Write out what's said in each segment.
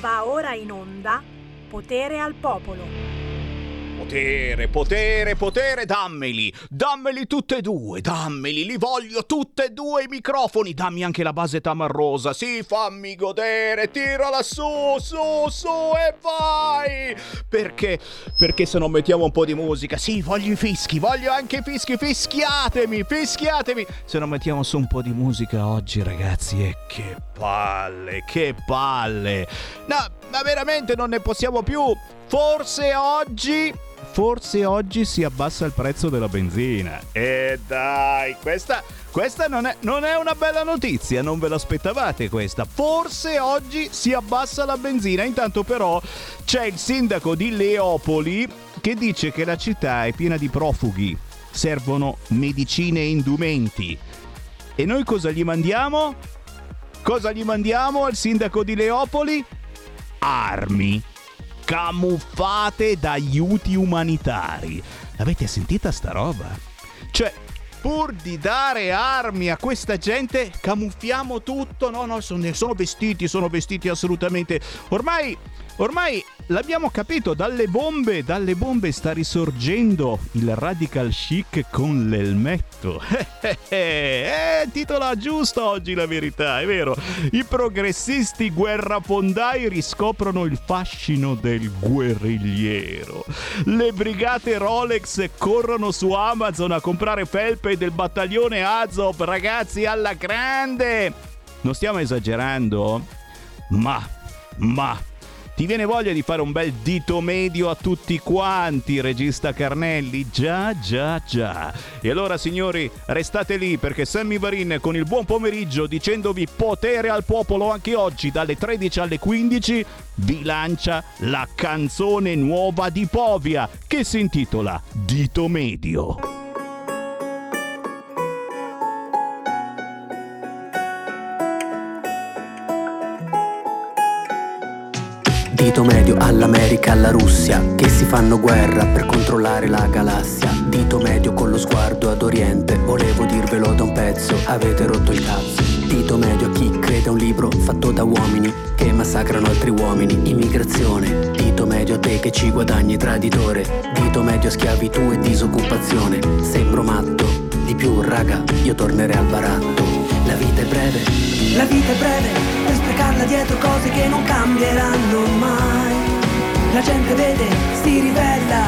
Va ora in onda Potere al Popolo. Potere, potere, potere, dammeli, dammeli tutte e due, dammeli, li voglio tutte e due i microfoni, dammi anche la base tamarrosa, sì, fammi godere, tirala su, su, su e vai! Perché? Perché se non mettiamo un po' di musica, sì, voglio i fischi, voglio anche i fischi, fischiatemi, fischiatemi! Se non mettiamo su un po' di musica oggi, ragazzi, e che palle, che palle! No, ma veramente non ne possiamo più! Forse oggi forse oggi si abbassa il prezzo della benzina. E dai, questa, questa non, è, non, è, una bella notizia, non ve l'aspettavate questa. Forse oggi si abbassa la benzina, intanto però c'è il sindaco di Leopoli che dice che la città è piena di profughi, servono medicine e indumenti. E noi cosa gli mandiamo? Cosa gli mandiamo al sindaco di Leopoli? Armi camuffate da aiuti umanitari. Avete sentita sta roba? Cioè, pur di dare armi a questa gente, camuffiamo tutto. No, no, sono, sono vestiti, sono vestiti assolutamente. Ormai Ormai l'abbiamo capito, dalle bombe, dalle bombe sta risorgendo il radical chic con l'elmetto. eh, titola giusto oggi la verità, è vero. I progressisti guerrafondai riscoprono il fascino del guerrigliero. Le brigate Rolex corrono su Amazon a comprare felpe del battaglione Azov, ragazzi, alla grande! Non stiamo esagerando? Ma, ma ti viene voglia di fare un bel dito medio a tutti quanti, regista Carnelli? Già, già, già. E allora, signori, restate lì perché Sammy Varin con il buon pomeriggio dicendovi potere al popolo anche oggi dalle 13 alle 15 vi lancia la canzone nuova di Povia che si intitola Dito medio. Dito medio all'America, alla Russia, che si fanno guerra per controllare la galassia. Dito medio con lo sguardo ad Oriente, volevo dirvelo da un pezzo, avete rotto il cazzo. Dito medio a chi crede a un libro fatto da uomini che massacrano altri uomini. Immigrazione. Dito medio a te che ci guadagni traditore. Dito medio a schiavitù e disoccupazione. Sembro matto. Di più, raga, io tornerei al baratto. La vita è breve. La vita è breve sprecarla dietro cose che non cambieranno mai. La gente vede, si rivela,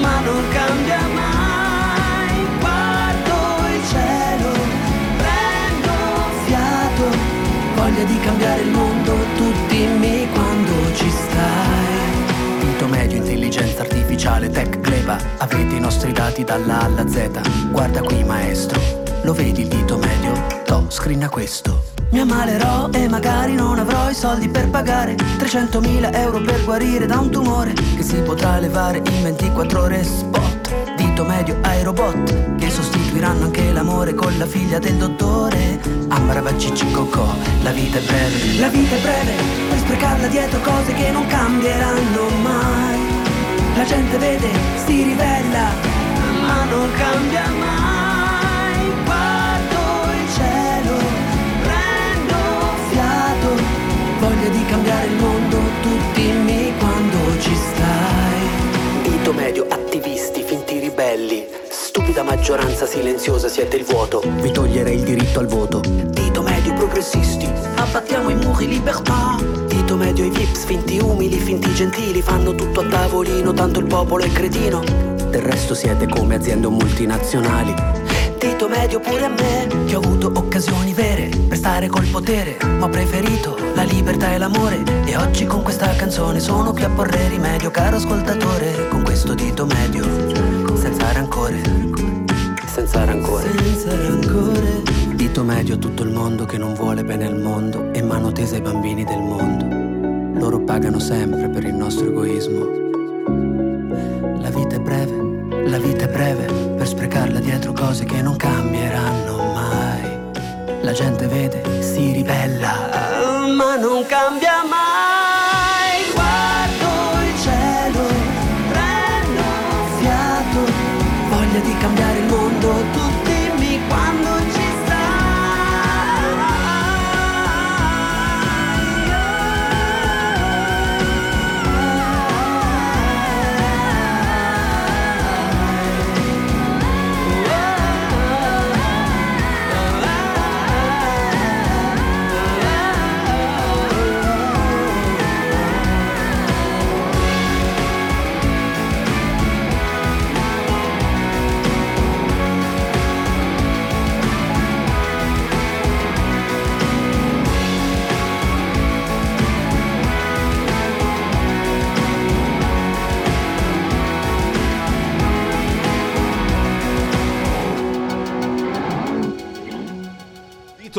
ma non cambia mai. Guardo il cielo, prendo fiato, voglia di cambiare il mondo, tu dimmi quando ci stai. Punto medio, intelligenza artificiale, tech, gleba, avete i nostri dati dalla A alla Z. Guarda qui maestro, lo vedi il dito medio? To, scrina questo. Mi ammalerò e magari non avrò i soldi per pagare. 300.000 euro per guarire da un tumore Che si potrà levare in 24 ore. Spot Dito medio ai robot Che sostituiranno anche l'amore con la figlia del dottore. Ammarabacicci cocò, la vita è breve. La vita è breve, per sprecarla dietro cose che non cambieranno mai. La gente vede, si rivela, ma non cambia mai maggioranza silenziosa, siete il vuoto. Vi toglierei il diritto al voto. Dito medio, progressisti. Abbattiamo i muri, libertà. Dito medio, i vips, finti umili, finti gentili. Fanno tutto a tavolino, tanto il popolo è cretino. Del resto siete come aziende multinazionali dito medio pure a me Che ho avuto occasioni vere per stare col potere Ma ho preferito la libertà e l'amore E oggi con questa canzone sono qui a porre rimedio Caro ascoltatore, con questo dito medio Senza rancore Senza rancore Senza rancore Dito medio a tutto il mondo che non vuole bene al mondo E mano tesa ai bambini del mondo Loro pagano sempre per il nostro egoismo La vita è breve la vita è breve per sprecarla dietro cose che non cambieranno mai. La gente vede, si ribella, ma non cambia mai.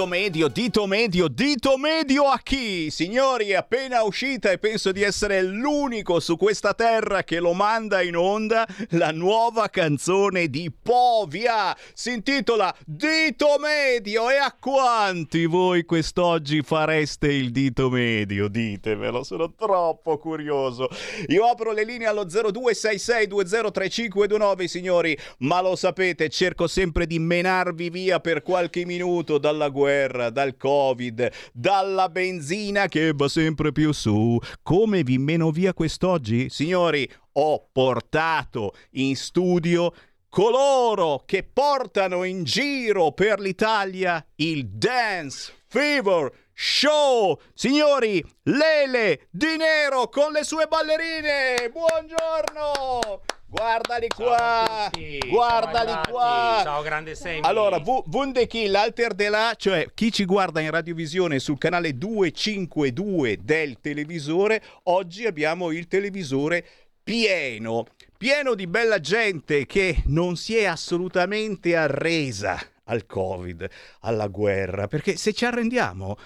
Medio, dito medio, dito medio a chi? Signori, è appena uscita e penso di essere l'unico su questa terra che lo manda in onda la nuova canzone di Povia. Si intitola Dito medio e a quanti voi quest'oggi fareste il dito medio? Ditemelo, sono troppo curioso. Io apro le linee allo 0266203529, signori, ma lo sapete, cerco sempre di menarvi via per qualche minuto dalla guerra guerra, dal covid, dalla benzina che va sempre più su. Come vi meno via quest'oggi? Signori, ho portato in studio coloro che portano in giro per l'Italia il Dance Fever Show. Signori, Lele Di Nero con le sue ballerine. Buongiorno. Guardali qua, guardali qua. Ciao grande Sammy. Allora, Wunderkill, Alter de là, cioè chi ci guarda in radiovisione sul canale 252 del televisore, oggi abbiamo il televisore pieno, pieno di bella gente che non si è assolutamente arresa al Covid, alla guerra, perché se ci arrendiamo,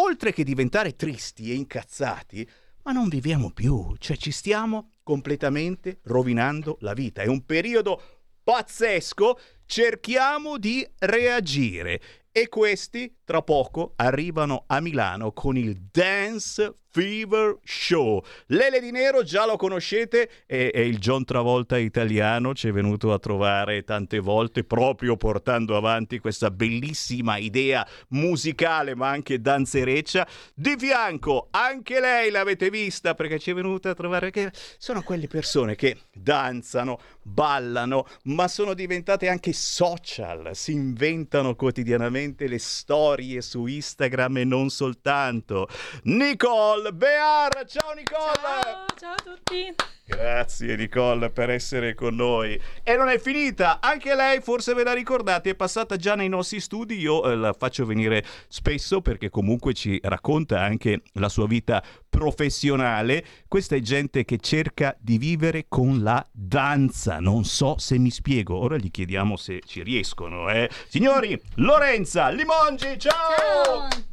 oltre che diventare tristi e incazzati, ma non viviamo più, cioè ci stiamo completamente rovinando la vita. È un periodo pazzesco, cerchiamo di reagire e questi tra poco arrivano a Milano con il Dance Fever Show. Lele di Nero già lo conoscete, è, è il John Travolta italiano, ci è venuto a trovare tante volte proprio portando avanti questa bellissima idea musicale ma anche danzereccia. Di fianco anche lei l'avete vista perché ci è venuta a trovare che sono quelle persone che danzano, ballano, ma sono diventate anche social, si inventano quotidianamente le storie su Instagram e non soltanto. Nicole Bear, ciao Nicole! Ciao, ciao a tutti. Grazie Nicole per essere con noi. E non è finita, anche lei forse ve la ricordate, è passata già nei nostri studi, io eh, la faccio venire spesso perché comunque ci racconta anche la sua vita professionale. Questa è gente che cerca di vivere con la danza, non so se mi spiego, ora gli chiediamo se ci riescono. Eh. Signori, Lorenza Limongi, ciao! Ciao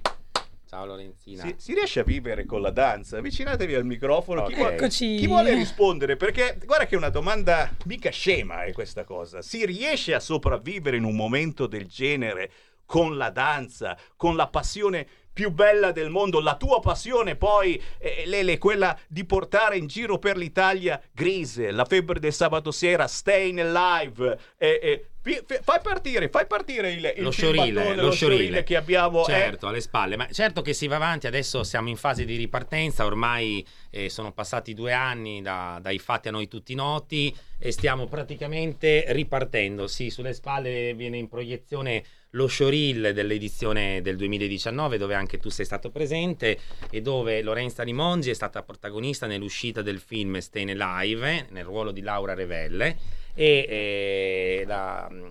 Lorenzina. Si, si riesce a vivere con la danza? Avvicinatevi al microfono. Chi, Ok. vuole, Eccoci. chi vuole rispondere? Perché guarda che è una domanda mica scema è questa cosa. Si riesce a sopravvivere in un momento del genere con la danza, con la passione più bella del mondo, la tua passione poi, eh, Lele, quella di portare in giro per l'Italia Grise, la febbre del sabato sera, Staying Alive, eh, eh, fi- fai partire, fai partire il, il lo sciorile, lo lo sciorile che abbiamo. eh. certo alle spalle ma certo che si va avanti adesso siamo in fase di ripartenza ormai eh, sono passati due anni da- dai fatti a noi tutti noti e stiamo praticamente ripartendo sì sulle spalle viene in proiezione lo showreel dell'edizione del 2019 dove anche tu sei stato presente e dove Lorenza Limongi è stata protagonista nell'uscita del film Stene Live nel ruolo di Laura Revelle e eh, la, mm, eh,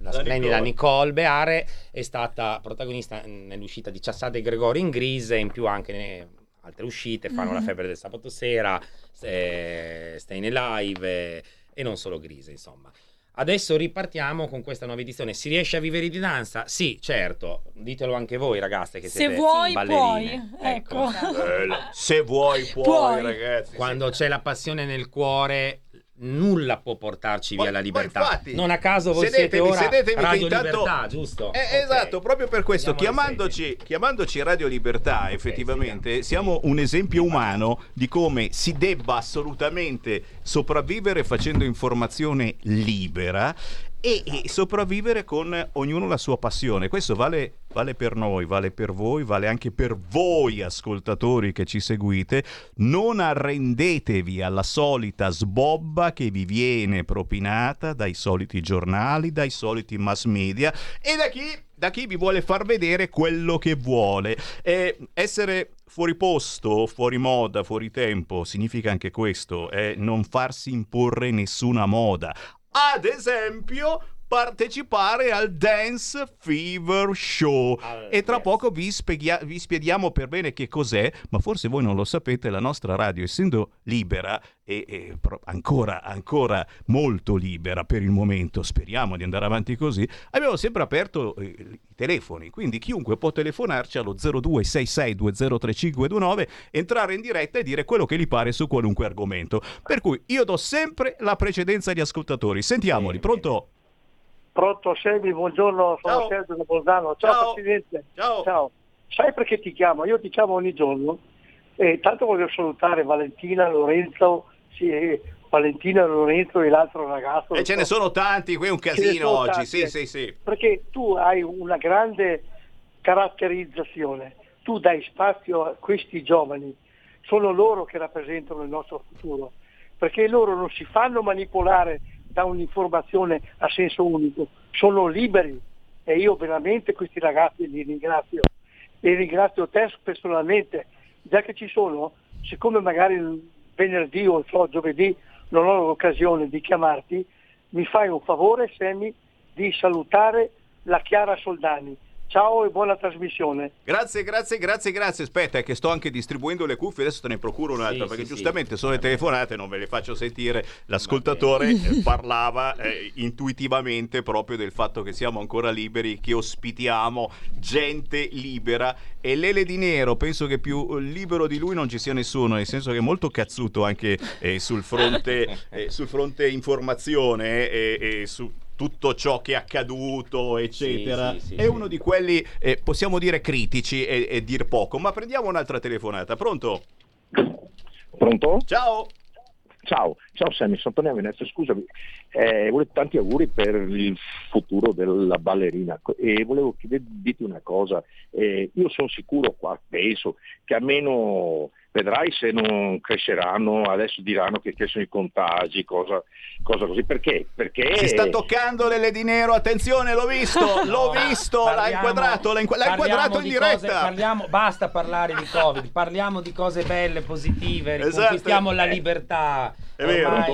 la La splendida Nicole. Nicole Beare è stata protagonista nell'uscita di Ciassade e Gregori in Grise e in più anche nelle altre uscite fanno La Mhm. febbre del sabato sera eh, Stay Live eh, e non solo Grise insomma Adesso ripartiamo con questa nuova edizione. Si riesce a vivere di danza? Sì, certo. Ditelo anche voi, ragazze, che Se siete vuoi, ballerine. puoi. Ecco. Bella. Se vuoi puoi, Puoi. ragazzi. Quando c'è la passione nel cuore, nulla può portarci via la libertà. infatti, non a caso voi siete sedetevi, ora sedetevi Radio intanto- Libertà, giusto? Eh, Ok. Esatto, proprio per questo, chiamandoci, chiamandoci Radio Libertà, effettivamente, siamo un esempio umano di come si debba assolutamente sopravvivere facendo informazione libera e, e sopravvivere con ognuno la sua passione. Questo vale, vale per noi, vale per voi, vale anche per voi ascoltatori che ci seguite. Non arrendetevi alla solita sbobba che vi viene propinata dai soliti giornali, dai soliti mass media e da chi, da chi vi vuole far vedere quello che vuole. Eh, essere fuori posto, fuori moda, fuori tempo significa anche questo, è non farsi imporre nessuna moda. Ad esempio, partecipare al Dance Fever Show. Al- e tra yes. poco vi, spieghi- vi spieghiamo per bene che cos'è, ma forse voi non lo sapete, la nostra radio, essendo libera e, e pro- ancora, ancora molto libera per il momento, speriamo di andare avanti così, abbiamo sempre aperto eh, i telefoni, quindi chiunque può telefonarci allo 0266203529, entrare in diretta e dire quello che gli pare su qualunque argomento. Per cui io do sempre la precedenza agli ascoltatori. Sentiamoli, pronto? Pronto Semi, buongiorno, sono Ciao. Sergio da Bolzano. Ciao, Ciao. Presidente. Ciao. Sai perché ti chiamo? Io ti chiamo ogni giorno e tanto voglio salutare Valentina, Lorenzo, sì, eh, Valentina, Lorenzo e l'altro ragazzo. E ce ne sono tanti, qui è un casino oggi, tanti, sì, eh. sì, sì. Perché tu hai una grande caratterizzazione, tu dai spazio a questi giovani, sono loro che rappresentano il nostro futuro, perché loro non si fanno manipolare da un'informazione a senso unico, sono liberi e io veramente questi ragazzi li ringrazio. E ringrazio te personalmente, già che ci sono, siccome magari il venerdì o so, giovedì non ho l'occasione di chiamarti, mi fai un favore Semi di salutare la Chiara Soldani. Ciao e buona trasmissione. Grazie, grazie, grazie, grazie. Aspetta, è che sto anche distribuendo le cuffie, adesso te ne procuro un'altra, Sì, perché sì, giustamente sì. sono le telefonate, non ve le faccio sentire. L'ascoltatore eh, parlava eh, intuitivamente proprio del fatto che siamo ancora liberi, che ospitiamo gente libera e Lele di Nero, penso che più libero di lui non ci sia nessuno, nel senso che è molto cazzuto anche eh, sul, fronte, eh, sul fronte informazione e, e su tutto ciò che è accaduto, eccetera. sì, sì, è sì. uno di quelli, eh, possiamo dire, critici e, e dir poco. Ma prendiamo un'altra telefonata. Pronto? Pronto? Ciao! Ciao, ciao Sammy, sono Antonio Venezia, scusami, eh, volevo tanti auguri per il futuro della ballerina e volevo chieder- dirti una cosa, eh, io sono sicuro qua, penso, che almeno vedrai se non cresceranno, adesso diranno che crescono i contagi, cosa, cosa così, perché? Perché... Si sta toccando Lele di Nero, attenzione, l'ho visto, l'ho No, visto, l'ha parliamo- inquadrato, l'ha, inqu- l'ha inquadrato in di diretta. cose- parliamo, basta parlare di Covid, parliamo di cose belle, positive, Esatto. riconquistiamo la libertà. è vero.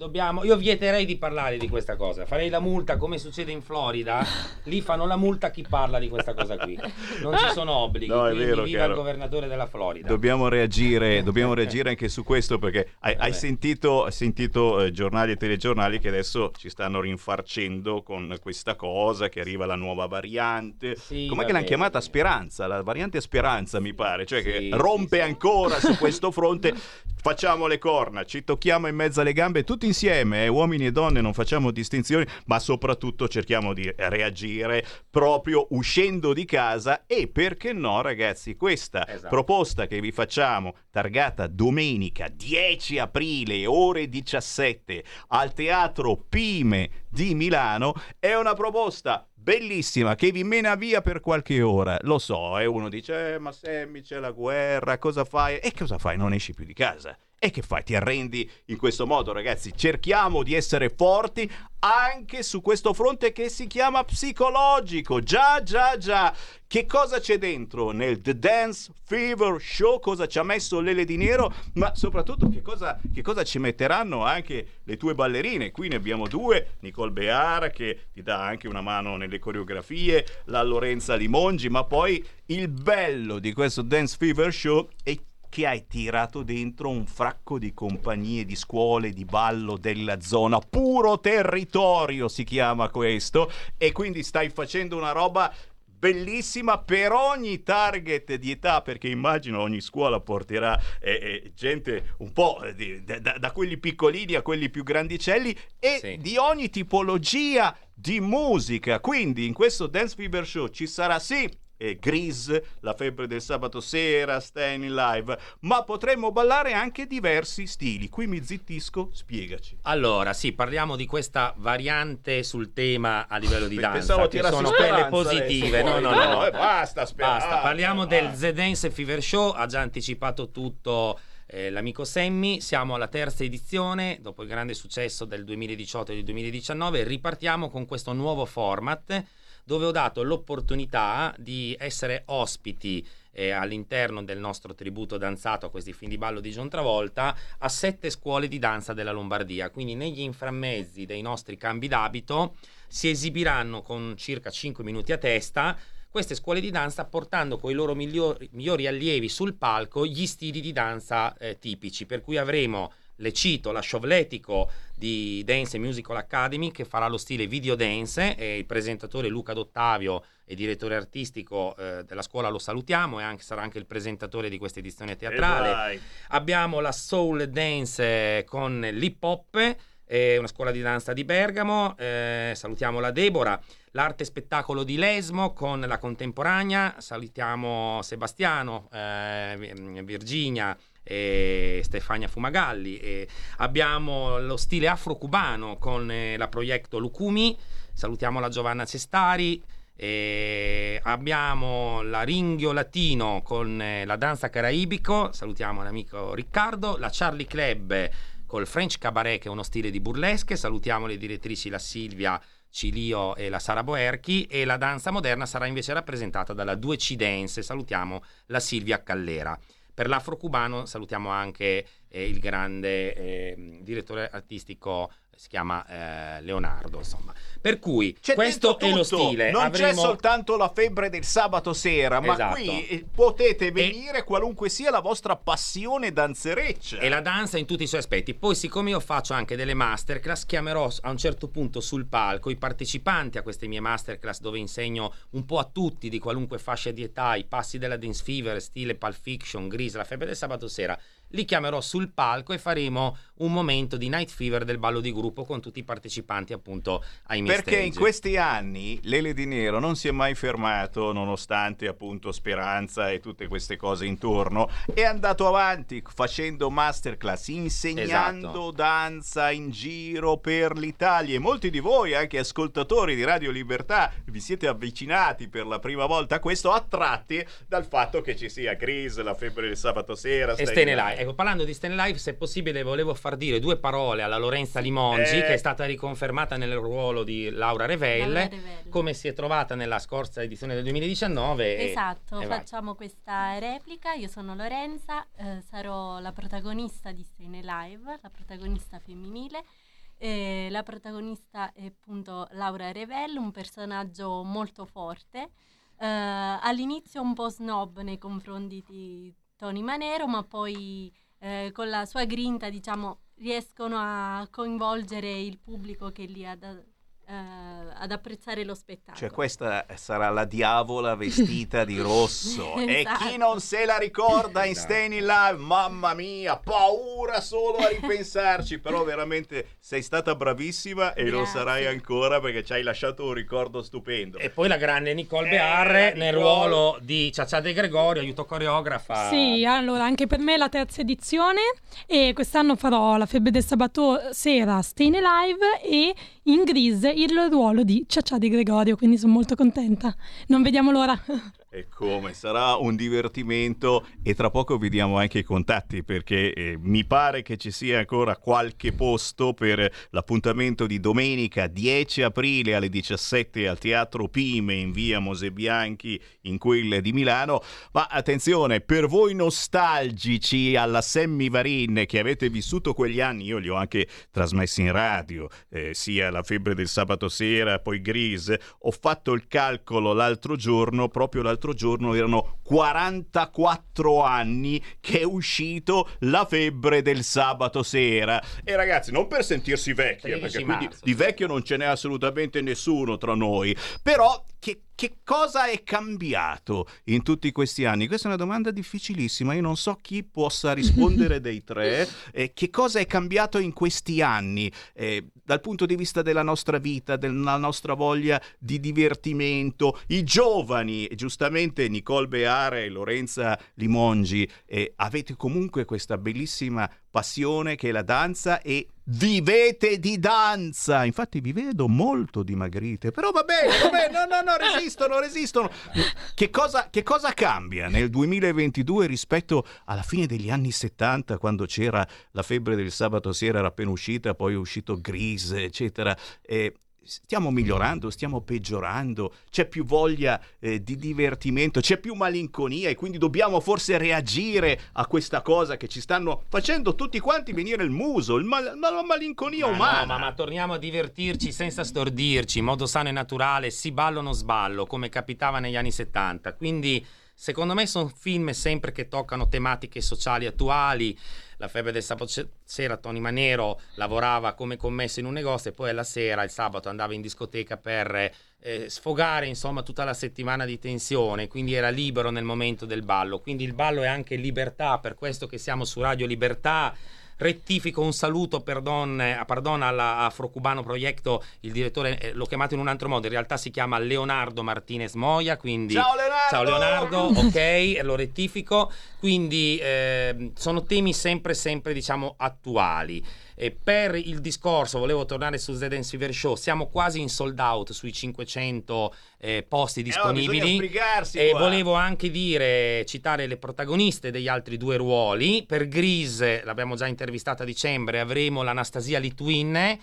Dobbiamo, io vieterei di parlare di questa cosa. Farei la multa come succede in Florida. Lì fanno la multa a chi parla di questa cosa qui. Non ci sono obblighi. No, è vero, viva caro. il governatore della Florida. Dobbiamo reagire, dobbiamo reagire anche su questo perché hai, hai sentito, hai sentito, eh, giornali e telegiornali che adesso ci stanno rinfarcendo con questa cosa che arriva la nuova variante. Sì, Com'è che l'hanno chiamata Speranza? La variante Speranza mi pare, cioè che Sì, rompe sì, sì. ancora su questo fronte. Facciamo le corna, ci tocchiamo in mezzo alle gambe tutti insieme, eh, uomini e donne, non facciamo distinzioni, ma soprattutto cerchiamo di reagire proprio uscendo di casa e perché no, ragazzi, questa Esatto. proposta che vi facciamo, targata domenica 10 aprile, ore 17, al Teatro Pime di Milano, è una proposta bellissima che vi mena via per qualche ora. Lo so, e uno dice, eh, ma Sammy c'è la guerra, cosa fai? E cosa fai? Non esci più di casa. E che fai? Ti arrendi in questo modo, ragazzi? Cerchiamo di essere forti anche su questo fronte che si chiama psicologico. Già, già, già. Che cosa c'è dentro nel The Dance Fever Show? Cosa ci ha messo Lele di Nero? Ma soprattutto che cosa, che cosa ci metteranno anche le tue ballerine? Qui ne abbiamo due, Nicole Beara che ti dà anche una mano nelle coreografie, la Lorenza Limongi, ma poi il bello di questo Dance Fever Show è che hai tirato dentro un fracco di compagnie, di scuole, di ballo della zona, puro territorio si chiama questo, e quindi stai facendo una roba bellissima per ogni target di età perché immagino ogni scuola porterà eh, eh, gente un po' di- da, da- da quelli piccolini a quelli più grandicelli e Sì. di ogni tipologia di musica. Quindi in questo Dance Fever Show ci sarà sì eh, Grease, la febbre del sabato sera, Staying in Live, ma potremmo ballare anche diversi stili. Qui mi zittisco, spiegaci. Allora, sì, parliamo di questa variante sul tema a livello di danza, pensavo che sono quelle positive. No, poi. no, no. eh, basta, Speranza. Basta, parliamo del Ah. The Dance Fever Show, ha già anticipato tutto eh, l'amico Sammy, siamo alla terza edizione, dopo il grande successo del 2018 e del 2019, ripartiamo con questo nuovo format dove ho dato l'opportunità di essere ospiti eh, all'interno del nostro tributo danzato a questi film di ballo di John Travolta a sette scuole di danza della Lombardia. Quindi negli inframmezzi dei nostri cambi d'abito si esibiranno con circa 5 minuti a testa queste scuole di danza portando con i loro migliori, migliori allievi sul palco gli stili di danza eh, tipici, per cui avremo le cito, la Sciovletico di Dance Musical Academy che farà lo stile video dance e il presentatore Luca Dottavio e direttore artistico eh, della scuola lo salutiamo e anche, sarà anche il presentatore di questa edizione teatrale. Abbiamo la Soul Dance con l'hip hop, eh, una scuola di danza di Bergamo, eh, salutiamo la Debora l'arte spettacolo di Lesmo con la contemporanea, salutiamo Sebastiano, eh, Virginia e Stefania Fumagalli. E abbiamo lo stile afro-cubano con eh, la progetto Lucumi, salutiamo la Giovanna Cestari. E abbiamo la Ringhio Latino con eh, la danza caraibico, salutiamo l'amico Riccardo, la Charlie Club col French Cabaret che è uno stile di burlesque, salutiamo le direttrici la Silvia Cilio e la Sara Boerchi e la danza moderna sarà invece rappresentata dalla 2C Dance, salutiamo la Silvia Callera. Per l'afro-cubano salutiamo anche eh, il grande eh, direttore artistico si chiama eh, Leonardo, insomma. Per cui c'è questo è lo stile. Non Avremo... c'è soltanto la febbre del sabato sera, ma Esatto. qui eh, potete venire qualunque sia la vostra passione danzereccia. E la danza in tutti i suoi aspetti. Poi, siccome io faccio anche delle masterclass, chiamerò a un certo punto sul palco i partecipanti a queste mie masterclass dove insegno un po' a tutti di qualunque fascia di età i passi della dance fever, stile Pulp Fiction, Grease, la febbre del sabato sera. Li chiamerò sul palco e faremo un momento di night fever del ballo di gruppo con tutti i partecipanti appunto ai miei Perché in questi anni Lele Di Nero non si è mai fermato, nonostante appunto Speranza e tutte queste cose intorno. È andato avanti facendo masterclass, insegnando Esatto. danza in giro per l'Italia. E molti di voi, anche ascoltatori di Radio Libertà, vi siete avvicinati per la prima volta a questo, attratti dal fatto che ci sia Gris, la febbre del sabato sera. E Stay. Alive. Ecco, parlando di Stay Alive, se possibile volevo far dire due parole alla Lorenza Limongi, Eh. che è stata riconfermata nel ruolo di Laura Revel, Laura Revel. come si è trovata nella scorsa edizione del 2019. e- Esatto, e vai. facciamo questa replica. Io sono Lorenza, eh, sarò la protagonista di Stay Live, la protagonista femminile. Eh, la protagonista è appunto Laura Revel, un personaggio molto forte. Eh, all'inizio un po' snob nei confronti di Tony Manero, ma poi eh, con la sua grinta, diciamo, riescono a coinvolgere il pubblico che lì ad, eh, ad apprezzare lo spettacolo. Cioè questa sarà la diavola vestita di rosso e Esatto. chi non se la ricorda in Esatto. Staying Live, mamma mia, paura solo a ripensarci, però veramente sei stata bravissima e lo Grazie. sarai ancora perché ci hai lasciato un ricordo stupendo. E poi la grande Nicole Eh, Bearre Nicole. nel ruolo di Ciaccia De Gregorio, aiuto coreografa. Sì, allora anche per me è la terza edizione e quest'anno farò la febbre del sabato sera Stay Alive e in Grease il ruolo di Ciaccia di Gregorio, quindi sono molto contenta. Non vediamo l'ora. E come sarà un divertimento e tra poco vi diamo anche i contatti perché eh, mi pare che ci sia ancora qualche posto per l'appuntamento di domenica 10 aprile alle 17 al Teatro Pime in via Mosebianchi in quelle di Milano. Ma attenzione, per voi nostalgici alla Sammy Varin che avete vissuto quegli anni, io li ho anche trasmessi in radio, eh, sia la febbre del sabato sera, poi Grease, ho fatto il calcolo l'altro giorno, proprio l'altro giorno erano 44 anni che è uscito la febbre del sabato sera. E ragazzi, non per sentirsi vecchi, 13 perché quindi marzo, di sì. vecchio non ce n'è assolutamente nessuno tra noi, però che, che cosa è cambiato in tutti questi anni? Questa è una domanda difficilissima, io non so chi possa rispondere dei tre. Eh, che cosa è cambiato in questi anni eh, dal punto di vista della nostra vita, della nostra voglia di divertimento? I giovani, giustamente Nicole Beare e Lorenza Limongi, eh, avete comunque questa bellissima passione che è la danza e vivete di danza. Infatti vi vedo molto dimagrite, però va bene, va bene, no, no, no, resistono, resistono. Che cosa, che cosa cambia nel 2022 rispetto alla fine degli anni 70 quando c'era la febbre del sabato sera, era appena uscita, poi è uscito Grease, eccetera. Eh, stiamo migliorando, stiamo peggiorando, c'è più voglia eh, di divertimento, c'è più malinconia e quindi dobbiamo forse reagire a questa cosa che ci stanno facendo tutti quanti venire il muso, il mal- la malinconia Ma umana. no, ma, ma torniamo a divertirci senza stordirci, in modo sano e naturale, si ballo o non sballo, come capitava negli anni 70. Quindi, secondo me, sono film sempre che toccano tematiche sociali attuali. La febbre del sabato se- sera, Tony Manero lavorava come commesso in un negozio e poi alla sera, il sabato, andava in discoteca per eh, sfogare insomma tutta la settimana di tensione, quindi era libero nel momento del ballo. Quindi il ballo è anche libertà, per questo che siamo su Radio Libertà. Rettifico un saluto perdon, eh, pardon alla Afrocubano Proyecto, il direttore eh, l'ho chiamato in un altro modo, in realtà si chiama Leonardo Martinez Moia, quindi Ciao Leonardo! Ciao Leonardo, ok, lo rettifico. Quindi eh, sono temi sempre, sempre, diciamo, attuali. E per il discorso, volevo tornare su The Dance Fever Show, siamo quasi in sold out sui 500 eh, posti Eh disponibili. sbrigarsi e qua. volevo anche dire, citare le protagoniste degli altri due ruoli. Per Grise, l'abbiamo già intervistata a dicembre, avremo l'Anastasia Litwin.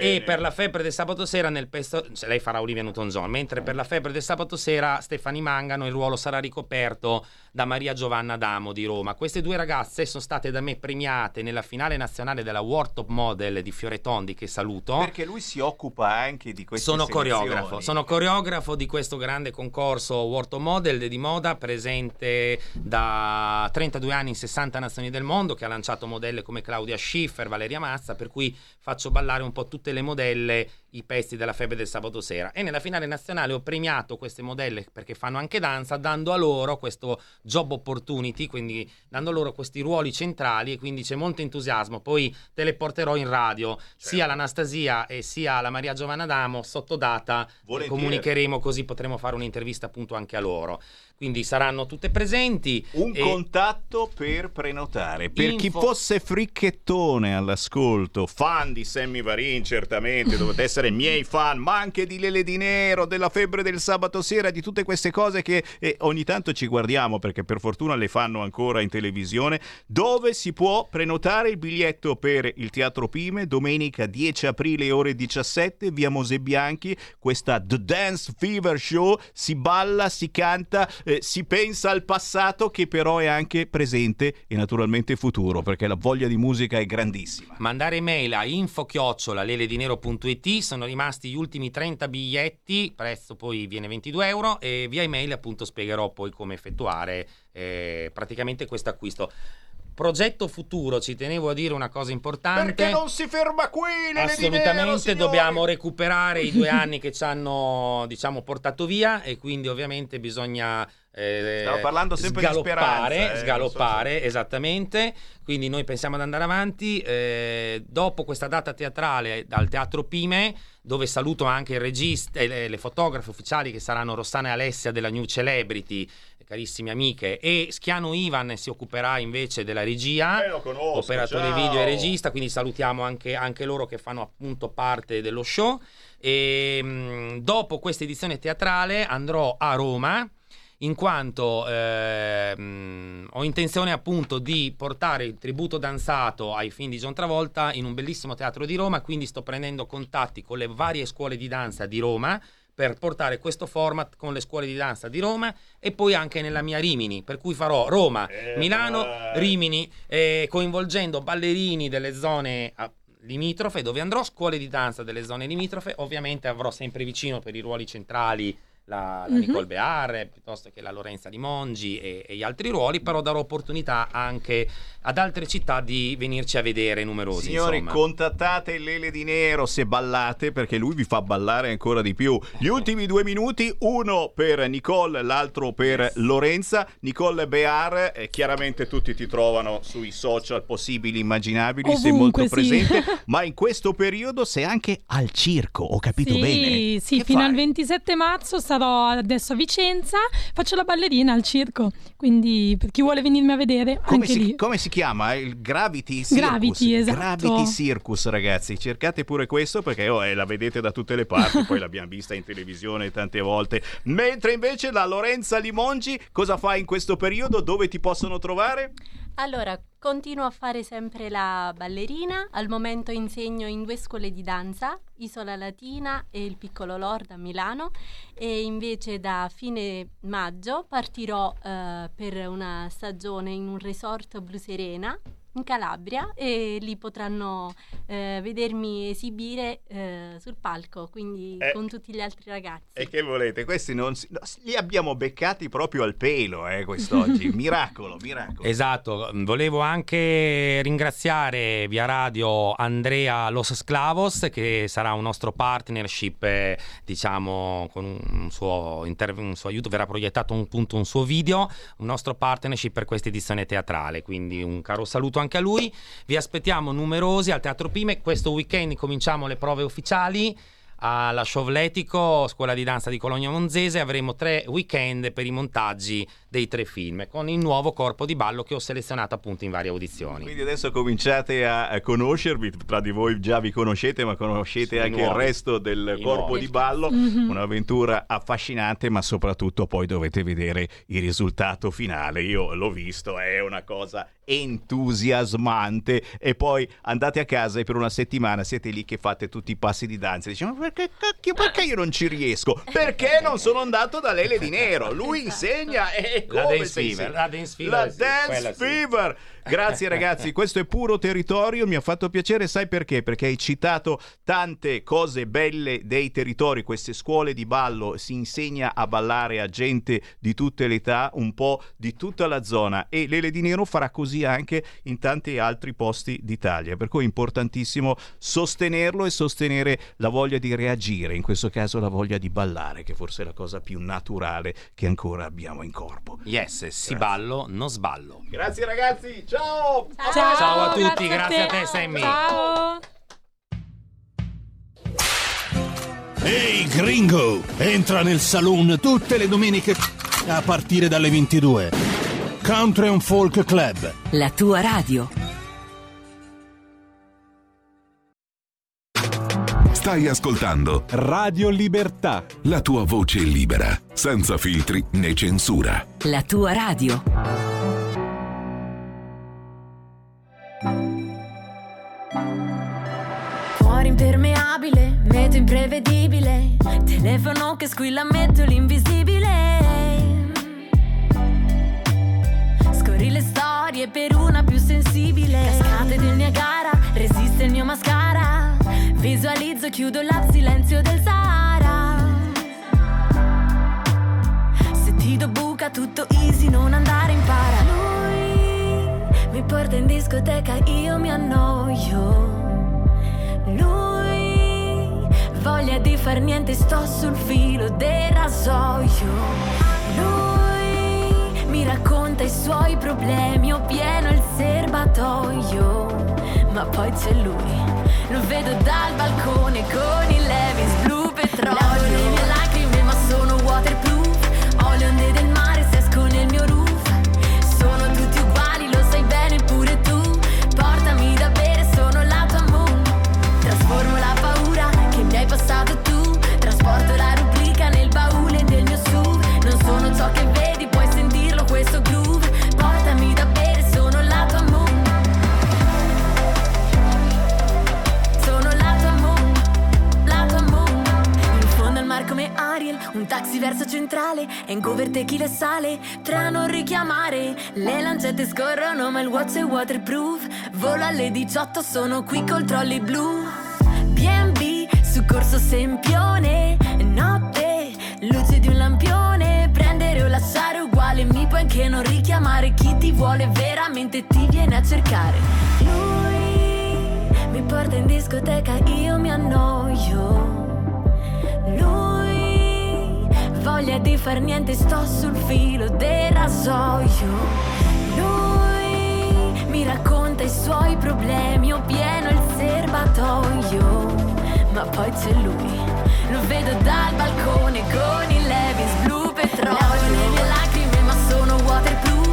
E per la febbre del sabato sera nel pesto, cioè lei farà Olivia Newton-John, mentre per la febbre del sabato sera Stefani Mangano il ruolo sarà ricoperto da Maria Giovanna Damo di Roma. Queste due ragazze sono state da me premiate nella finale nazionale della World Top Model di Fioretondi che saluto. Perché lui si occupa anche di queste Sono selezioni. coreografo, sono coreografo di questo grande concorso World Top Model di moda presente da 32 anni in 60 nazioni del mondo che ha lanciato modelle come Claudia Schiffer, Valeria Mazza, per cui faccio ballare un po' tutte le modelle i pezzi della febbre del sabato sera e nella finale nazionale ho premiato queste modelle perché fanno anche danza dando a loro questo job opportunity, quindi dando loro questi ruoli centrali e quindi c'è molto entusiasmo. Poi te le porterò in radio, sia l'Anastasia e sia la Maria Giovanna Damo sotto data Volentieri. comunicheremo così potremo fare un'intervista appunto anche a loro. Quindi saranno tutte presenti. Un e- contatto per prenotare. Per chi Info- fosse fricchettone all'ascolto, fan di Sammy Varin, certamente dovete essere miei fan, ma anche di Lele di Nero, della febbre del sabato sera, di tutte queste cose che eh, ogni tanto ci guardiamo perché per fortuna le fanno ancora in televisione, dove si può prenotare il biglietto per il Teatro Pime domenica 10 aprile ore 17, via Mose Bianchi, questa The Dance Fever Show, si balla, si canta, eh, si pensa al passato che però è anche presente e naturalmente futuro perché la voglia di musica è grandissima. Mandare mail a info-leledinero.it sono rimasti gli ultimi 30 biglietti, prezzo poi viene 22 euro e via email appunto spiegherò poi come effettuare eh, praticamente questo acquisto. Progetto futuro, ci tenevo a dire una cosa importante. Perché non si ferma qui Assolutamente signori? dobbiamo recuperare i due anni che ci hanno diciamo portato via e quindi ovviamente bisogna eh, Stavo parlando sempre di sgaloppare, speranza, eh, sgaloppare esattamente quindi noi pensiamo ad andare avanti eh, dopo questa data teatrale dal Teatro Pime dove saluto anche il regista e le, le fotografe ufficiali che saranno Rossana e Alessia della New Celebrity carissime amiche e Schiano Ivan si occuperà invece della regia Eh, conosco, operatore ciao. video e regista, quindi salutiamo anche, anche loro che fanno appunto parte dello show. E mh, dopo questa edizione teatrale andrò a Roma. In quanto eh, mh, ho intenzione appunto di portare il tributo danzato ai film di John Travolta in un bellissimo teatro di Roma, quindi sto prendendo contatti con le varie scuole di danza di Roma per portare questo format con le scuole di danza di Roma e poi anche nella mia Rimini, per cui farò Roma, Eh, Milano, vai. Rimini, eh, coinvolgendo ballerini delle zone ah, limitrofe, dove andrò, scuole di danza delle zone limitrofe, ovviamente avrò sempre vicino per i ruoli centrali la, la Mhm. Nicole Bearre, piuttosto che la Lorenza Di Mongi e, e gli altri ruoli, però darò opportunità anche ad altre città di venirci a vedere numerosi. Signori, insomma. contattate Lele di Nero se ballate perché lui vi fa ballare ancora di più. Gli ultimi due minuti, uno per Nicole, l'altro per Lorenza. Nicole Bear, eh, chiaramente tutti ti trovano sui social possibili, immaginabili, sei molto Ovunque, sì. presente, ma in questo periodo sei anche al circo, ho capito sì, bene? Sì, Che fino fai? al 27 marzo sarò adesso a Vicenza, faccio la ballerina al circo, quindi per chi vuole venirmi a vedere, Come anche si, lì. come si chiama? Il Gravity Circus. Gravity, esatto. Gravity Circus, ragazzi. Cercate pure questo perché oh, eh, la vedete da tutte le parti, poi l'abbiamo vista in televisione tante volte. Mentre invece la Lorenza Limongi cosa fa in questo periodo? Dove ti possono trovare? Allora, Continuo a fare sempre la ballerina, al momento insegno in due scuole di danza, Isola Latina e il Piccolo Lord a Milano. E invece da fine maggio partirò eh, per una stagione in un resort Blu Serena in Calabria e lì potranno eh, vedermi esibire eh, sul palco, quindi Eh. con tutti gli altri ragazzi. E che volete? Questi non si- no, li abbiamo beccati proprio al pelo, eh, quest'oggi. Miracolo, miracolo. Esatto, volevo anche ringraziare via radio Andrea Los Sclavos che sarà un nostro partnership, eh, diciamo, con un suo, interv- un suo aiuto, verrà proiettato un, appunto un suo video, un nostro partnership per questa edizione teatrale, quindi un caro saluto anche a lui. Vi aspettiamo numerosi al Teatro Pime, questo weekend cominciamo le prove ufficiali. Alla Sciovletico, scuola di danza di Colonia Monzese, avremo tre weekend per i montaggi dei tre film con il nuovo corpo di ballo che ho selezionato appunto in varie audizioni. Quindi adesso cominciate a conoscervi, tra di voi già vi conoscete, ma conoscete Sì, anche il nuovi. resto del I corpo nuovi. di ballo. Mhm. Un'avventura affascinante, ma soprattutto poi dovete vedere il risultato finale. Io l'ho visto, è una cosa entusiasmante. E poi andate a casa e per una settimana siete lì che fate tutti i passi di danza. Dici, ma perché, cacchio, perché io non ci riesco? Perché non sono andato da Lele di Nero? Lui insegna e La come Dance Fever, la Dance Fever, La Dance. Fever. Grazie ragazzi, questo è puro territorio, mi ha fatto piacere, sai perché? Perché hai citato tante cose belle dei territori, queste scuole di ballo, si insegna a ballare a gente di tutte le età, un po' di tutta la zona. E Lele di Nero farà così anche in tanti altri posti d'Italia, per cui è importantissimo sostenerlo e sostenere la voglia di reagire, in questo caso la voglia di ballare, che forse è la cosa più naturale che ancora abbiamo in corpo. Yes, si ballo, non sballo. Grazie ragazzi, ciao! Ciao, Ciao a tutti, grazie, grazie a te, Sammy. Ciao. Ehi gringo, entra nel saloon tutte le domeniche a partire dalle 22. Country and Folk Club. La tua radio. Stai ascoltando Radio Libertà. la tua voce libera, senza filtri né censura. La tua radio. Impermeabile, meteo imprevedibile. Telefono che squilla, metto l'invisibile. Scorri le storie per una più sensibile. Cascate del Niagara, resiste il mio mascara. Visualizzo, chiudo la silenzio del Sahara. Se ti do buca, tutto easy, non andare in para. Lui mi porta in discoteca, io mi annoio. Lui voglia di far niente, sto sul filo del rasoio. Lui mi racconta i suoi problemi, ho pieno il serbatoio. Ma poi c'è lui, lo vedo dal balcone con il Levis blu petrolio. Un taxi verso centrale. Hangover tequila e sale, tre a non richiamare. Le lancette scorrono, ma il watch è waterproof. Volo alle 18, sono qui col trolley blu. B&B su corso Sempione, notte, luce di un lampione. Prendere o lasciare uguale, mi puoi anche non richiamare. Chi ti vuole veramente ti viene a cercare. Lui mi porta in discoteca, io mi annoio. Lui voglia di far niente, sto sul filo del rasoio. Lui mi racconta i suoi problemi, ho pieno il serbatoio. Ma poi c'è lui, lo vedo dal balcone con il Levis blu petrolio. Lavo le mie lacrime, ma sono waterproof.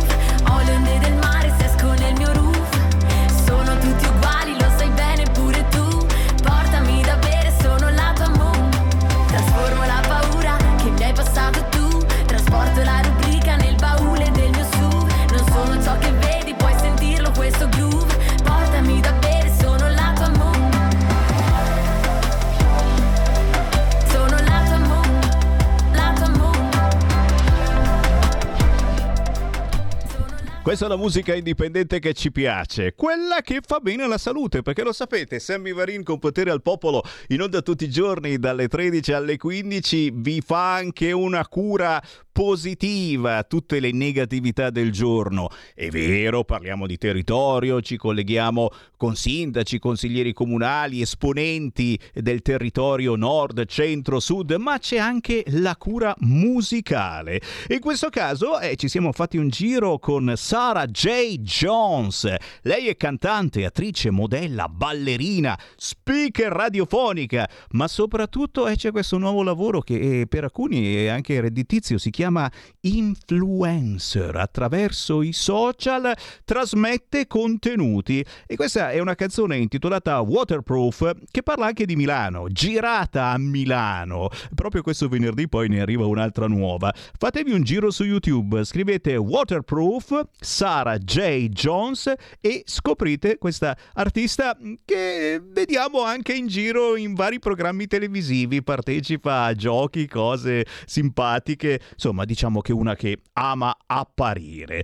Questa è la musica indipendente che ci piace, quella che fa bene alla salute, perché lo sapete, Sammy Varin con potere al popolo in onda tutti i giorni dalle 13 alle 15 vi fa anche una cura positiva tutte le negatività del giorno. È vero, parliamo di territorio, ci colleghiamo con sindaci, consiglieri comunali, esponenti del territorio nord, centro, sud, ma c'è anche la cura musicale. In questo caso eh, ci siamo fatti un giro con Sarah J. Jones. Lei è cantante, attrice, modella, ballerina, speaker radiofonica, ma soprattutto eh, c'è questo nuovo lavoro che eh, per alcuni è anche redditizio, si chiama chiama influencer. Attraverso i social trasmette contenuti e questa è una canzone intitolata Waterproof che parla anche di Milano, girata a Milano. Proprio questo venerdì poi ne arriva un'altra nuova. Fatevi un giro su YouTube, scrivete Waterproof Sarah J. Jones e scoprite questa artista che vediamo anche in giro in vari programmi televisivi, partecipa a giochi, cose simpatiche, insomma insomma diciamo che una che ama apparire.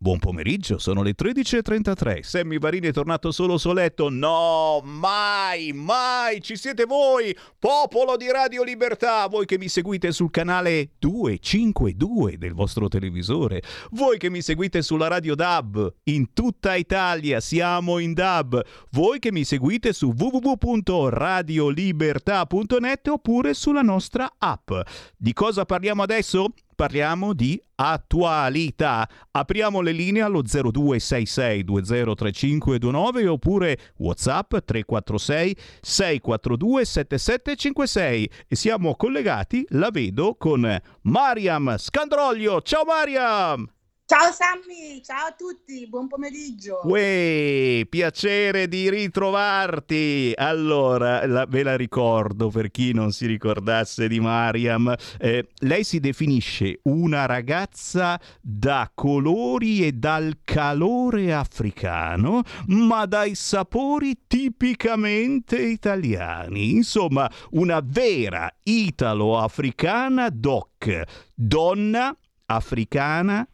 Buon pomeriggio, sono le 13.33. Sammy Varini è tornato solo soletto. No, mai, mai, ci siete voi, popolo di Radio Libertà, voi che mi seguite sul canale 252 del vostro televisore, voi che mi seguite sulla radio DAB, in tutta Italia siamo in DAB, voi che mi seguite su www.radiolibertà.net oppure sulla nostra app. Di cosa parliamo adesso? Parliamo di attualità. Apriamo le linee allo 0266203529 oppure WhatsApp 346 642 7756 e siamo collegati, la vedo, con Mariam Scandroglio. Ciao Mariam! Ciao Sammy, ciao a tutti, buon pomeriggio. Uè, piacere di ritrovarti. Allora, la, ve la ricordo per chi non si ricordasse di Mariam. Eh, lei si definisce una ragazza da colori e dal calore africano, ma dai sapori tipicamente italiani. Insomma, una vera italo-africana doc, donna africana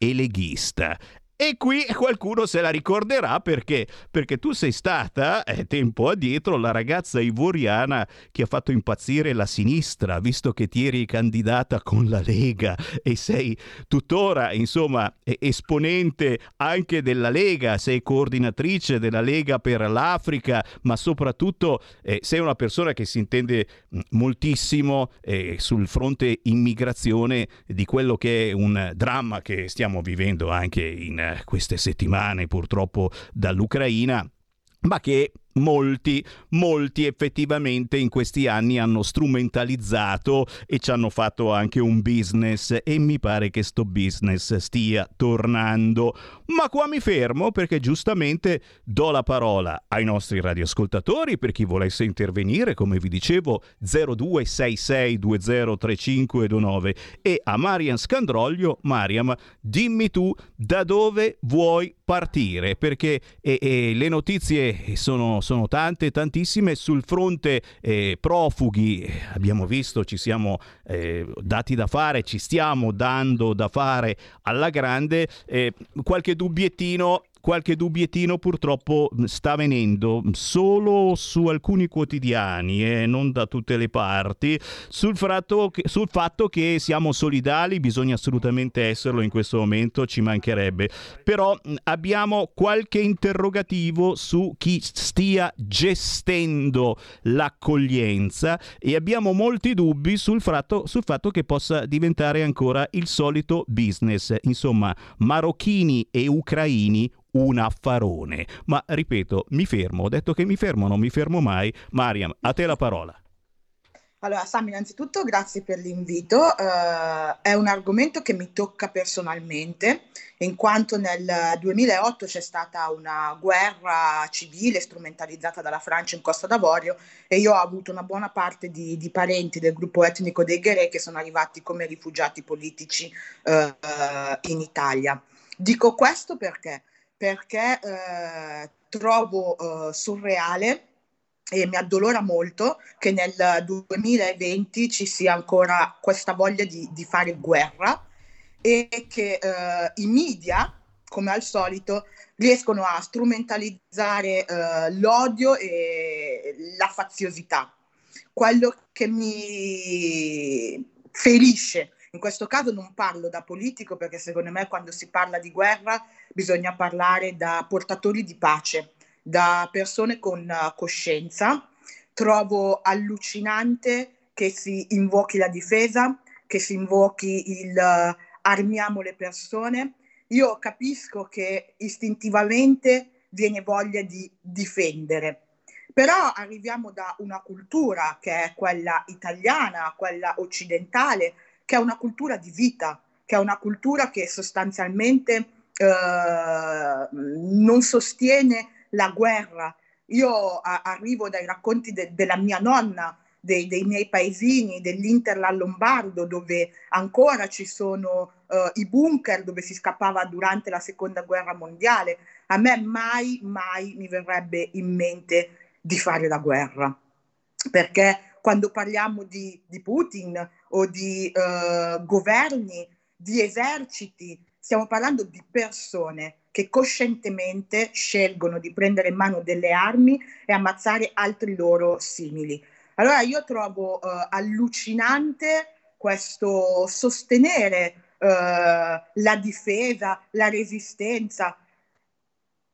e. E qui qualcuno se la ricorderà perché, perché tu sei stata eh, tempo addietro la ragazza ivoriana che ha fatto impazzire la sinistra, visto che ti eri candidata con la Lega e sei tuttora, insomma, esponente anche della Lega, sei coordinatrice della Lega per l'Africa, ma soprattutto eh, sei una persona che si intende mm, moltissimo eh, sul fronte immigrazione di quello che è un dramma che stiamo vivendo anche in queste settimane purtroppo dall'Ucraina, ma che molti, molti effettivamente in questi anni hanno strumentalizzato e ci hanno fatto anche un business e mi pare che sto business stia tornando. Ma qua mi fermo perché giustamente do la parola ai nostri radioascoltatori per chi volesse intervenire, come vi dicevo 0266203529 e a Marian Scandroglio, Mariam, dimmi tu da dove vuoi partire perché e, e le notizie sono, sono, tante, tantissime. Sul fronte eh, profughi abbiamo visto, ci siamo eh, dati da fare, ci stiamo dando da fare alla grande. Eh, qualche dubbiettino qualche dubbiettino purtroppo sta venendo solo su alcuni quotidiani e eh, non da tutte le parti. Sul fatto, che, sul fatto che siamo solidali bisogna assolutamente esserlo in questo momento ci mancherebbe. Però abbiamo qualche interrogativo su chi stia gestendo l'accoglienza e abbiamo molti dubbi sul fatto, sul fatto che possa diventare ancora il solito business. Insomma marocchini e ucraini un affarone. Ma ripeto, mi fermo, ho detto che mi fermo, non mi fermo mai. Mariam, a te la parola. Allora, Sam, innanzitutto grazie per l'invito. Uh, è un argomento che mi tocca personalmente, in quanto nel 2008 c'è stata una guerra civile strumentalizzata dalla Francia in Costa d'Avorio e io ho avuto una buona parte di, di parenti del gruppo etnico dei Ghere che sono arrivati come rifugiati politici uh, in Italia. Dico questo perché perché eh, trovo eh, surreale e mi addolora molto che nel 2020 ci sia ancora questa voglia di, di fare guerra e che eh, i media come al solito, riescono a strumentalizzare eh, l'odio e la faziosità. Quello che mi ferisce, in questo caso non parlo da politico perché secondo me quando si parla di guerra bisogna parlare da portatori di pace, da persone con uh, coscienza. Trovo allucinante che si invochi la difesa, che si invochi il uh, armiamo le persone. Io capisco che istintivamente viene voglia di difendere, però arriviamo da una cultura che è quella italiana, quella occidentale, che è una cultura di vita, che è una cultura che sostanzialmente eh, non sostiene la guerra. Io a- arrivo dai racconti de- della mia nonna, dei, dei, miei paesini, dell'Interland Lombardo, dove ancora ci sono uh, i bunker dove si scappava durante la seconda guerra mondiale. A me mai, mai mi verrebbe in mente di fare la guerra, perché quando parliamo di, di Putin o di uh, governi, di eserciti, stiamo parlando di persone che coscientemente scelgono di prendere in mano delle armi e ammazzare altri loro simili. Allora io trovo uh, allucinante questo sostenere uh, la difesa, la resistenza.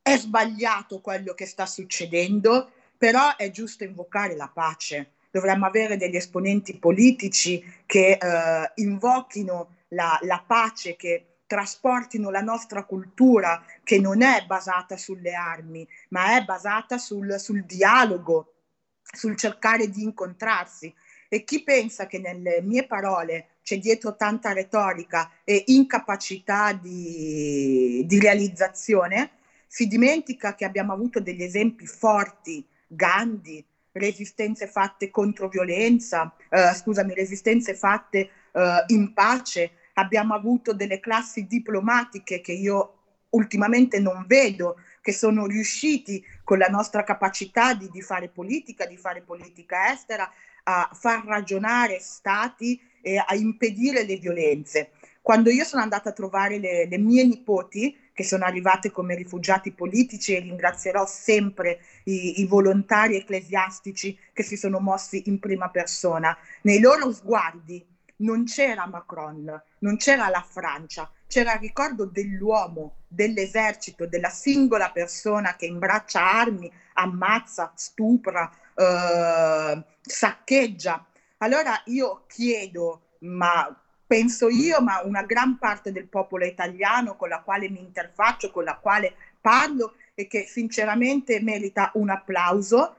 È sbagliato quello che sta succedendo, però è giusto invocare la pace. Dovremmo avere degli esponenti politici che uh, invochino la, la pace, che trasportino la nostra cultura che non è basata sulle armi, ma è basata sul, sul dialogo, sul cercare di incontrarsi. E chi pensa che nelle mie parole c'è dietro tanta retorica e incapacità di, di realizzazione, si dimentica che abbiamo avuto degli esempi forti, Gandhi, resistenze fatte contro violenza, eh, scusami, resistenze fatte eh, in pace, abbiamo avuto delle classi diplomatiche che io ultimamente non vedo, che sono riusciti con la nostra capacità di, di fare politica, di fare politica estera, a far ragionare stati e a impedire le violenze. Quando io sono andata a trovare le, le mie nipoti, che sono arrivate come rifugiati politici, e ringrazierò sempre i, i volontari ecclesiastici che si sono mossi in prima persona, nei loro sguardi non c'era Macron, non c'era la Francia, c'era il ricordo dell'uomo, dell'esercito, della singola persona che imbraccia armi, ammazza, stupra, eh, saccheggia. Allora io chiedo, ma penso io, ma una gran parte del popolo italiano con la quale mi interfaccio, con la quale parlo e che sinceramente merita un applauso,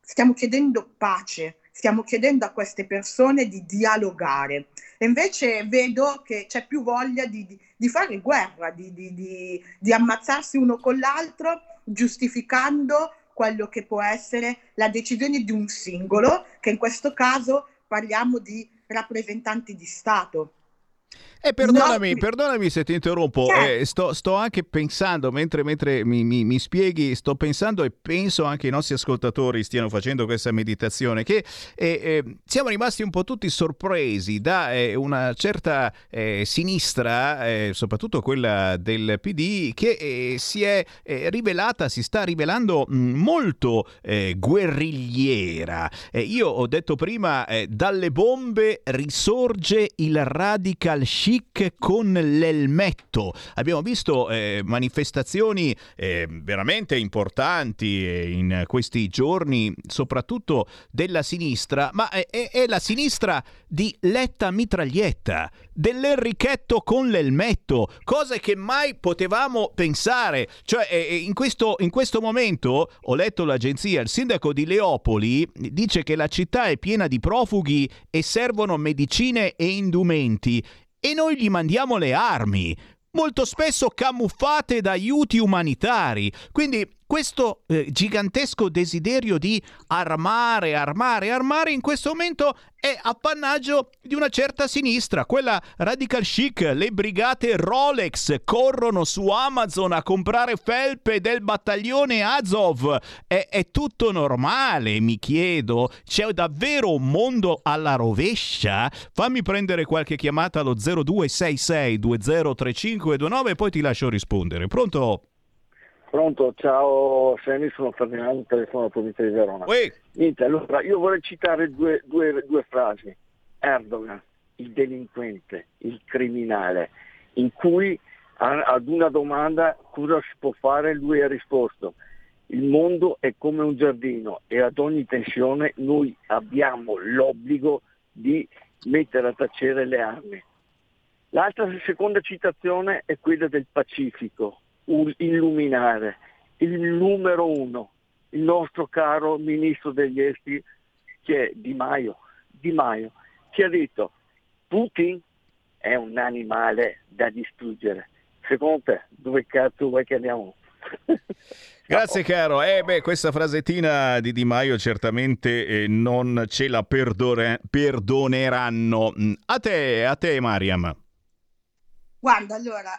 stiamo chiedendo pace, stiamo chiedendo a queste persone di dialogare. E invece vedo che c'è più voglia di, di, di fare guerra, di, di, ammazzarsi uno con l'altro, giustificando quello che può essere la decisione di un singolo, che in questo caso parliamo di rappresentanti di Stato. E eh, perdonami, no. perdonami se ti interrompo, eh, sto, sto, anche pensando, mentre, mentre mi, mi, mi, spieghi, sto pensando e penso anche i nostri ascoltatori stiano facendo questa meditazione, che eh, eh, siamo rimasti un po' tutti sorpresi da eh, una certa eh, sinistra, eh, soprattutto quella del PD, che si è rivelata, si sta rivelando mh, molto guerrigliera. io ho detto prima, dalle bombe risorge il radical chic con l'elmetto. Abbiamo visto eh, manifestazioni eh, veramente importanti eh, in questi giorni, soprattutto della sinistra, ma è, è la sinistra di Letta Mitraglietta, dell'Enrichetto con l'elmetto, cose che mai potevamo pensare. Cioè, eh, eh, in questo, in questo momento ho letto l'agenzia, il sindaco di Leopoli dice che la città è piena di profughi e servono medicine e indumenti e noi gli mandiamo le armi molto spesso camuffate da aiuti umanitari. Quindi questo eh, gigantesco desiderio di armare, armare, armare in questo momento è appannaggio di una certa sinistra, quella radical chic, le brigate Rolex corrono su Amazon a comprare felpe del battaglione Azov. È, è tutto normale, mi chiedo. C'è davvero un mondo alla rovescia? Fammi prendere qualche chiamata allo 0266 203529 e poi ti lascio rispondere. Pronto? Pronto, ciao Semi, sono Ferdinando, telefono alla provincia di Verona. Uè. Niente, allora io vorrei citare due, due, due frasi. Erdogan, il delinquente, il criminale, in cui ad una domanda cosa si può fare lui ha risposto il mondo è come un giardino e ad ogni tensione noi abbiamo l'obbligo di mettere a tacere le armi. L'altra seconda citazione è quella del Pacifico, illuminare, il numero uno, il nostro caro ministro degli esteri che è Di Maio, Di Maio, che ha detto Putin è un animale da distruggere. Secondo te, dove cazzo vuoi che andiamo? Grazie caro. Eh beh, questa frasettina di Di Maio certamente eh, non ce la perdore- perdoneranno. Mm, A te, a te Mariam. Guarda, allora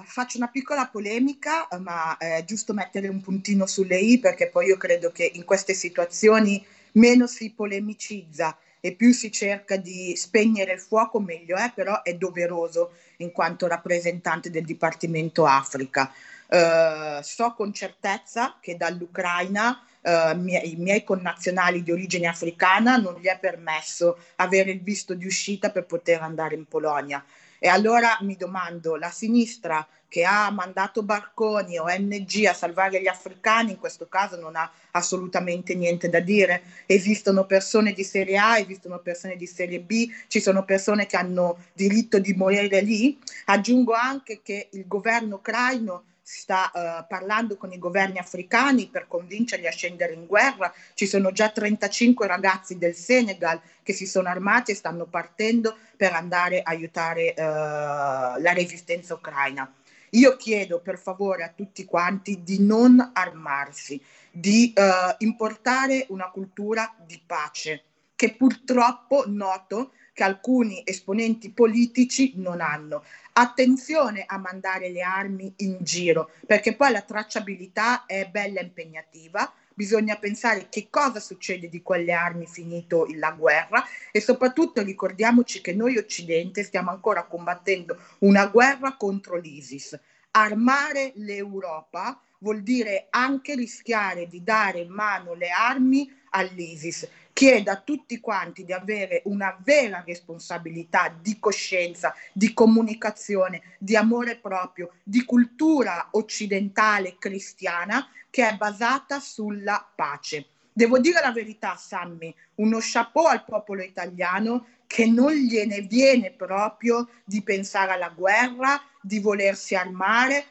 eh, faccio una piccola polemica, eh, ma è giusto mettere un puntino sulle i perché poi io credo che in queste situazioni meno si polemicizza e più si cerca di spegnere il fuoco, meglio è, però è doveroso in quanto rappresentante del Dipartimento Africa. Eh, so con certezza che dall'Ucraina eh, mie- i miei connazionali di origine africana non gli è permesso avere il visto di uscita per poter andare in Polonia. E allora mi domando, la sinistra che ha mandato barconi o ONG a salvare gli africani, in questo caso non ha assolutamente niente da dire. Esistono persone di serie A, esistono persone di serie B, ci sono persone che hanno diritto di morire lì. Aggiungo anche che il governo ucraino sta eh, parlando con i governi africani per convincerli a scendere in guerra. Ci sono già 35 ragazzi del Senegal che si sono armati e stanno partendo per andare a aiutare eh, la resistenza ucraina. Io chiedo per favore a tutti quanti di non armarsi, di eh, importare una cultura di pace che purtroppo noto che alcuni esponenti politici non hanno. Attenzione a mandare le armi in giro, perché poi la tracciabilità è bella impegnativa. Bisogna pensare che cosa succede di quelle armi finito la guerra e soprattutto ricordiamoci che noi Occidente stiamo ancora combattendo una guerra contro l'ISIS. Armare l'Europa vuol dire anche rischiare di dare in mano le armi all'ISIS. Chiedo a tutti quanti di avere una vera responsabilità di coscienza, di comunicazione, di amore proprio, di cultura occidentale cristiana che è basata sulla pace. Devo dire la verità, Sammy, uno chapeau al popolo italiano che non gliene viene proprio di pensare alla guerra, di volersi armare,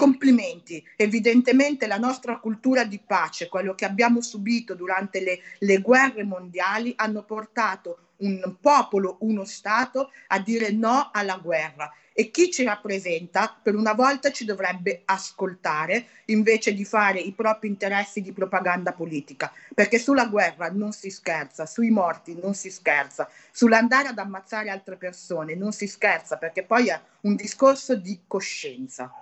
complimenti. Evidentemente la nostra cultura di pace, quello che abbiamo subito durante le, le guerre mondiali, hanno portato un popolo, uno Stato a dire no alla guerra. E chi ci rappresenta per una volta ci dovrebbe ascoltare invece di fare i propri interessi di propaganda politica, perché sulla guerra non si scherza, sui morti non si scherza, sull'andare ad ammazzare altre persone non si scherza, perché poi è un discorso di coscienza.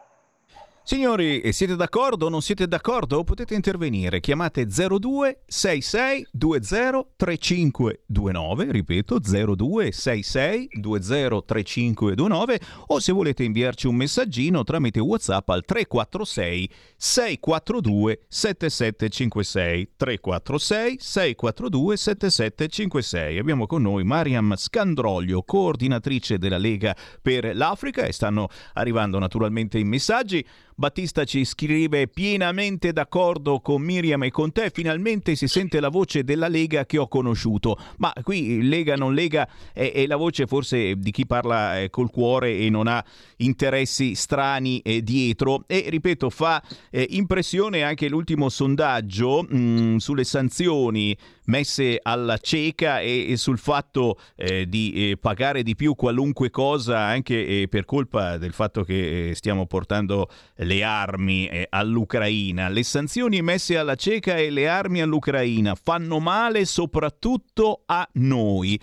Signori, eh, siete d'accordo o non siete d'accordo? Potete intervenire. Chiamate 02 66 20 3529, ripeto 02 66 20 3529 o se volete inviarci un messaggino tramite WhatsApp al 346 642 7756 346 642 7756. Abbiamo con noi Mariam Scandroglio, coordinatrice della Lega per l'Africa e stanno arrivando naturalmente i messaggi. Battista ci scrive pienamente d'accordo con Miriam e con te, finalmente si sente la voce della Lega che ho conosciuto, ma qui Lega non Lega è, è la voce forse di chi parla eh, col cuore e non ha interessi strani eh, dietro. E ripeto fa eh, impressione anche l'ultimo sondaggio mh, sulle sanzioni messe alla cieca e, e sul fatto eh, di eh, pagare di più qualunque cosa anche per colpa del fatto che stiamo portando le armi eh, all'Ucraina. Le sanzioni messe alla cieca e le armi all'Ucraina fanno male soprattutto a noi.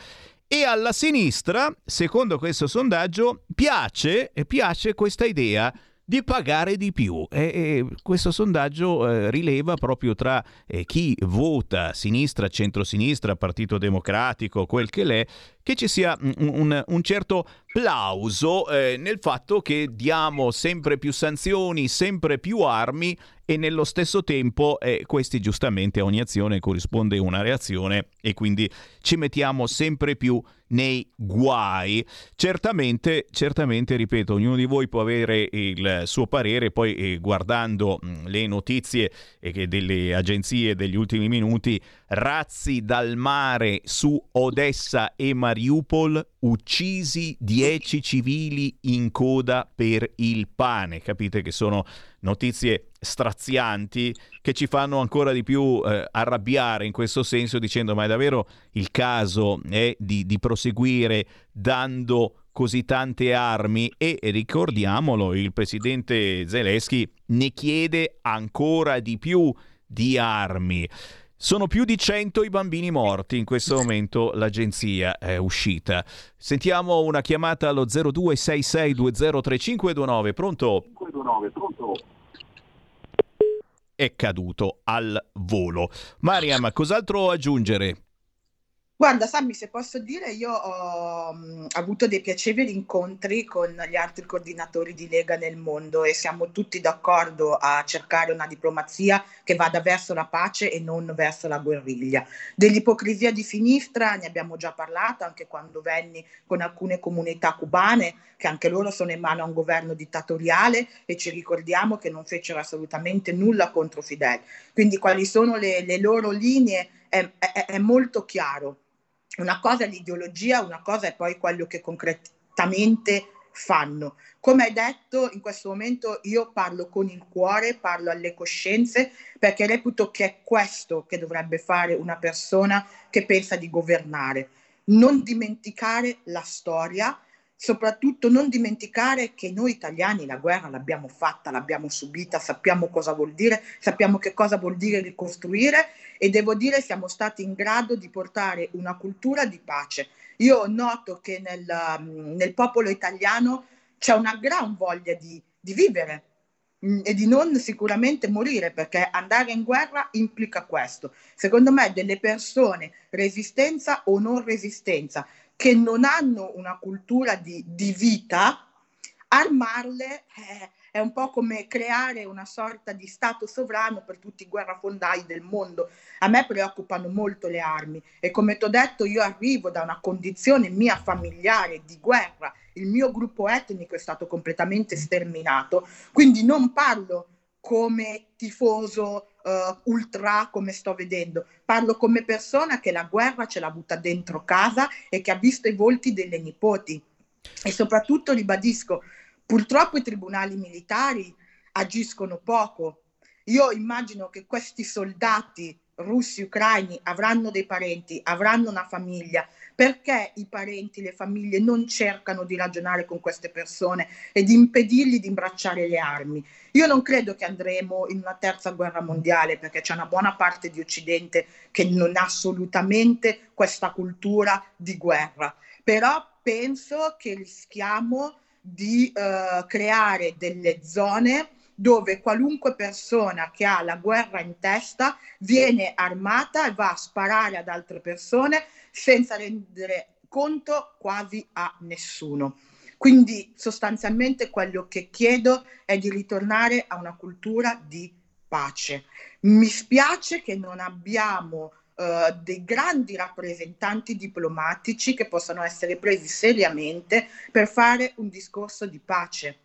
E alla sinistra, secondo questo sondaggio, piace, piace questa idea di pagare di più. E, e questo sondaggio eh, rileva proprio tra eh, chi vota sinistra, centrosinistra, Partito Democratico, quel che l'è, che ci sia un, un, un certo plauso eh, nel fatto che diamo sempre più sanzioni, sempre più armi e nello stesso tempo eh, questi giustamente a ogni azione corrisponde una reazione e quindi ci mettiamo sempre più nei guai. Certamente, certamente, ripeto, ognuno di voi può avere il suo parere, poi eh, guardando mh, le notizie eh, delle agenzie degli ultimi minuti, razzi dal mare su Odessa e Mariupol, uccisi 10 civili in coda per il pane. Capite che sono notizie strazianti che ci fanno ancora di più eh, arrabbiare in questo senso dicendo ma è davvero il caso eh, di, di proseguire dando così tante armi e ricordiamolo il presidente Zelensky ne chiede ancora di più di armi. Sono più di 100 i bambini morti in questo momento, l'agenzia è uscita. Sentiamo una chiamata allo 0266203529. Pronto? 29, pronto? È caduto al volo. Mariam, cos'altro aggiungere? Guarda, Sammy, se posso dire, io ho mh, avuto dei piacevoli incontri con gli altri coordinatori di Lega nel mondo e siamo tutti d'accordo a cercare una diplomazia che vada verso la pace e non verso la guerriglia. Dell'ipocrisia di sinistra ne abbiamo già parlato anche quando venni con alcune comunità cubane, che anche loro sono in mano a un governo dittatoriale e ci ricordiamo che non fecero assolutamente nulla contro Fidel. Quindi quali sono le, le loro linee è, è, è molto chiaro una cosa è l'ideologia, una cosa è poi quello che concretamente fanno. Come hai detto, in questo momento io parlo con il cuore, parlo alle coscienze, perché reputo che è questo che dovrebbe fare una persona che pensa di governare. Non dimenticare la storia, soprattutto non dimenticare che noi italiani la guerra l'abbiamo fatta, l'abbiamo subita, sappiamo cosa vuol dire, sappiamo che cosa vuol dire ricostruire e devo dire siamo stati in grado di portare una cultura di pace. Io noto che nel, nel popolo italiano c'è una gran voglia di, di vivere mh, e di non sicuramente morire perché andare in guerra implica questo. Secondo me delle persone resistenza o non resistenza che non hanno una cultura di, di vita, armarle eh, è un po' come creare una sorta di stato sovrano per tutti i guerrafondai del mondo. A me preoccupano molto le armi e come ti ho detto io arrivo da una condizione mia familiare di guerra, il mio gruppo etnico è stato completamente sterminato, quindi non parlo come tifoso uh, ultra come sto vedendo, parlo come persona che la guerra ce l'ha avuta dentro casa e che ha visto i volti delle nipoti e soprattutto ribadisco Purtroppo i tribunali militari agiscono poco. Io immagino che questi soldati russi, ucraini avranno dei parenti, avranno una famiglia. Perché i parenti, le famiglie non cercano di ragionare con queste persone e di impedirgli di imbracciare le armi? Io non credo che andremo in una terza guerra mondiale perché c'è una buona parte di Occidente che non ha assolutamente questa cultura di guerra. Però penso che rischiamo di eh, creare delle zone dove qualunque persona che ha la guerra in testa viene armata e va a sparare ad altre persone senza rendere conto quasi a nessuno. Quindi sostanzialmente quello che chiedo è di ritornare a una cultura di pace. Mi spiace che non abbiamo uh, dei grandi rappresentanti diplomatici che possano essere presi seriamente per fare un discorso di pace.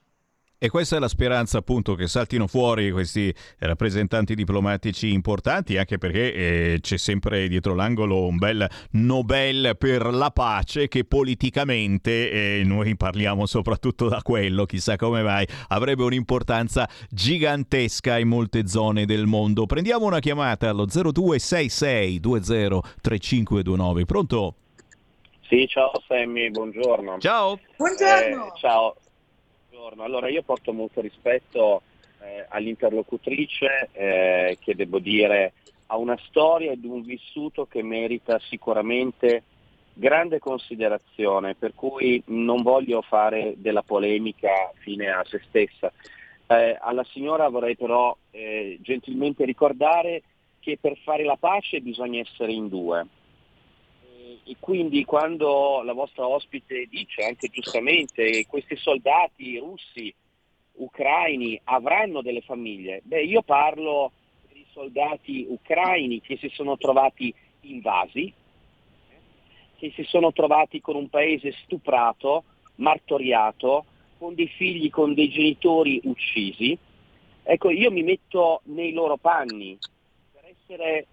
E questa è la speranza appunto che saltino fuori questi rappresentanti diplomatici importanti, anche perché eh, c'è sempre dietro l'angolo un bel Nobel per la pace che politicamente, eh, noi parliamo soprattutto da quello, chissà come mai, avrebbe un'importanza gigantesca in molte zone del mondo. Prendiamo una chiamata allo 0266203529. Pronto? Sì, ciao Sammy, buongiorno. Ciao. Buongiorno. Eh, ciao buongiorno. Allora io porto molto rispetto eh, all'interlocutrice eh, che devo dire ha una storia ed un vissuto che merita sicuramente grande considerazione, per cui non voglio fare della polemica fine a se stessa. Eh, alla signora vorrei però eh, gentilmente ricordare che per fare la pace bisogna essere in due. E quindi quando la vostra ospite dice anche giustamente che questi soldati russi, ucraini avranno delle famiglie, beh io parlo di soldati ucraini che si sono trovati invasi, che si sono trovati con un paese stuprato, martoriato, con dei figli, con dei genitori uccisi. Ecco, io mi metto nei loro panni. Per essere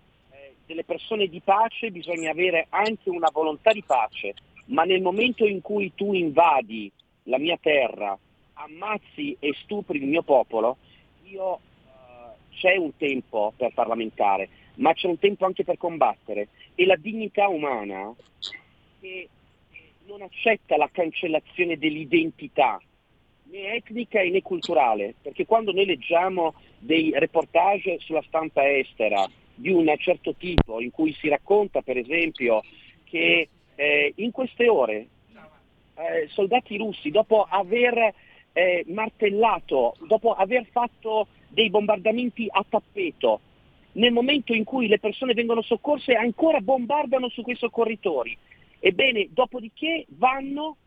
delle persone di pace bisogna avere anche una volontà di pace, ma nel momento in cui tu invadi la mia terra, ammazzi e stupri il mio popolo, io, eh, c'è un tempo per parlamentare, ma c'è un tempo anche per combattere. E la dignità umana che non accetta la cancellazione dell'identità né etnica né culturale, perché quando noi leggiamo dei reportage sulla stampa estera di un certo tipo in cui si racconta per esempio che eh, in queste ore eh, soldati russi dopo aver eh, martellato, dopo aver fatto dei bombardamenti a tappeto, nel momento in cui le persone vengono soccorse ancora bombardano su quei soccorritori. Ebbene, dopodiché vanno,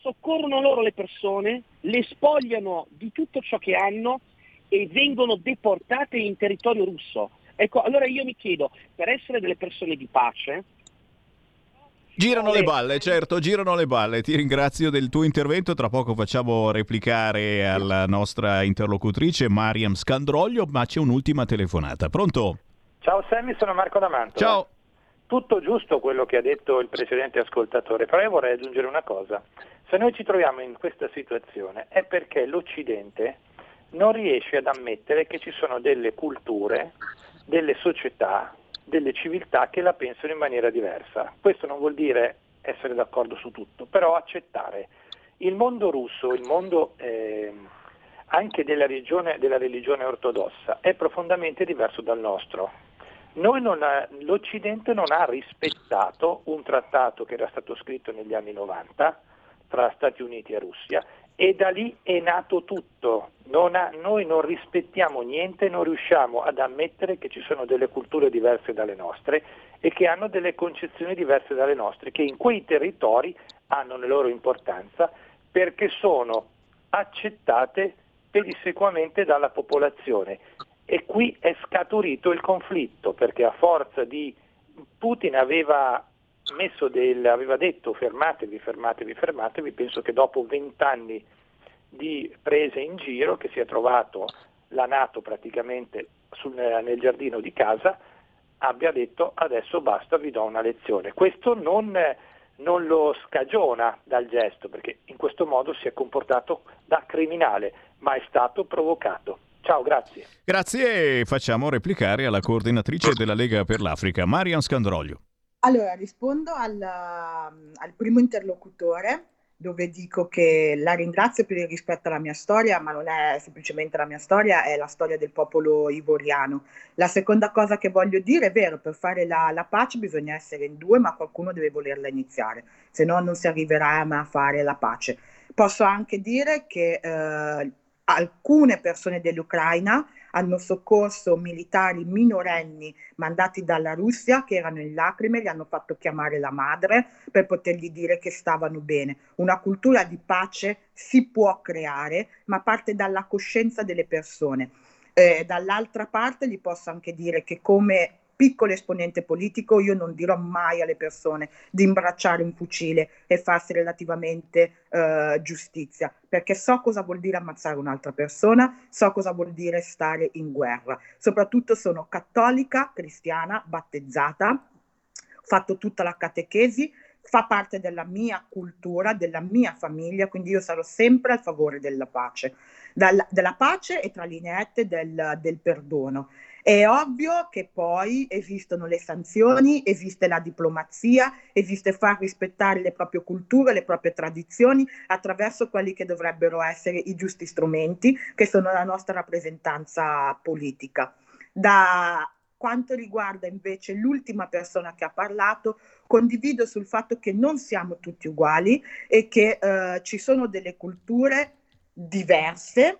soccorrono loro le persone, le spogliano di tutto ciò che hanno e vengono deportate in territorio russo. Ecco, allora io mi chiedo, per essere delle persone di pace, Girano le balle, certo, girano le balle. Ti ringrazio del tuo intervento. Tra poco facciamo replicare alla nostra interlocutrice Mariam Scandroglio, ma c'è un'ultima telefonata. Pronto? Ciao Sammy, sono Marco D'Amanto. Ciao. Tutto giusto quello che ha detto il precedente ascoltatore, però io vorrei aggiungere una cosa. Se noi ci troviamo in questa situazione è perché l'Occidente non riesce ad ammettere che ci sono delle culture, delle società, delle civiltà che la pensano in maniera diversa. Questo non vuol dire essere d'accordo su tutto, però accettare. Il mondo russo, il mondo eh, anche della religione, della religione ortodossa, è profondamente diverso dal nostro. Non ha, L'Occidente non ha rispettato un trattato che era stato scritto negli anni 90 tra Stati Uniti e Russia e da lì è nato tutto. Non ha, noi non rispettiamo niente, non riusciamo ad ammettere che ci sono delle culture diverse dalle nostre e che hanno delle concezioni diverse dalle nostre, che in quei territori hanno la loro importanza perché sono accettate pedissequamente dalla popolazione. E qui è scaturito il conflitto, perché a forza di Putin aveva del, aveva detto fermatevi, fermatevi, fermatevi, penso che dopo vent'anni di prese in giro, che si è trovato la Nato praticamente sul, nel giardino di casa, abbia detto adesso basta, vi do una lezione. Questo non, non lo scagiona dal gesto, perché in questo modo si è comportato da criminale, ma è stato provocato. Ciao, grazie. Grazie e facciamo replicare alla coordinatrice della Lega per l'Africa, Marian Scandroglio. Allora, rispondo al, al primo interlocutore dove dico che la ringrazio per il rispetto alla mia storia, ma non è semplicemente la mia storia, è la storia del popolo ivoriano. La seconda cosa che voglio dire è vero, per fare la, la pace bisogna essere in due, ma qualcuno deve volerla iniziare, se no non si arriverà mai a fare la pace. Posso anche dire che eh, alcune persone dell'Ucraina hanno soccorso militari minorenni mandati dalla Russia che erano in lacrime, li hanno fatto chiamare la madre per potergli dire che stavano bene. Una cultura di pace si può creare, ma parte dalla coscienza delle persone. Eh, dall'altra parte gli posso anche dire che come piccolo esponente politico, io non dirò mai alle persone di imbracciare un fucile e farsi relativamente eh, giustizia, perché so cosa vuol dire ammazzare un'altra persona, so cosa vuol dire stare in guerra. Soprattutto sono cattolica, cristiana, battezzata, fatto tutta la catechesi, fa parte della mia cultura, della mia famiglia, quindi io sarò sempre a favore della pace. della pace e tra lineette del, del perdono. È ovvio che poi esistono le sanzioni, esiste la diplomazia, esiste far rispettare le proprie culture, le proprie tradizioni attraverso quelli che dovrebbero essere i giusti strumenti, che sono la nostra rappresentanza politica. Da quanto riguarda invece l'ultima persona che ha parlato, condivido sul fatto che non siamo tutti uguali e che eh, ci sono delle culture diverse,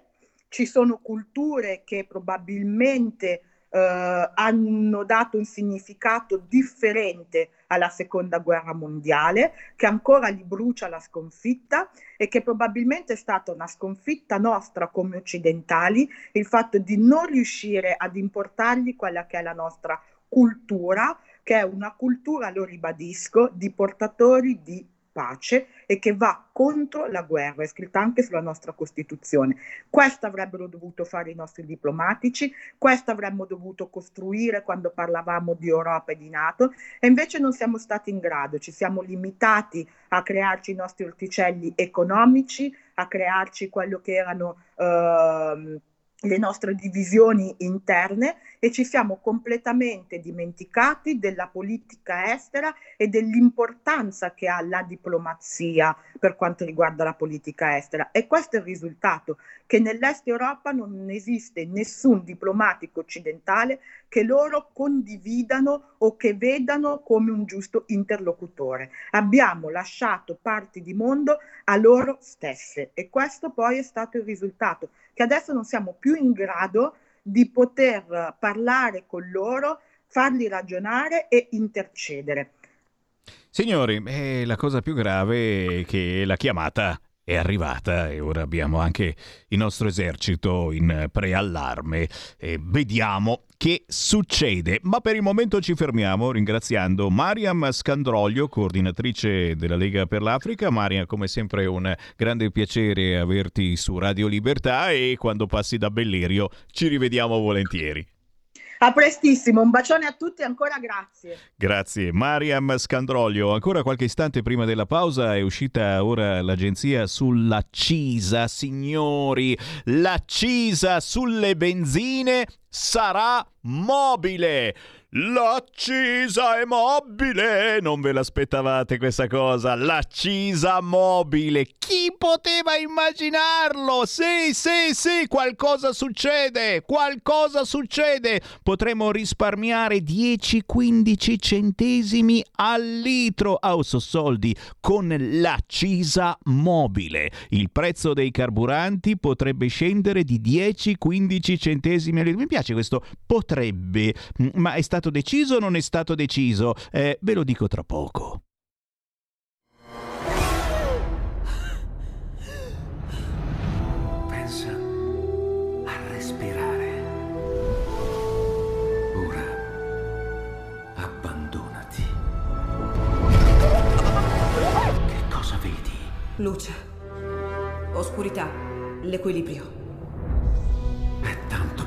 ci sono culture che probabilmente eh, hanno dato un significato differente alla seconda guerra mondiale, che ancora li brucia la sconfitta e che probabilmente è stata una sconfitta nostra come occidentali, il fatto di non riuscire ad importargli quella che è la nostra cultura, che è una cultura, lo ribadisco, di portatori di pace e che va contro la guerra, è scritta anche sulla nostra Costituzione. Questo avrebbero dovuto fare i nostri diplomatici, questo avremmo dovuto costruire quando parlavamo di Europa e di Nato e invece non siamo stati in grado, ci siamo limitati a crearci i nostri orticelli economici, a crearci quello che erano... Uh, le nostre divisioni interne e ci siamo completamente dimenticati della politica estera e dell'importanza che ha la diplomazia per quanto riguarda la politica estera. E questo è il risultato, che nell'Est Europa non esiste nessun diplomatico occidentale che loro condividano o che vedano come un giusto interlocutore. Abbiamo lasciato parti di mondo a loro stesse e questo poi è stato il risultato, che adesso non siamo più in grado di poter parlare con loro, farli ragionare e intercedere. Signori, eh, la cosa più grave è che la chiamata è arrivata e ora abbiamo anche il nostro esercito in preallarme e vediamo che succede. Ma per il momento ci fermiamo ringraziando Mariam Scandroglio, coordinatrice della Lega per l'Africa. Mariam, come sempre un grande piacere averti su Radio Libertà e quando passi da Bellerio ci rivediamo volentieri. A prestissimo, un bacione a tutti e ancora grazie. Grazie. Mariam Scandroglio, ancora qualche istante prima della pausa è uscita ora l'agenzia sull'accisa, signori. L'accisa sulle benzine sarà mobile. L'accisa è mobile! Non ve l'aspettavate questa cosa? L'accisa mobile! Chi poteva immaginarlo? Sì, sì, sì, qualcosa succede! Qualcosa succede! Potremo risparmiare 10-15 centesimi al litro a oh, soldi con l'accisa mobile. Il prezzo dei carburanti potrebbe scendere di 10-15 centesimi al litro. Mi piace questo potrebbe, ma è stato stato deciso o non è stato deciso? Eh, ve lo dico tra poco. Pensa a respirare. Ora abbandonati. Che cosa vedi? Luce. Oscurità. L'equilibrio. È tanto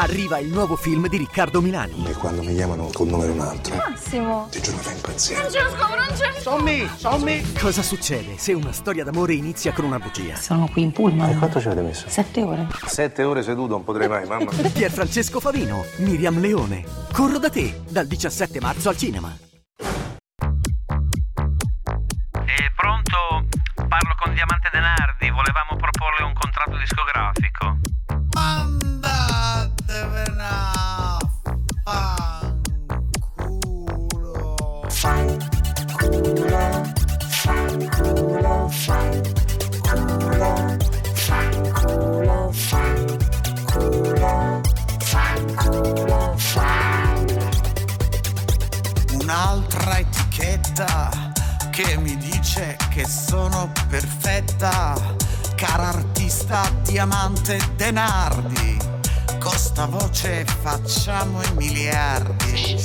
Arriva il nuovo film di Riccardo Milani. E quando mi chiamano col numero un altro, Massimo! ti giuro fa impazzire. Francesco, Francesco! Sommi, sommi! Cosa succede se una storia d'amore inizia con una bugia? Sono qui in pullman. E quanto ci avete messo? Sette ore. Sette ore seduto, non potrei mai, mamma. Pier Francesco Favino, Miriam Leone. Corro da te, dal 17 marzo al cinema. E pronto? Parlo con Diamante Denardi, volevamo proporle un contratto discografico. Un'altra etichetta che mi dice che sono perfetta, cara artista diamante denardi. Costa voce facciamo i miliardi.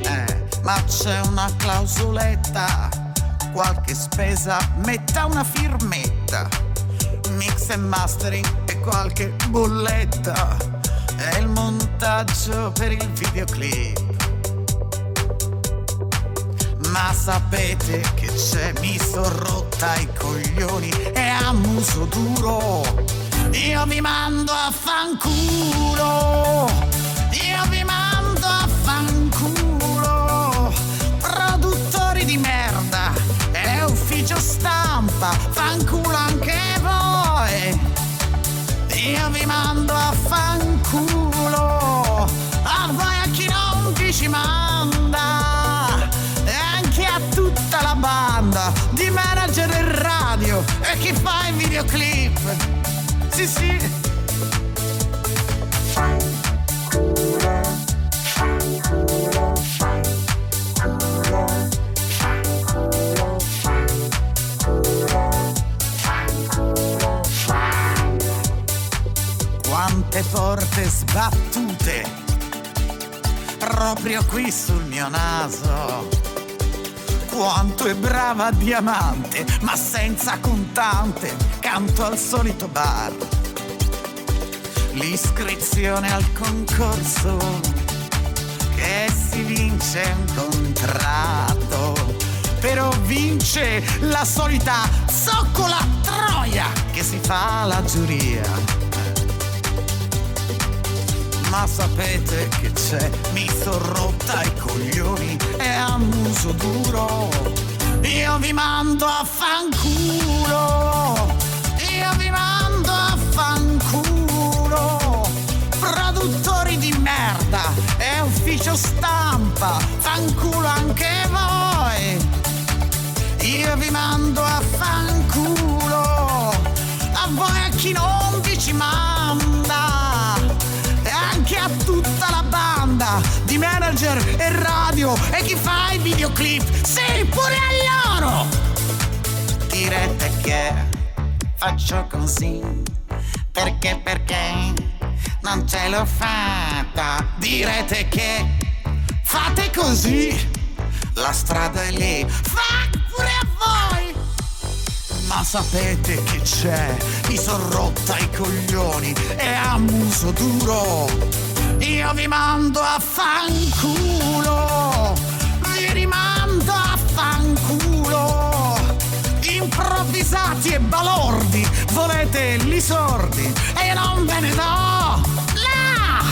Eh, ma c'è una clausoletta, qualche spesa, metta una firmetta. Mix e mastering e qualche bolletta. È il montaggio per il videoclip. Ma sapete che c'è, mi son rotta i coglioni e a muso duro. Io vi mando a fanculo. Stampa. Fanculo anche voi. Io vi mando a fanculo. A voi a chi non vi ci manda. E anche a tutta la banda di manager e radio e chi fa i videoclip. Sì, sì. Quante porte sbattute proprio qui sul mio naso. Quanto è brava diamante, ma senza contante, canto al solito bar. L'iscrizione al concorso, che si vince un contratto, però vince la solita zoccola troia che si fa la giuria. Ma sapete che c'è? Mi son rotta i coglioni e a muso duro. Io vi mando a fanculo. Io vi mando a fanculo. Produttori di merda e ufficio stampa. Fanculo anche voi. Io vi mando a fanculo. A voi a chi non manager e radio e chi fa i videoclip. Sì, pure a loro! Direte che faccio così perché perché non ce l'ho fatta. Direte che fate così, la strada è lì. Fa pure a voi! Ma sapete che c'è? Mi son rotta i coglioni e a muso duro. Io vi mando a fanculo. Vi rimando a fanculo. Improvvisati e balordi, volete li sordi e non ve ne do. Là!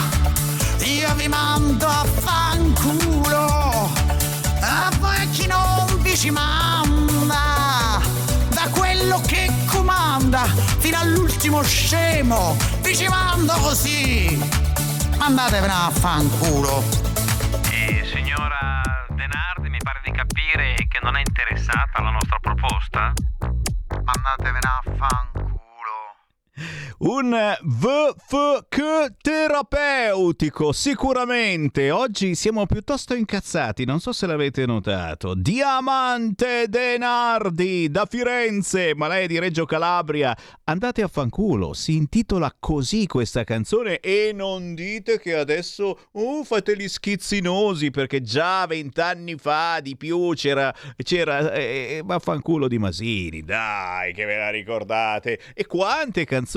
Io vi mando a fanculo. A voi chi non vi ci manda da quello che comanda fino all'ultimo scemo vi ci mando così mandatevene a fanculo E signora Denardi, mi pare di capire che non è interessata alla nostra proposta? mandatevene a fanculo Un VFK terapeutico, sicuramente. Oggi siamo piuttosto incazzati, non so se l'avete notato. Diamante Denardi da Firenze, ma lei è di Reggio Calabria. Andate a fanculo, si intitola così questa canzone e non dite che adesso uh, fate gli schizzinosi perché già vent'anni fa di più c'era, c'era eh, eh, vaffanculo di Masini, dai che ve la ricordate. E quante canzoni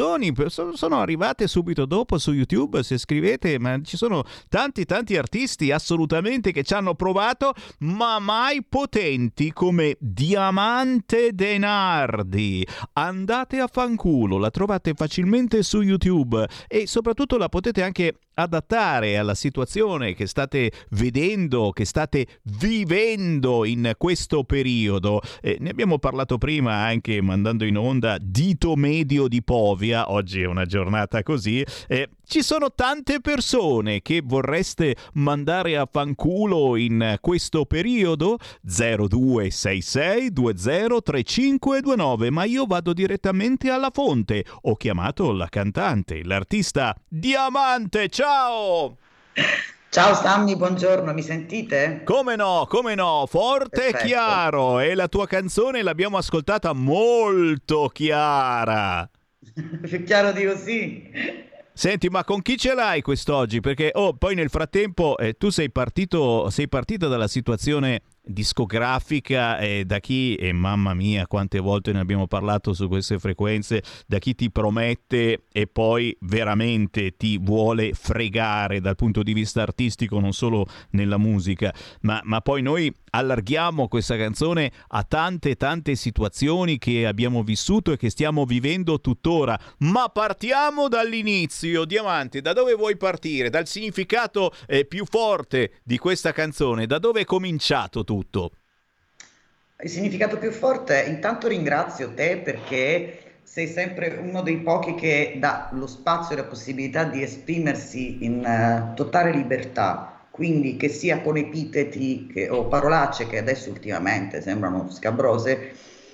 sono arrivate subito dopo su YouTube, se scrivete, ma ci sono tanti tanti artisti assolutamente che ci hanno provato, ma mai potenti come Diamante Denardi. Andate a fanculo, la trovate facilmente su YouTube e soprattutto la potete anche adattare alla situazione che state vedendo, che state vivendo in questo periodo. Eh, ne abbiamo parlato prima anche mandando in onda Dito Medio di Povia, oggi è una giornata così. Eh, ci sono tante persone che vorreste mandare a fanculo in questo periodo 0266203529, ma io vado direttamente alla fonte. Ho chiamato la cantante, l'artista Diamante. Ciao! Ciao Sammy, buongiorno, mi sentite? Come no, come no, forte e chiaro. E la tua canzone l'abbiamo ascoltata molto chiara. Più chiaro di così. Senti, ma con chi ce l'hai quest'oggi? Perché oh, poi nel frattempo eh, tu sei partito, sei partito dalla situazione discografica e da chi, e mamma mia quante volte ne abbiamo parlato su queste frequenze, da chi ti promette e poi veramente ti vuole fregare dal punto di vista artistico, non solo nella musica, ma, ma poi noi allarghiamo questa canzone a tante tante situazioni che abbiamo vissuto e che stiamo vivendo tuttora. Ma partiamo dall'inizio, Diamante, da dove vuoi partire? Dal significato eh, più forte di questa canzone, da dove è cominciato tutto? Il significato più forte, intanto ringrazio te perché sei sempre uno dei pochi che dà lo spazio e la possibilità di esprimersi in uh, totale libertà quindi che sia con epiteti che, o parolacce che adesso ultimamente sembrano scabrose,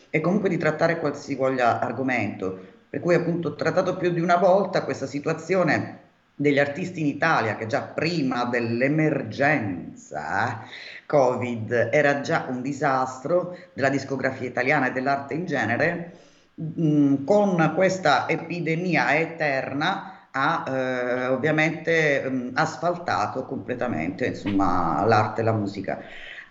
e comunque di trattare qualsivoglia argomento. Per cui appunto ho trattato più di una volta questa situazione degli artisti in Italia che già prima dell'emergenza Covid era già un disastro della discografia italiana e dell'arte in genere, mh, con questa epidemia eterna ha eh, ovviamente mh, asfaltato completamente insomma, l'arte e la musica.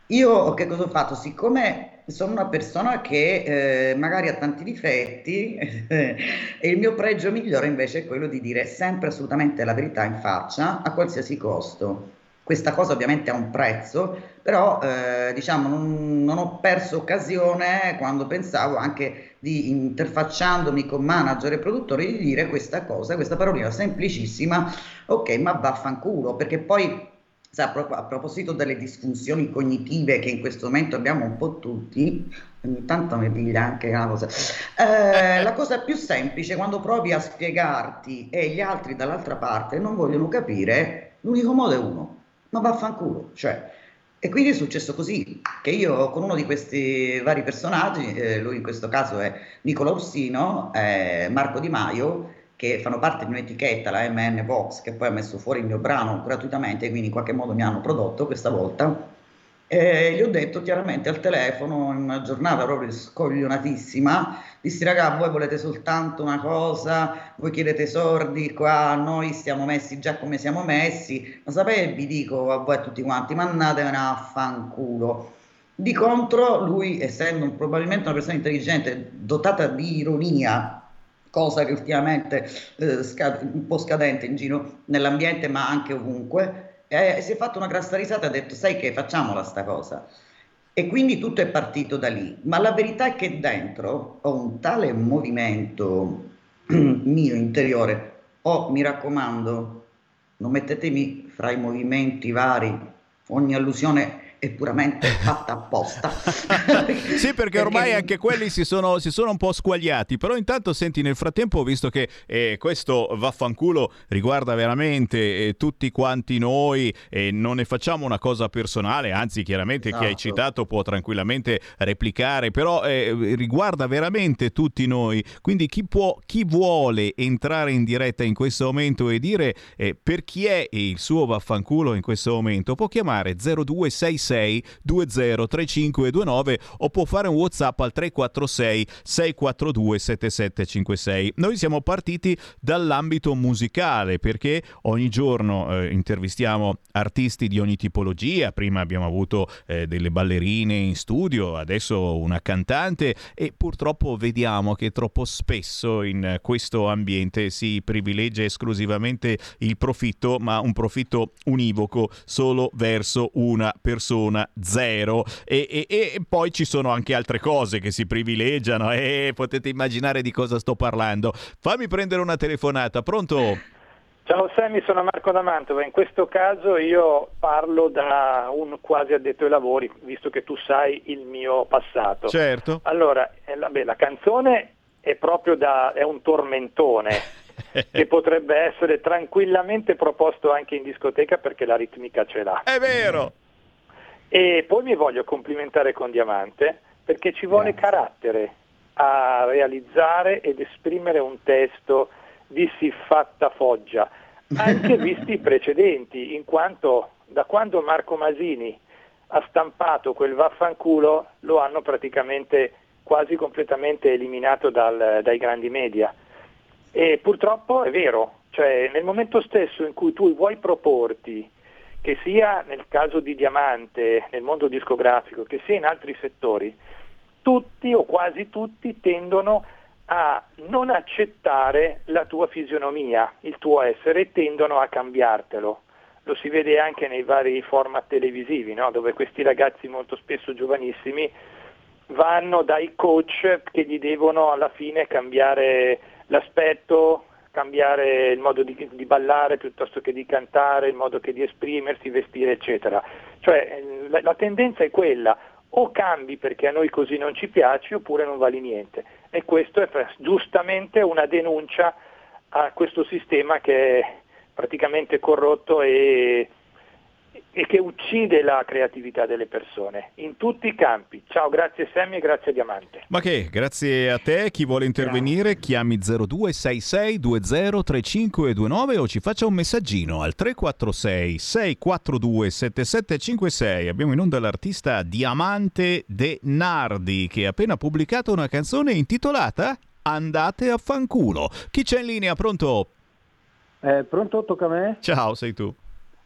Io che cosa ho fatto? Siccome sono una persona che eh, magari ha tanti difetti e il mio pregio migliore invece è quello di dire sempre assolutamente la verità in faccia a qualsiasi costo. Questa cosa ovviamente ha un prezzo, però eh, diciamo non, non, ho perso occasione quando pensavo anche di interfacciandomi con manager e produttori di dire questa cosa, questa parolina semplicissima, ok, ma vaffanculo, perché poi a, pro- a proposito delle disfunzioni cognitive che in questo momento abbiamo un po' tutti, ogni tanto mi piglia anche una cosa. Eh, la cosa più semplice quando provi a spiegarti e gli altri dall'altra parte non vogliono capire, l'unico modo è uno, ma vaffanculo, cioè. E quindi è successo così, che io con uno di questi vari personaggi, eh, lui in questo caso è Nicola Ursino, eh, Marco Di Maio, che fanno parte di un'etichetta, la MN Vox, che poi ha messo fuori il mio brano gratuitamente, quindi in qualche modo mi hanno prodotto questa volta, e gli ho detto chiaramente al telefono, in una giornata proprio scoglionatissima, dissi raga, voi volete soltanto una cosa, voi chiedete sordi, qua noi stiamo messi già come siamo messi, ma sapete, vi dico a voi a tutti quanti, mandatevene a fanculo. Di contro, lui, essendo probabilmente una persona intelligente, dotata di ironia, cosa che ultimamente eh, un po' scadente in giro nell'ambiente, ma anche ovunque, eh, si è fatto una grassa risata e ha detto sai che facciamola sta cosa. E quindi tutto è partito da lì. Ma la verità è che dentro ho un tale movimento mio interiore. Oh, mi raccomando, non mettetemi fra i movimenti vari, ogni allusione è puramente fatta apposta. sì, perché ormai anche quelli si sono, si sono un po' squagliati, però intanto senti nel frattempo, visto che eh, questo vaffanculo riguarda veramente eh, tutti quanti noi e non ne facciamo una cosa personale, anzi chiaramente chi hai Esatto. citato può tranquillamente replicare, però eh, riguarda veramente tutti noi, quindi chi può, chi vuole entrare in diretta in questo momento e dire eh, per chi è il suo vaffanculo in questo momento, può chiamare 0266 203529 o può fare un WhatsApp al 346 642 7756. Noi siamo partiti dall'ambito musicale perché ogni giorno eh, intervistiamo artisti di ogni tipologia, prima abbiamo avuto eh, delle ballerine in studio, adesso una cantante e purtroppo vediamo che troppo spesso in questo ambiente si privilegia esclusivamente il profitto, ma un profitto univoco solo verso una persona zero e, e- e poi ci sono anche altre cose che si privilegiano e potete immaginare di cosa sto parlando. Fammi prendere una telefonata, pronto? Ciao Sammy, sono Marco da Mantova. In questo caso io parlo da un quasi addetto ai lavori, visto che tu sai il mio passato. Certo. Allora, eh, vabbè, la canzone è proprio da, è un tormentone che potrebbe essere tranquillamente proposto anche in discoteca perché la ritmica ce l'ha. È vero! E poi mi voglio complimentare con Diamante perché ci vuole carattere a realizzare ed esprimere un testo di siffatta foggia, anche visti i precedenti, in quanto da quando Marco Masini ha stampato quel vaffanculo lo hanno praticamente quasi completamente eliminato dal- dai grandi media. E purtroppo è vero, cioè nel momento stesso in cui tu vuoi proporti, che sia nel caso di Diamante, nel mondo discografico, che sia in altri settori, tutti o quasi tutti tendono a non accettare la tua fisionomia, il tuo essere, e tendono a cambiartelo. Lo si vede anche nei vari format televisivi, no? dove questi ragazzi molto spesso giovanissimi vanno dai coach che gli devono alla fine cambiare l'aspetto, cambiare il modo di, di ballare piuttosto che di cantare, il modo che di esprimersi, vestire, eccetera. Cioè eh, la, la tendenza è quella, o cambi perché a noi così non ci piace oppure non vali niente. E questo è giustamente una denuncia a questo sistema che è praticamente corrotto e, e che uccide la creatività delle persone in tutti i campi. Ciao, grazie Sammy e grazie Diamante. Ma che, grazie a te, chi vuole intervenire chiami 0266 203529 o ci faccia un messaggino al 346 642 7756. Abbiamo in onda l'artista Diamante De Nardi che ha appena pubblicato una canzone intitolata Andate a fanculo. Chi c'è in linea? Pronto? Eh, pronto, tocca a me? Ciao, sei tu.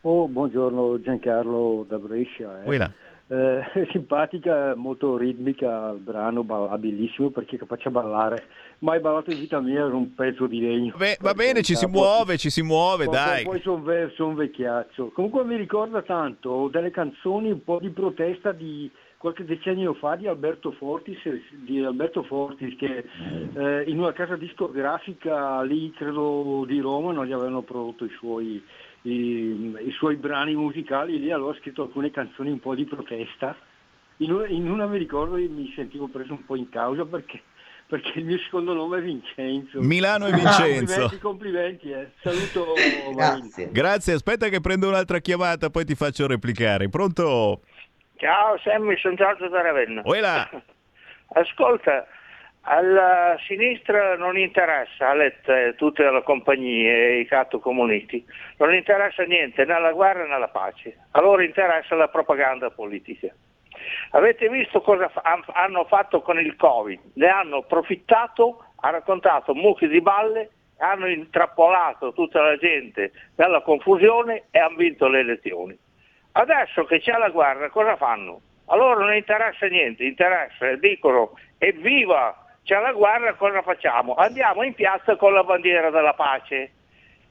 Oh, buongiorno Giancarlo da Brescia. eh. Eh, simpatica, molto ritmica il brano, ballabilissimo perché è capace a ballare. Mai ballato in vita mia, era un pezzo di legno. Beh, va bene, ci si muove, ci si muove, Poi- dai. Poi sono un vecchiaccio. Comunque mi ricorda tanto delle canzoni, un po' di protesta di qualche decennio fa di Alberto Fortis, di Alberto Fortis che eh, in una casa discografica lì, credo di Roma, non gli avevano prodotto i suoi, i, i suoi brani musicali, lì allora ha scritto alcune canzoni un po' di protesta. In una, in una mi ricordo che mi sentivo preso un po' in causa perché, perché il mio secondo nome è Vincenzo. Milano e Vincenzo. Complimenti, complimenti. eh. Saluto Grazie. Grazie, aspetta che prendo un'altra chiamata, poi ti faccio replicare. Pronto? Ciao Sammy, sono Giorgio da Ravenna. Ascolta, alla sinistra non interessa, ha eh, tutte le compagnie, i catto comunisti, non interessa niente, né la guerra né la pace, a loro interessa la propaganda politica. Avete visto cosa hanno fatto con il Covid? Ne hanno approfittato, hanno raccontato mucchi di balle, hanno intrappolato tutta la gente nella confusione e hanno vinto le elezioni. Adesso che c'è la guerra, cosa fanno? A loro non interessa niente, interessa, dicono evviva, c'è la guerra, cosa facciamo? Andiamo in piazza con la bandiera della pace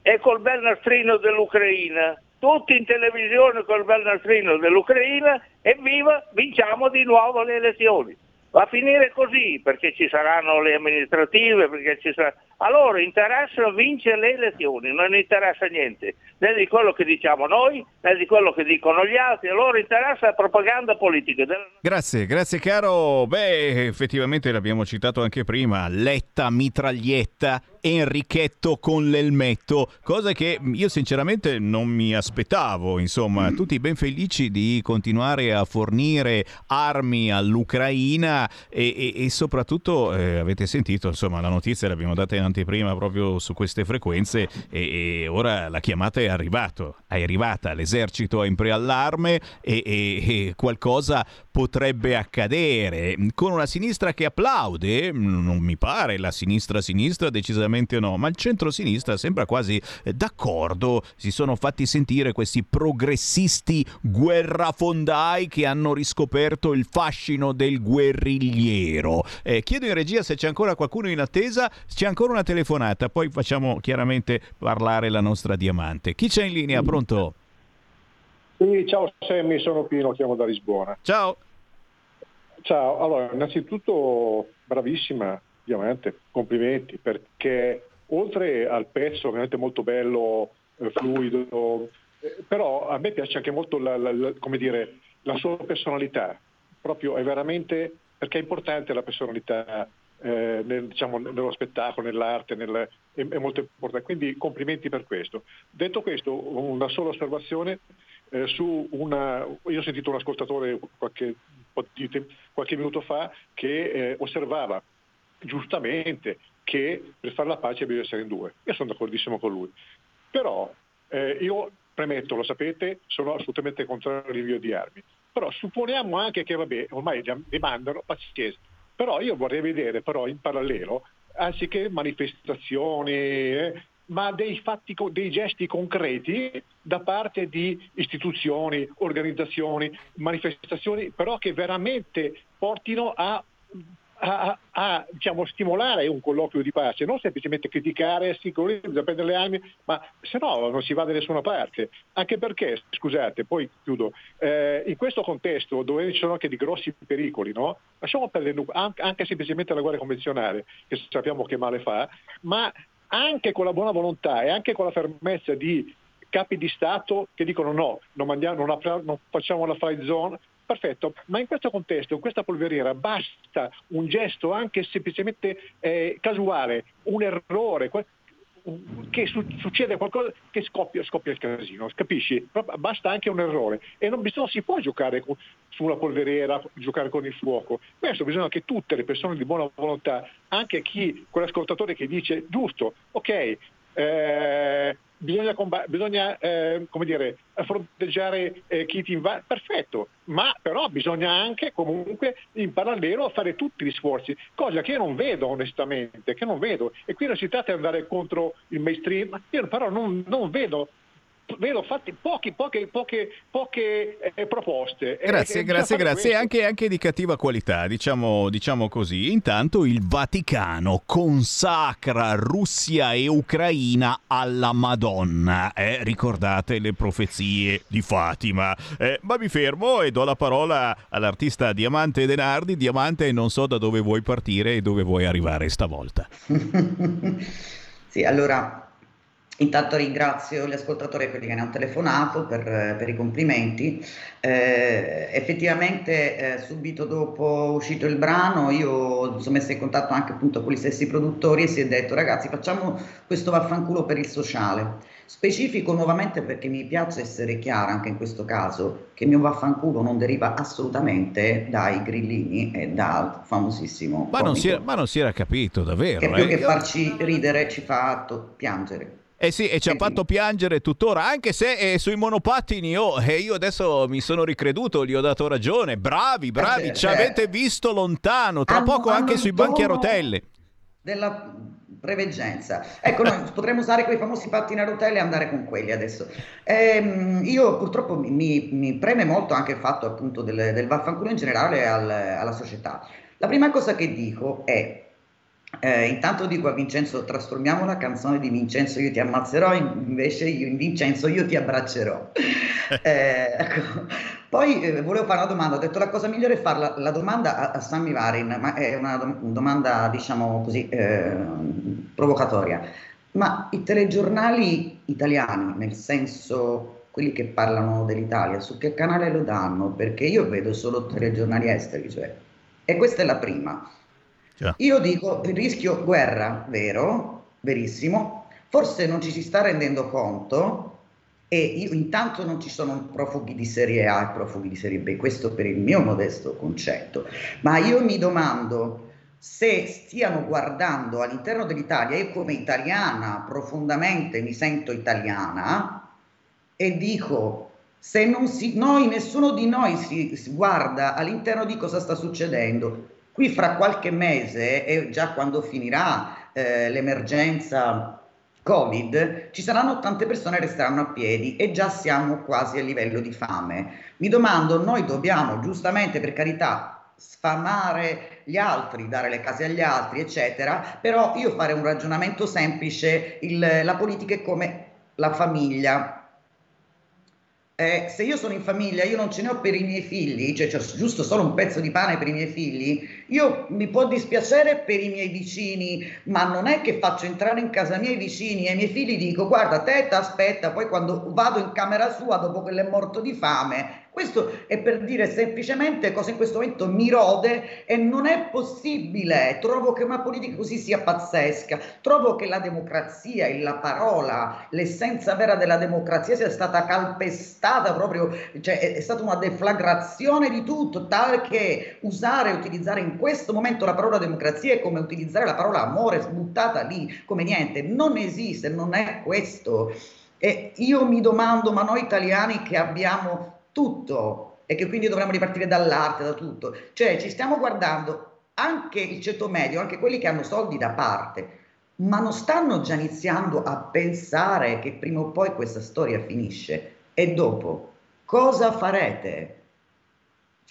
e col bel nastrino dell'Ucraina, tutti in televisione col bel nastrino dell'Ucraina, evviva, vinciamo di nuovo le elezioni. Va a finire così perché ci saranno le amministrative, perché ci sarà... A loro interessa vincere le elezioni, non interessa niente, né di quello che diciamo noi, né di quello che dicono gli altri, a loro interessa la propaganda politica. Grazie, grazie caro. Beh, effettivamente l'abbiamo citato anche prima, Letta mitraglietta, Enrichetto con l'elmetto, cosa che io sinceramente non mi aspettavo, insomma, tutti ben felici di continuare a fornire armi all'Ucraina e, e, e soprattutto eh, avete sentito, insomma, la notizia l'abbiamo data in anteprima proprio su queste frequenze e, e ora la chiamata è arrivato, è arrivata, l'esercito è in preallarme e, e qualcosa potrebbe accadere con una sinistra che applaude, non mi pare la sinistra sinistra decisamente no, ma il centro-sinistra sembra quasi d'accordo. Si sono fatti sentire questi progressisti guerrafondai che hanno riscoperto il fascino del guerrigliero. Eh, chiedo in regia se c'è ancora qualcuno in attesa, c'è ancora una telefonata, poi facciamo chiaramente parlare la nostra diamante. Chi c'è in linea? Pronto? Sì, ciao Sammy, sono Pino, chiamo da Lisbona. Ciao. Ciao, allora innanzitutto bravissima Diamante, complimenti perché oltre al pezzo ovviamente molto bello, eh, fluido, eh, però a me piace anche molto la, la, la, dire, la, sua personalità, proprio è veramente, perché è importante la personalità eh, nel, diciamo, nello spettacolo, nell'arte, nel, è, è, molto importante, quindi complimenti per questo. Detto questo, una sola osservazione eh, su una, io ho sentito un ascoltatore qualche, qualche minuto fa che eh, osservava giustamente che per fare la pace bisogna essere in due. Io sono d'accordissimo con lui. Però eh, io premetto, lo sapete, sono assolutamente contrario all'invio di armi. Però supponiamo anche che vabbè, ormai demandano pazienza. Però io vorrei vedere però in parallelo, anziché manifestazioni, eh, ma dei, fatti, dei gesti concreti da parte di istituzioni, organizzazioni, manifestazioni, però che veramente portino a a, a diciamo, stimolare un colloquio di pace, non semplicemente criticare, sì, bisogna prendere le armi, ma se no non si va da nessuna parte. Anche perché, scusate, poi chiudo, eh, in questo contesto dove ci sono anche di grossi pericoli, no? lasciamo perdere anche semplicemente la guerra convenzionale, che sappiamo che male fa, ma anche con la buona volontà e anche con la fermezza di capi di Stato che dicono no, non, mandiamo, non, non facciamo la fight zone, Perfetto, ma in questo contesto, in questa polveriera, basta un gesto anche semplicemente eh, casuale, un errore, che su- succede qualcosa che scoppia, scoppia, il casino, capisci? Basta anche un errore e non, non si può giocare con, sulla polveriera, giocare con il fuoco. Questo bisogna che tutte le persone di buona volontà, anche chi, quell'ascoltatore che dice giusto, ok, eh, bisogna, comb- bisogna eh, dire, fronteggiare eh, chi ti invade, perfetto, ma però bisogna anche comunque in parallelo fare tutti gli sforzi, cosa che io non vedo onestamente, che non vedo. E qui non si tratta di andare contro il mainstream, io però non, non vedo vedo fatti pochi, poche, poche, poche eh, proposte. Grazie, eh, grazie, grazie. Anche, anche, di cattiva qualità, diciamo, diciamo, così. Intanto il Vaticano consacra Russia e Ucraina alla Madonna. Eh, ricordate le profezie di Fatima. Eh, ma mi fermo e do la parola all'artista Diamante Denardi. Diamante, non so da dove vuoi partire e dove vuoi arrivare stavolta. sì, allora Intanto ringrazio gli ascoltatori e quelli che ne hanno telefonato per, per i complimenti. Eh, effettivamente eh, subito dopo uscito il brano io sono messa in contatto anche appunto con gli stessi produttori e si è detto ragazzi facciamo questo vaffanculo per il sociale. Specifico nuovamente perché mi piace essere chiara anche in questo caso che il mio vaffanculo non deriva assolutamente dai grillini e dal famosissimo... Ma non, si era, ma non si era capito davvero. Che più eh? che farci ridere ci fa piangere. Eh sì, e ci ha fatto piangere tuttora, anche se eh, sui monopattini oh, eh, io adesso mi sono ricreduto, gli ho dato ragione. Bravi, bravi, eh, ci avete visto lontano, tra hanno, poco hanno anche sui banchi a rotelle. Della preveggenza. Ecco, noi potremmo usare quei famosi pattini a rotelle e andare con quelli adesso. Ehm, io purtroppo mi, mi, preme molto anche il fatto appunto del, del vaffanculo in generale al, alla società. La prima cosa che dico è Eh, intanto dico a Vincenzo, trasformiamo la canzone di Vincenzo Io ti ammazzerò, invece io in Vincenzo Io ti abbraccerò. Eh, ecco. Poi eh, volevo fare una domanda, ho detto la cosa migliore è fare la, la domanda a, a Sammy Varin, ma è una dom- domanda diciamo così eh, provocatoria. Ma i telegiornali italiani, nel senso quelli che parlano dell'Italia, su che canale lo danno? Perché io vedo solo telegiornali esteri, cioè. E questa è la prima. Io dico il rischio guerra, vero, verissimo. Forse non ci si sta rendendo conto e io, intanto non ci sono profughi di serie A e profughi di serie B, questo per il mio modesto concetto. Ma io mi domando se stiano guardando all'interno dell'Italia, io come italiana profondamente mi sento italiana e dico se non si, noi, nessuno di noi si, si guarda all'interno di cosa sta succedendo, Qui fra qualche mese, e già quando finirà eh, l'emergenza Covid, ci saranno tante persone che resteranno a piedi e già siamo quasi a livello di fame. Mi domando, noi dobbiamo giustamente, per carità, sfamare gli altri, dare le case agli altri, eccetera, però io fare un ragionamento semplice, il, la politica è come la famiglia, eh, se io sono in famiglia, io non ce ne ho per i miei figli, cioè c'è giusto solo un pezzo di pane per i miei figli, io mi può dispiacere per i miei vicini, ma non è che faccio entrare in casa mia i vicini e ai miei figli dico guarda te aspetta, poi quando vado in camera sua dopo che l'è morto di fame, questo è per dire semplicemente cosa in questo momento mi rode e non è possibile. Trovo che una politica così sia pazzesca. Trovo che la democrazia e la parola, l'essenza vera della democrazia sia stata calpestata proprio, cioè è stata una deflagrazione di tutto, tale che usare e utilizzare in questo momento la parola democrazia è come utilizzare la parola amore sbuttata lì come niente. Non esiste, non è questo. E io mi domando, ma noi italiani che abbiamo tutto e che quindi dovremmo ripartire dall'arte, da tutto. Cioè ci stiamo guardando anche il ceto medio, anche quelli che hanno soldi da parte, ma non stanno già iniziando a pensare che prima o poi questa storia finisce e dopo cosa farete?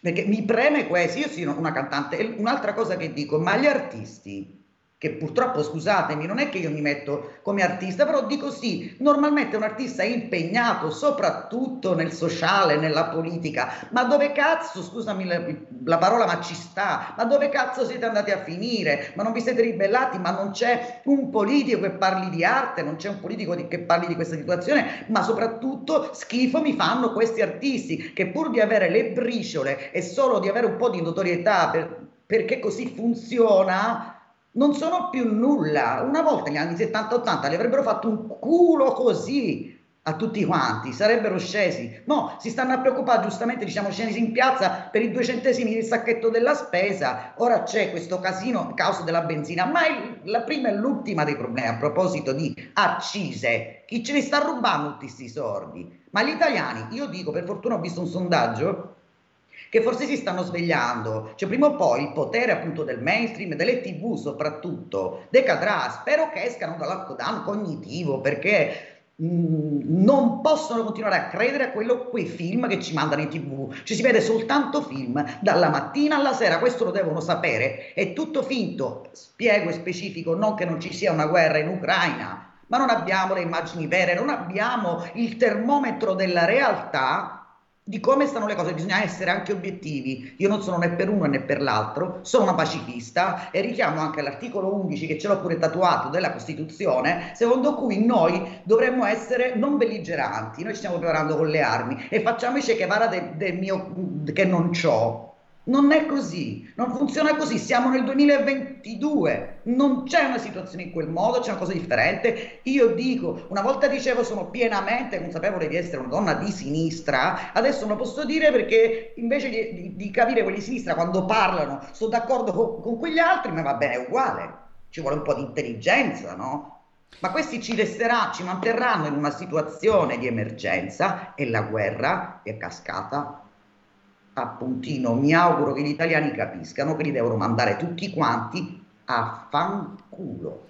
Perché mi preme questo, io sono una cantante, un'altra cosa che dico, ma gli artisti che purtroppo, scusatemi, non è che io mi metto come artista, però dico sì, normalmente un artista è impegnato soprattutto nel sociale, nella politica, ma dove cazzo, scusami la, la, parola, ma ci sta, ma dove cazzo siete andati a finire? Ma non vi siete ribellati? Ma non c'è un politico che parli di arte, non c'è un politico di, che parli di questa situazione, ma soprattutto schifo mi fanno questi artisti che pur di avere le briciole e solo di avere un po' di notorietà per, perché così funziona, non sono più nulla. Una volta negli anni 70-80 li avrebbero fatto un culo così a tutti quanti, sarebbero scesi. No, si stanno a preoccupare, giustamente diciamo scesi in piazza per i due centesimi del sacchetto della spesa. Ora c'è questo casino a causa della benzina, ma il, la prima e l'ultima dei problemi a proposito di accise. Chi ce li sta rubando tutti questi soldi? Ma gli italiani, io dico, per fortuna ho visto un sondaggio che forse si stanno svegliando. Cioè, prima o poi il potere appunto del mainstream, delle tv soprattutto, decadrà. Spero che escano dal lockdown cognitivo perché mm, non possono continuare a credere a quello, quei film che ci mandano in tv. Ci si vede soltanto film dalla mattina alla sera, questo lo devono sapere. È tutto finto, spiego e specifico, non che non ci sia una guerra in Ucraina, ma non abbiamo le immagini vere, non abbiamo il termometro della realtà di come stanno le cose, bisogna essere anche obiettivi. Io non sono né per uno né per l'altro, sono una pacifista e richiamo anche l'articolo 11 che ce l'ho pure tatuato della Costituzione, secondo cui noi dovremmo essere non belligeranti, noi ci stiamo preparando con le armi e facciamoci che vada del de mio che non c'ho. Non è così, non funziona così, siamo nel 2022, non c'è una situazione in quel modo, c'è una cosa differente. Io dico, una volta dicevo sono pienamente consapevole di essere una donna di sinistra, adesso non lo posso dire perché invece di, di, di capire quelli di sinistra quando parlano sono d'accordo con, con quegli altri, ma va bene uguale, ci vuole un po' di intelligenza, no? Ma questi ci resterà, ci manterranno in una situazione di emergenza e la guerra è cascata a puntino. Mi auguro che gli italiani capiscano che li devono mandare tutti quanti a fanculo.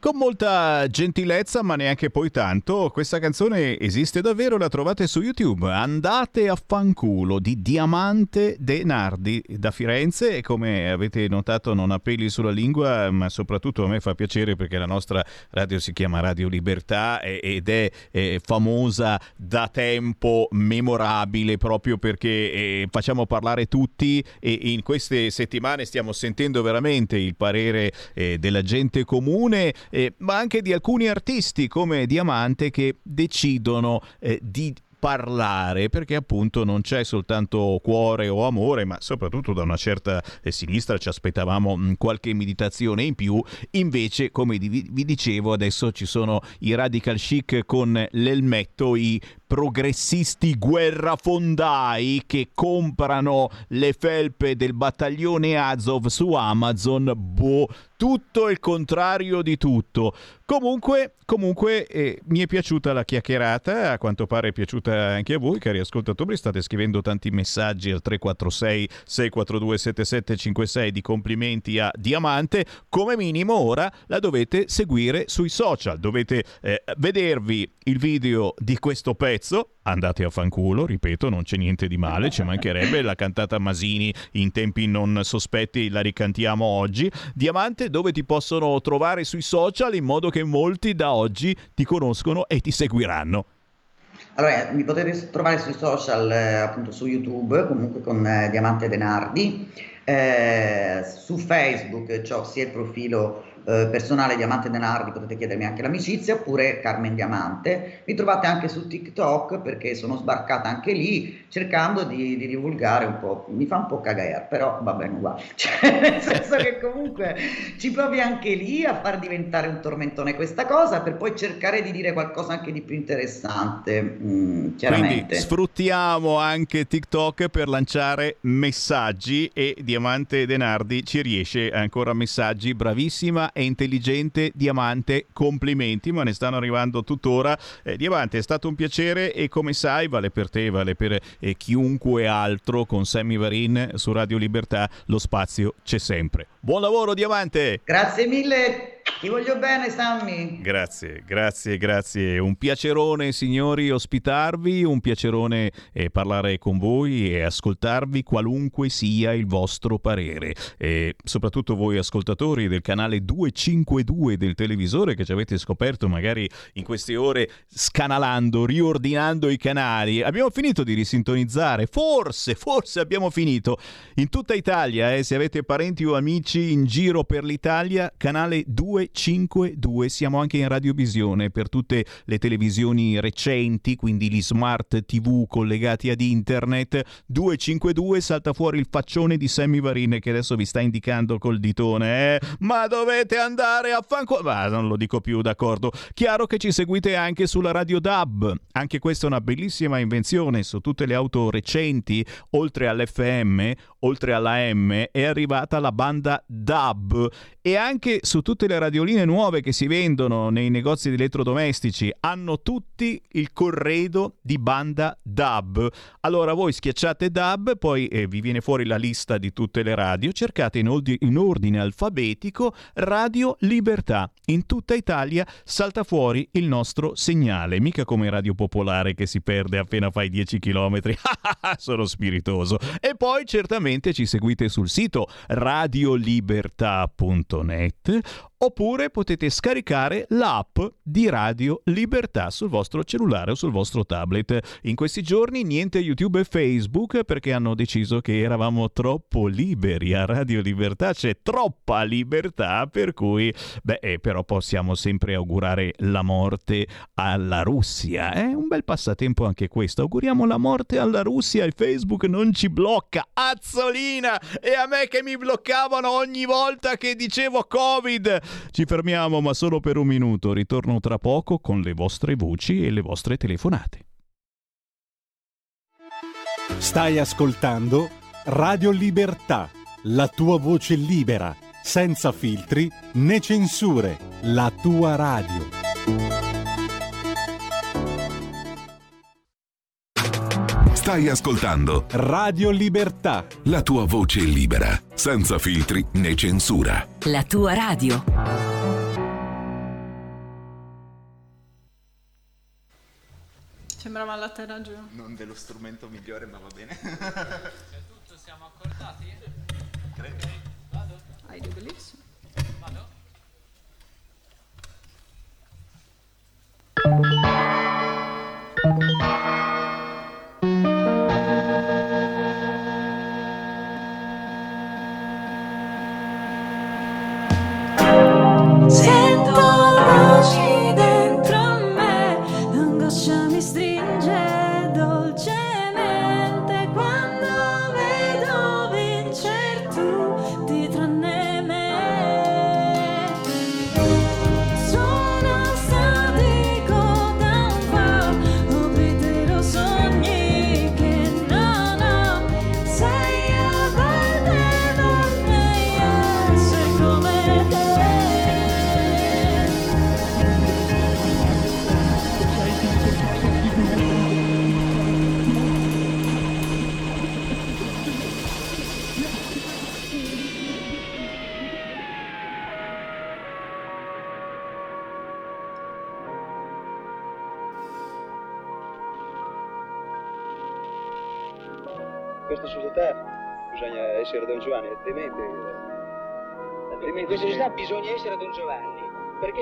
Con molta gentilezza, ma neanche poi tanto, questa canzone esiste davvero, la trovate su YouTube. Andate a fanculo di Diamante De Nardi da Firenze e come avete notato non ha peli sulla lingua, ma soprattutto a me fa piacere perché la nostra radio si chiama Radio Libertà ed è, famosa da tempo, memorabile proprio perché eh, facciamo parlare tutti e in queste settimane stiamo sentendo veramente il parere eh, della gente comune eh, ma anche di alcuni artisti come Diamante che decidono eh, di parlare perché appunto non c'è soltanto cuore o amore ma soprattutto da una certa eh, sinistra ci aspettavamo mh, qualche meditazione in più. Invece come vi dicevo adesso ci sono i radical chic con l'elmetto i progressisti guerrafondai che comprano le felpe del battaglione Azov su Amazon, boh, tutto il contrario di tutto. Comunque, comunque eh, mi è piaciuta la chiacchierata, a quanto pare è piaciuta anche a voi, cari ascoltatori, state scrivendo tanti messaggi al 346 642 7756 di complimenti a Diamante, come minimo ora la dovete seguire sui social, dovete eh, vedervi il video di questo pezzo, andate a fanculo, ripeto, non c'è niente di male, ci mancherebbe la cantata Masini in tempi non sospetti, la ricantiamo oggi. Diamante, dove ti possono trovare sui social in modo che molti da oggi ti conoscono e ti seguiranno. Allora, mi potete trovare sui social, eh, appunto su YouTube, comunque con eh, Diamante Denardi, eh, su Facebook ho sia il profilo eh, personale Diamante Denardi, potete chiedermi anche l'amicizia, oppure Carmen Diamante. Mi trovate anche su TikTok perché sono sbarcata anche lì cercando di, di divulgare un po', mi fa un po' cagare, però va bene uguale, cioè, nel senso che comunque ci provi anche lì a far diventare un tormentone questa cosa per poi cercare di dire qualcosa anche di più interessante, mm, chiaramente. Quindi sfruttiamo anche TikTok per lanciare messaggi e Diamante Denardi ci riesce ancora messaggi, bravissima e intelligente Diamante, complimenti, ma ne stanno arrivando tuttora. Eh, Diamante, è stato un piacere e come sai vale per te, vale per eh, chiunque altro con Sammy Varin su Radio Libertà, lo spazio c'è sempre. Buon lavoro Diamante! Grazie mille! Ti voglio bene, Sammy. Grazie, grazie, grazie. Un piacerone, signori, ospitarvi, un piacerone eh, parlare con voi e ascoltarvi qualunque sia il vostro parere. E soprattutto voi ascoltatori del canale 252 del televisore che ci avete scoperto magari in queste ore scanalando, riordinando i canali. Abbiamo finito di risintonizzare, forse, forse abbiamo finito. In tutta Italia, eh, se avete parenti o amici in giro per l'Italia, canale 252 252. Siamo anche in radiovisione per tutte le televisioni recenti, quindi gli smart TV collegati ad internet. 252 salta fuori il faccione di Sammy Varin che adesso vi sta indicando col ditone. Eh? Ma dovete andare a fanculo. Ma non lo dico più, d'accordo. Chiaro che ci seguite anche sulla radio DAB. Anche questa è una bellissima invenzione. Su tutte le auto recenti, oltre all'FM, oltre alla M, è arrivata la banda DAB. E anche su tutte le radio radioline nuove che si vendono nei negozi di elettrodomestici hanno tutti il corredo di banda DAB. Allora voi schiacciate DAB, poi eh, vi viene fuori la lista di tutte le radio, cercate in, oldi- in ordine alfabetico Radio Libertà. In tutta Italia salta fuori il nostro segnale, mica come Radio Popolare che si perde appena fai 10 km. Sono spiritoso. E poi certamente ci seguite sul sito radiolibertà.net oppure potete scaricare l'app di Radio Libertà sul vostro cellulare o sul vostro tablet. In questi giorni niente YouTube e Facebook perché hanno deciso che eravamo troppo liberi a Radio Libertà, c'è troppa libertà per cui, beh, eh, però possiamo sempre augurare la morte alla Russia. È eh? un bel passatempo anche questo. Auguriamo la morte alla Russia e Facebook non ci blocca. Azzolina! E a me che mi bloccavano ogni volta che dicevo Covid! Ci fermiamo ma solo per un minuto, ritorno tra poco con le vostre voci e le vostre telefonate. Stai ascoltando Radio Libertà, la tua voce libera, senza filtri né censure, la tua radio. Stai ascoltando Radio Libertà. La tua voce libera, senza filtri né censura. La tua radio. Sembrava la giù. Non dello strumento migliore, ma va bene. C'è tutto, siamo accordati? Credo. Vado? Hai do believe so. Vado?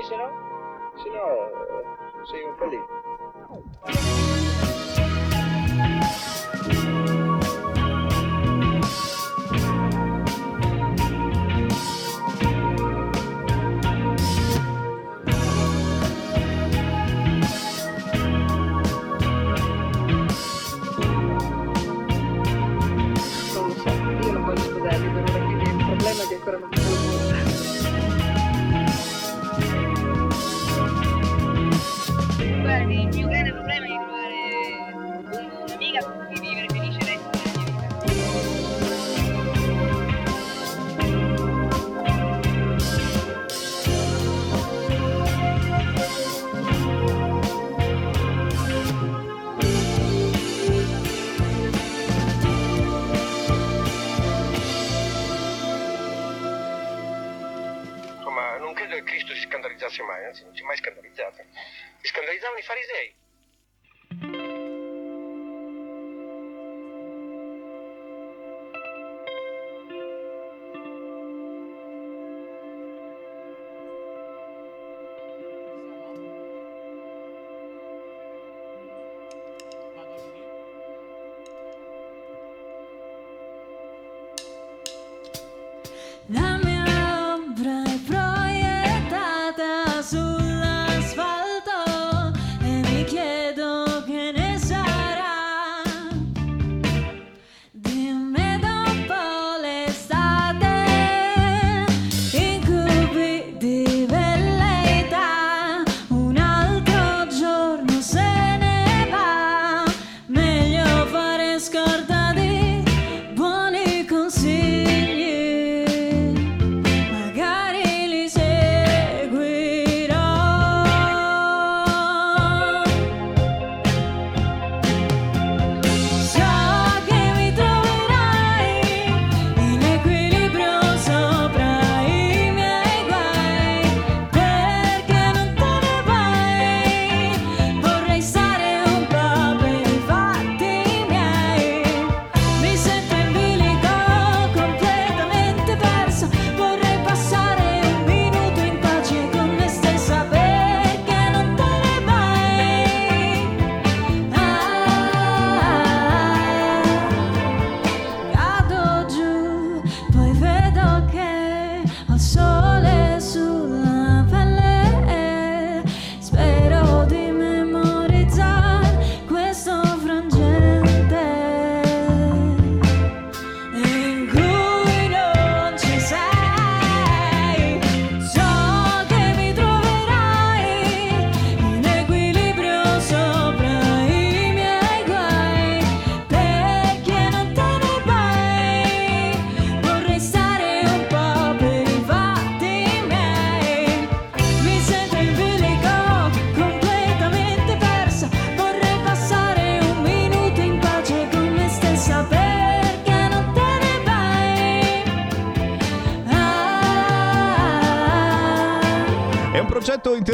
senão, senão, sei um palito.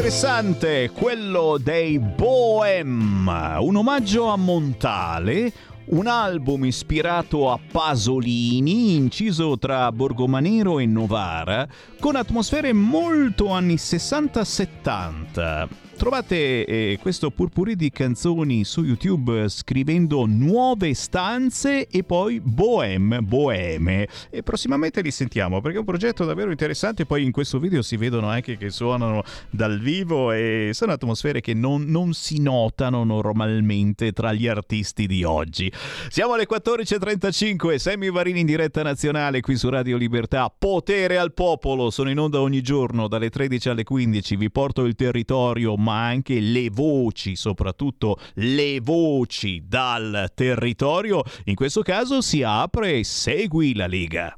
Interessante, quello dei Bohem, un omaggio a Montale, un album ispirato a Pasolini, inciso tra Borgomanero e Novara, con atmosfere molto anni 60-70. Trovate eh, questo purpurì di canzoni su YouTube scrivendo nuove stanze e poi Bohem, Boeme. E prossimamente li sentiamo perché è un progetto davvero interessante. Poi in questo video si vedono anche che suonano dal vivo e sono atmosfere che non, non si notano normalmente tra gli artisti di oggi. Siamo alle 14.35, Sammy Varini in diretta nazionale qui su Radio Libertà. Potere al popolo, sono in onda ogni giorno dalle 13 alle 15. Vi porto il territorio, ma anche le voci, soprattutto le voci dal territorio. In questo caso si apre Segui la Lega.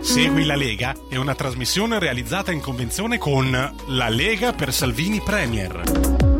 Segui la Lega è una trasmissione realizzata in convenzione con La Lega per Salvini Premier.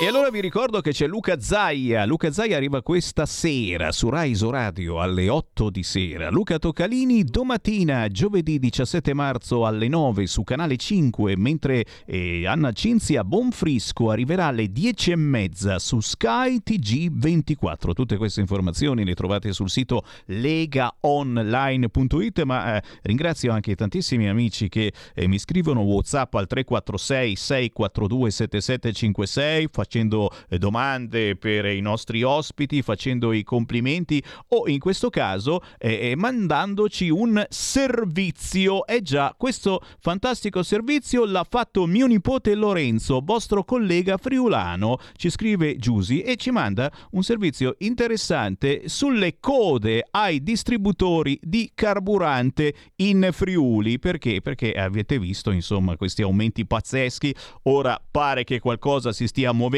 E allora vi ricordo che c'è Luca Zaia. Luca Zaia arriva questa sera su Raiso Radio alle 8 di sera. Luca Toccalini domattina, giovedì 17 marzo alle 9 su Canale 5, mentre eh, Anna Cinzia Bonfrisco arriverà alle 10 e mezza su Sky TG24. Tutte queste informazioni le trovate sul sito legaonline.it, ma eh, ringrazio anche tantissimi amici che eh, mi scrivono WhatsApp al 346 642 7756 facendo eh, domande per i nostri ospiti, facendo i complimenti o in questo caso eh, eh, mandandoci un servizio. E già, questo fantastico servizio l'ha fatto mio nipote Lorenzo, vostro collega friulano, ci scrive Giusi e ci manda un servizio interessante sulle code ai distributori di carburante in Friuli. Perché? Perché avete visto, insomma, questi aumenti pazzeschi. Ora pare che qualcosa si stia muovendo.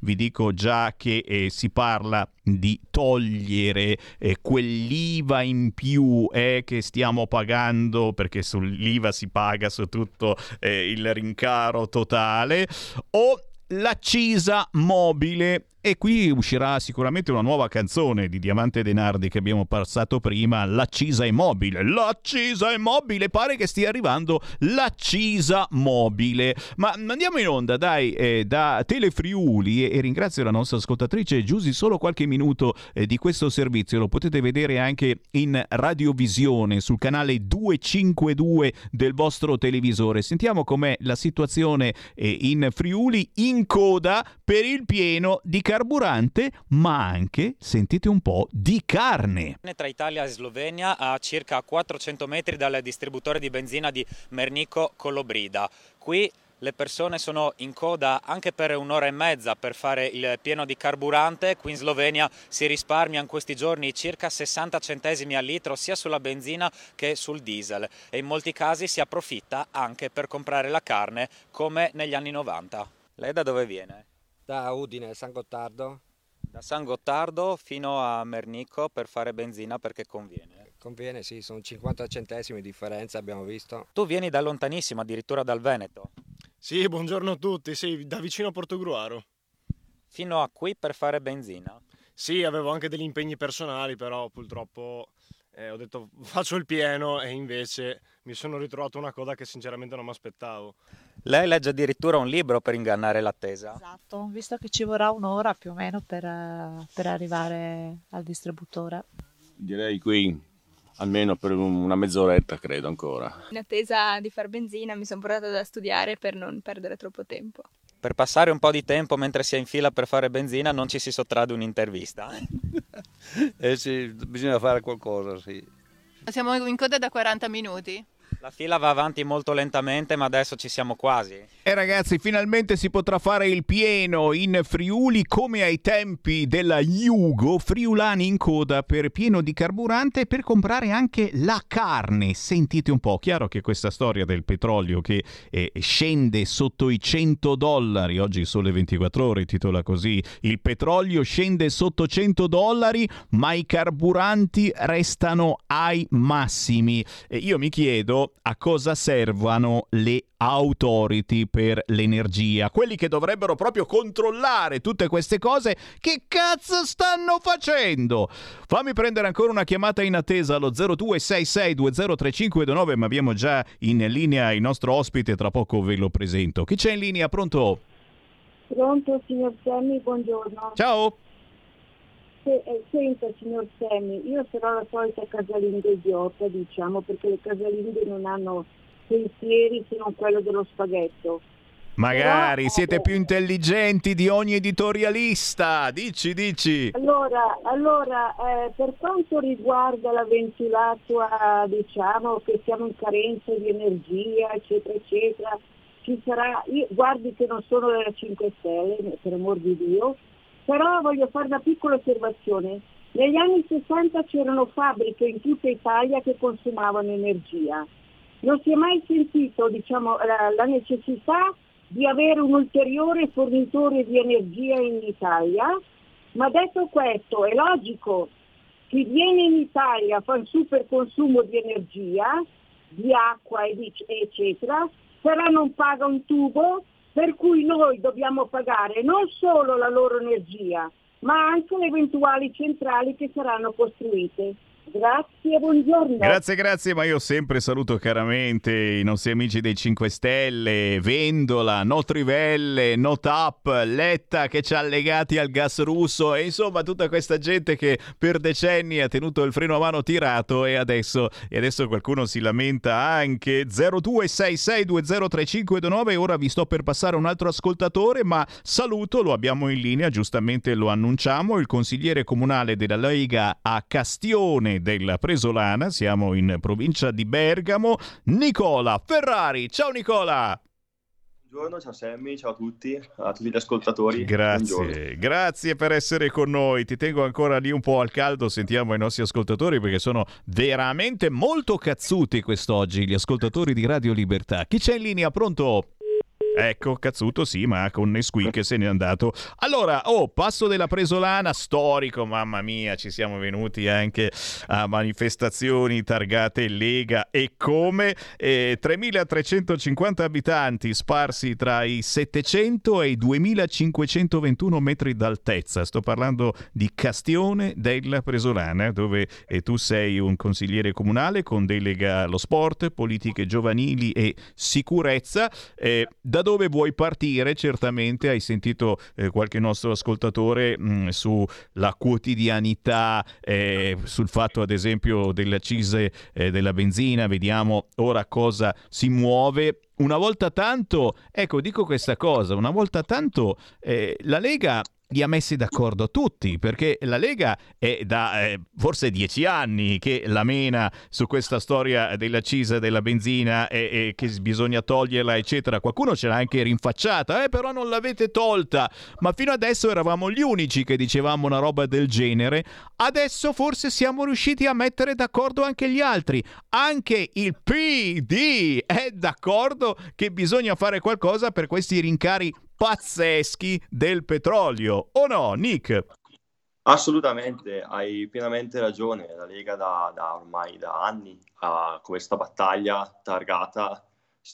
Vi dico già che eh, si parla di togliere eh, quell'IVA in più eh, che stiamo pagando perché sull'IVA si paga su tutto eh, il rincaro totale o l'accisa mobile e qui uscirà sicuramente una nuova canzone di Diamante Denardi che abbiamo passato prima, L'accisa è mobile. L'accisa è mobile, pare che stia arrivando l'accisa mobile. Ma andiamo in onda, dai, eh, da Telefriuli e, e ringrazio la nostra ascoltatrice Giusy solo qualche minuto eh, di questo servizio. Lo potete vedere anche in radiovisione sul canale 252 del vostro televisore. Sentiamo com'è la situazione eh, in Friuli in coda per il pieno di carburante, ma anche, sentite un po', di carne. Tra Italia e Slovenia a circa 400 metri dal distributore di benzina di Mernico Colobrida. Qui le persone sono in coda anche per un'ora e mezza per fare il pieno di carburante. Qui in Slovenia si risparmia in questi giorni circa 60 centesimi al litro sia sulla benzina che sul diesel e in molti casi si approfitta anche per comprare la carne come negli anni 90. Lei da dove viene? Da Udine, San Gottardo. Da San Gottardo fino a Mernico per fare benzina perché conviene. Conviene, sì, sono 50 centesimi di differenza, abbiamo visto. Tu vieni da lontanissimo, addirittura dal Veneto. Sì, buongiorno a tutti, sì, da vicino a Portogruaro. Fino a qui per fare benzina? Sì, avevo anche degli impegni personali, però purtroppo eh, ho detto faccio il pieno e invece mi sono ritrovato una coda che sinceramente non mi aspettavo. Lei legge addirittura un libro per ingannare l'attesa? Esatto, visto che ci vorrà un'ora più o meno per, eh, per arrivare al distributore. Direi qui almeno per una mezz'oretta credo ancora. In attesa di far benzina mi sono portata da studiare per non perdere troppo tempo. Per passare un po' di tempo mentre si è in fila per fare benzina non ci si sottrae un'intervista. eh sì, bisogna fare qualcosa, sì. Siamo in coda da 40 minuti. La fila va avanti molto lentamente, ma adesso ci siamo quasi. E ragazzi, finalmente si potrà fare il pieno in Friuli come ai tempi della Jugo, friulani in coda per pieno di carburante per comprare anche la carne. Sentite un po', chiaro che questa storia del petrolio che eh, scende sotto i 100 dollari, oggi Sole 24 ore titola così, il petrolio scende sotto 100 dollari, ma i carburanti restano ai massimi. E io mi chiedo a cosa servano le authority per l'energia, quelli che dovrebbero proprio controllare tutte queste cose. Che cazzo stanno facendo? Fammi prendere ancora una chiamata in attesa allo 0266203529, ma abbiamo già in linea il nostro ospite, tra poco ve lo presento. Chi c'è in linea? Pronto? Pronto, signor Semmi, buongiorno. Ciao. Se- eh, senta, signor Semmi, io sarò la solita casalinga idiota, diciamo, perché le casalinghe non hanno pensieri se non quello dello spaghetto. Magari Però, siete eh, più intelligenti di ogni editorialista. Dici, dici. Allora, allora eh, per quanto riguarda la ventilatua, diciamo che siamo in carenza di energia, eccetera, eccetera, ci sarà, io, guardi che non sono della 5 Stelle, per amor di Dio, però voglio fare una piccola osservazione. Negli anni 60 c'erano fabbriche in tutta Italia che consumavano energia. Non si è mai sentito diciamo, la, la necessità di avere un ulteriore fornitore di energia in Italia, ma detto questo è logico chi viene in Italia fa un super consumo di energia, di acqua eccetera, però non paga un tubo, per cui noi dobbiamo pagare non solo la loro energia, ma anche le eventuali centrali che saranno costruite. Grazie, buongiorno. Grazie, grazie, ma io sempre saluto caramente i nostri amici dei 5 Stelle, Vendola, No Trivelle, No Tap, Letta che ci ha legati al gas russo e insomma tutta questa gente che per decenni ha tenuto il freno a mano tirato e adesso, e adesso qualcuno si lamenta anche 0266203529 ora vi sto per passare un altro ascoltatore ma saluto, lo abbiamo in linea, giustamente lo annunciamo, il consigliere comunale della Lega a Castione della Presolana, siamo in provincia di Bergamo, Nicola Ferrari. Ciao Nicola! Buongiorno, ciao Sammy, ciao a tutti, a tutti gli ascoltatori. Buongiorno. Grazie, grazie per essere con noi. Ti tengo ancora lì un po' al caldo, sentiamo i nostri ascoltatori perché sono veramente molto cazzuti quest'oggi, gli ascoltatori di Radio Libertà. Chi c'è in linea? Pronto? Ecco, cazzuto sì, ma con Nesquik se n'è andato. Allora, oh, passo della Presolana, storico, mamma mia, ci siamo venuti anche a manifestazioni targate Lega e come. Eh, 3.350 abitanti sparsi tra i 700 e i 2.521 metri d'altezza. Sto parlando di Castione della Presolana, dove eh, tu sei un consigliere comunale con delega allo sport, politiche giovanili e sicurezza. Eh, da dove vuoi partire? Certamente hai sentito eh, qualche nostro ascoltatore mh, sulla quotidianità, eh, sul fatto ad esempio delle accise eh, della benzina, vediamo ora cosa si muove. Una volta tanto, ecco, dico questa cosa, una volta tanto eh, la Lega li ha messi d'accordo tutti, perché la Lega è da eh, forse dieci anni che la mena su questa storia dell'accisa della benzina e, e che bisogna toglierla, eccetera. Qualcuno ce l'ha anche rinfacciata, eh, però non l'avete tolta. Ma fino adesso eravamo gli unici che dicevamo una roba del genere. Adesso forse siamo riusciti a mettere d'accordo anche gli altri. Anche il PD è d'accordo che bisogna fare qualcosa per questi rincari pazzeschi del petrolio. O no, Nick? Assolutamente, hai pienamente ragione. La Lega da, da ormai da anni ha questa battaglia targata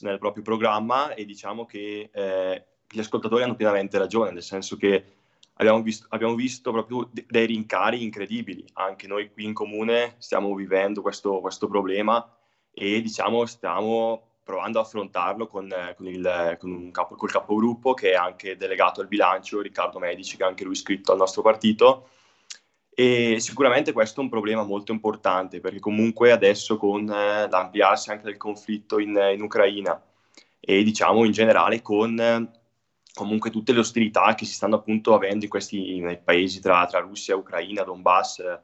nel proprio programma e diciamo che eh, gli ascoltatori hanno pienamente ragione, nel senso che abbiamo visto, abbiamo visto proprio de- dei rincari incredibili. Anche noi qui in comune stiamo vivendo questo, questo problema e diciamo stiamo provando ad affrontarlo con, eh, con il con un capo, col capogruppo che è anche delegato al bilancio, Riccardo Medici, che è anche lui iscritto al nostro partito. E sicuramente questo è un problema molto importante perché comunque adesso con eh, l'ampliarsi anche del conflitto in, in Ucraina e diciamo in generale con eh, comunque tutte le ostilità che si stanno appunto avendo in questi nei paesi tra, tra Russia, Ucraina, Donbass eh,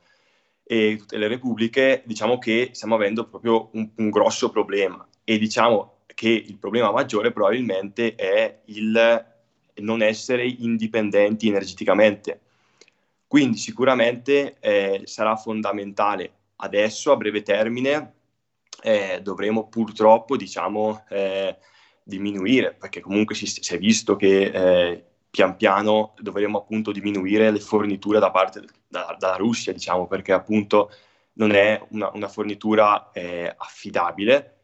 e tutte le repubbliche, diciamo che stiamo avendo proprio un, un grosso problema e diciamo che il problema maggiore probabilmente è il non essere indipendenti energeticamente. Quindi sicuramente eh, sarà fondamentale adesso, a breve termine, eh, dovremo purtroppo, diciamo, eh, diminuire, perché comunque si, si è visto che eh, pian piano dovremo appunto diminuire le forniture da parte dalla Russia, diciamo, perché appunto non è una, una fornitura eh, affidabile,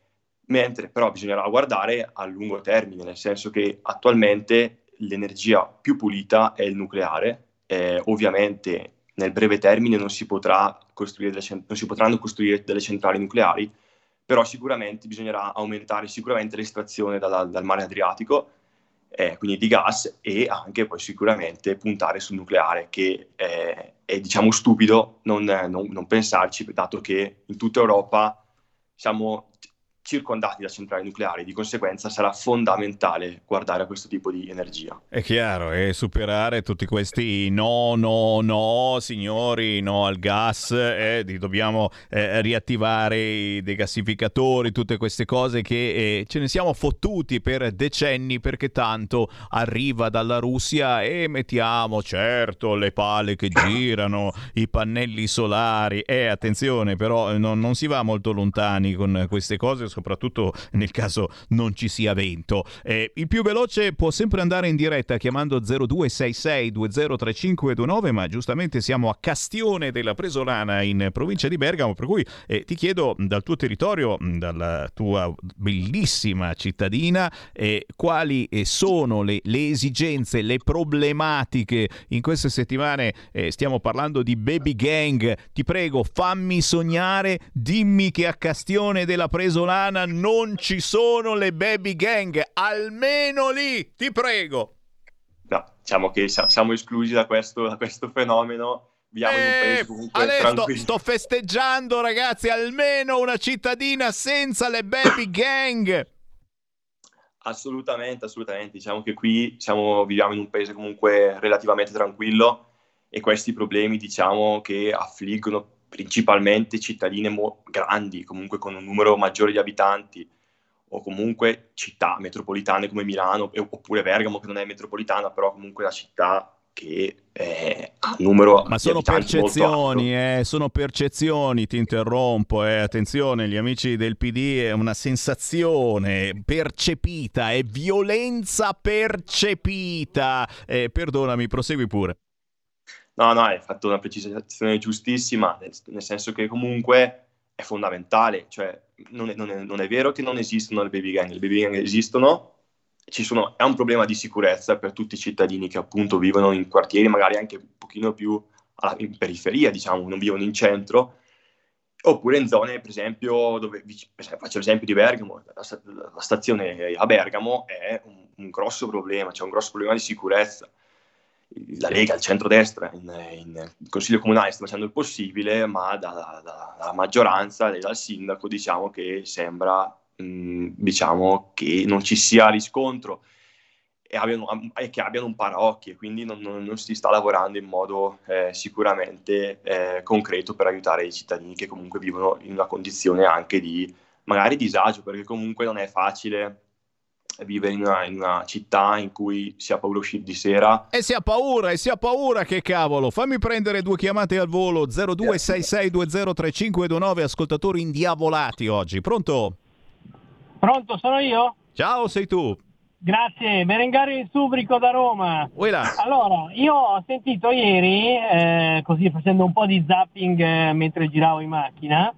mentre però bisognerà guardare a lungo termine, nel senso che attualmente l'energia più pulita è il nucleare, eh, ovviamente nel breve termine non si, delle non si potranno costruire delle centrali nucleari, però sicuramente bisognerà aumentare sicuramente l'estrazione dalla- dal mare Adriatico, eh, quindi di gas, e anche poi sicuramente puntare sul nucleare, che eh, è diciamo stupido non, non- non pensarci, dato che in tutta Europa siamo circondati da centrali nucleari, di conseguenza sarà fondamentale guardare a questo tipo di energia. È chiaro, e superare tutti questi no, no, no, signori, no al gas, eh, dobbiamo eh, riattivare i degassificatori, tutte queste cose che eh, ce ne siamo fottuti per decenni perché tanto arriva dalla Russia e mettiamo certo le pale che girano, i pannelli solari e attenzione però non, non si va molto lontani con queste cose, soprattutto nel caso non ci sia vento. Eh, il più veloce può sempre andare in diretta chiamando 0266 203529, ma giustamente siamo a Castione della Presolana in provincia di Bergamo, per cui eh, ti chiedo dal tuo territorio, dalla tua bellissima cittadina, eh, quali eh, sono le, le esigenze, le problematiche in queste settimane. eh, stiamo parlando di baby gang. Ti prego, fammi sognare, dimmi che a Castione della Presolana non ci sono le baby gang, almeno lì, ti prego. No, diciamo che sia- siamo esclusi da questo, da questo fenomeno. Viviamo in un paese comunque tranquillo. sto festeggiando, ragazzi, almeno una cittadina senza le baby gang. Assolutamente, assolutamente. Diciamo che qui siamo, viviamo in un paese comunque relativamente tranquillo e questi problemi, diciamo, che affliggono principalmente cittadine mo- grandi, comunque con un numero maggiore di abitanti, o comunque città metropolitane come Milano, e- oppure Bergamo, che non è metropolitana, però comunque la città che eh, ha un numero Ma di sono percezioni, eh, sono percezioni, ti interrompo, eh. attenzione, gli amici del PD è una sensazione percepita, è violenza percepita. Eh, perdonami, prosegui pure. No, no, hai fatto una precisazione giustissima, nel, nel senso che comunque è fondamentale, cioè non è, non è- non è vero che non esistono le baby gang, le baby gang esistono, sono- è un problema di sicurezza per tutti i cittadini che appunto vivono in quartieri magari anche un pochino più alla- in periferia, diciamo, non vivono in centro, oppure in zone, per esempio, dove, faccio l'esempio di Bergamo, la, la stazione a Bergamo è un, un grosso problema, c'è un grosso problema di sicurezza la Lega, il centrodestra, in, in Consiglio Comunale sta facendo il possibile, ma da- da- dalla maggioranza e dal sindaco diciamo che sembra mh, diciamo che non ci sia riscontro e, abbiano, e che abbiano un paraocchi e quindi non, non- non si sta lavorando in modo eh, sicuramente eh, concreto per aiutare i cittadini che comunque vivono in una condizione anche di magari disagio, perché comunque non è facile vivere in una, in una città in cui si ha paura di uscire di sera E si ha paura, e si ha paura, che cavolo. Fammi prendere due chiamate al volo 0266203529, ascoltatori indiavolati oggi. Pronto? Pronto, sono io? Ciao, sei tu. Grazie, Berengario in Subrico da Roma. Uela. Allora, io ho sentito ieri, eh, così facendo un po' di zapping eh, mentre giravo in macchina,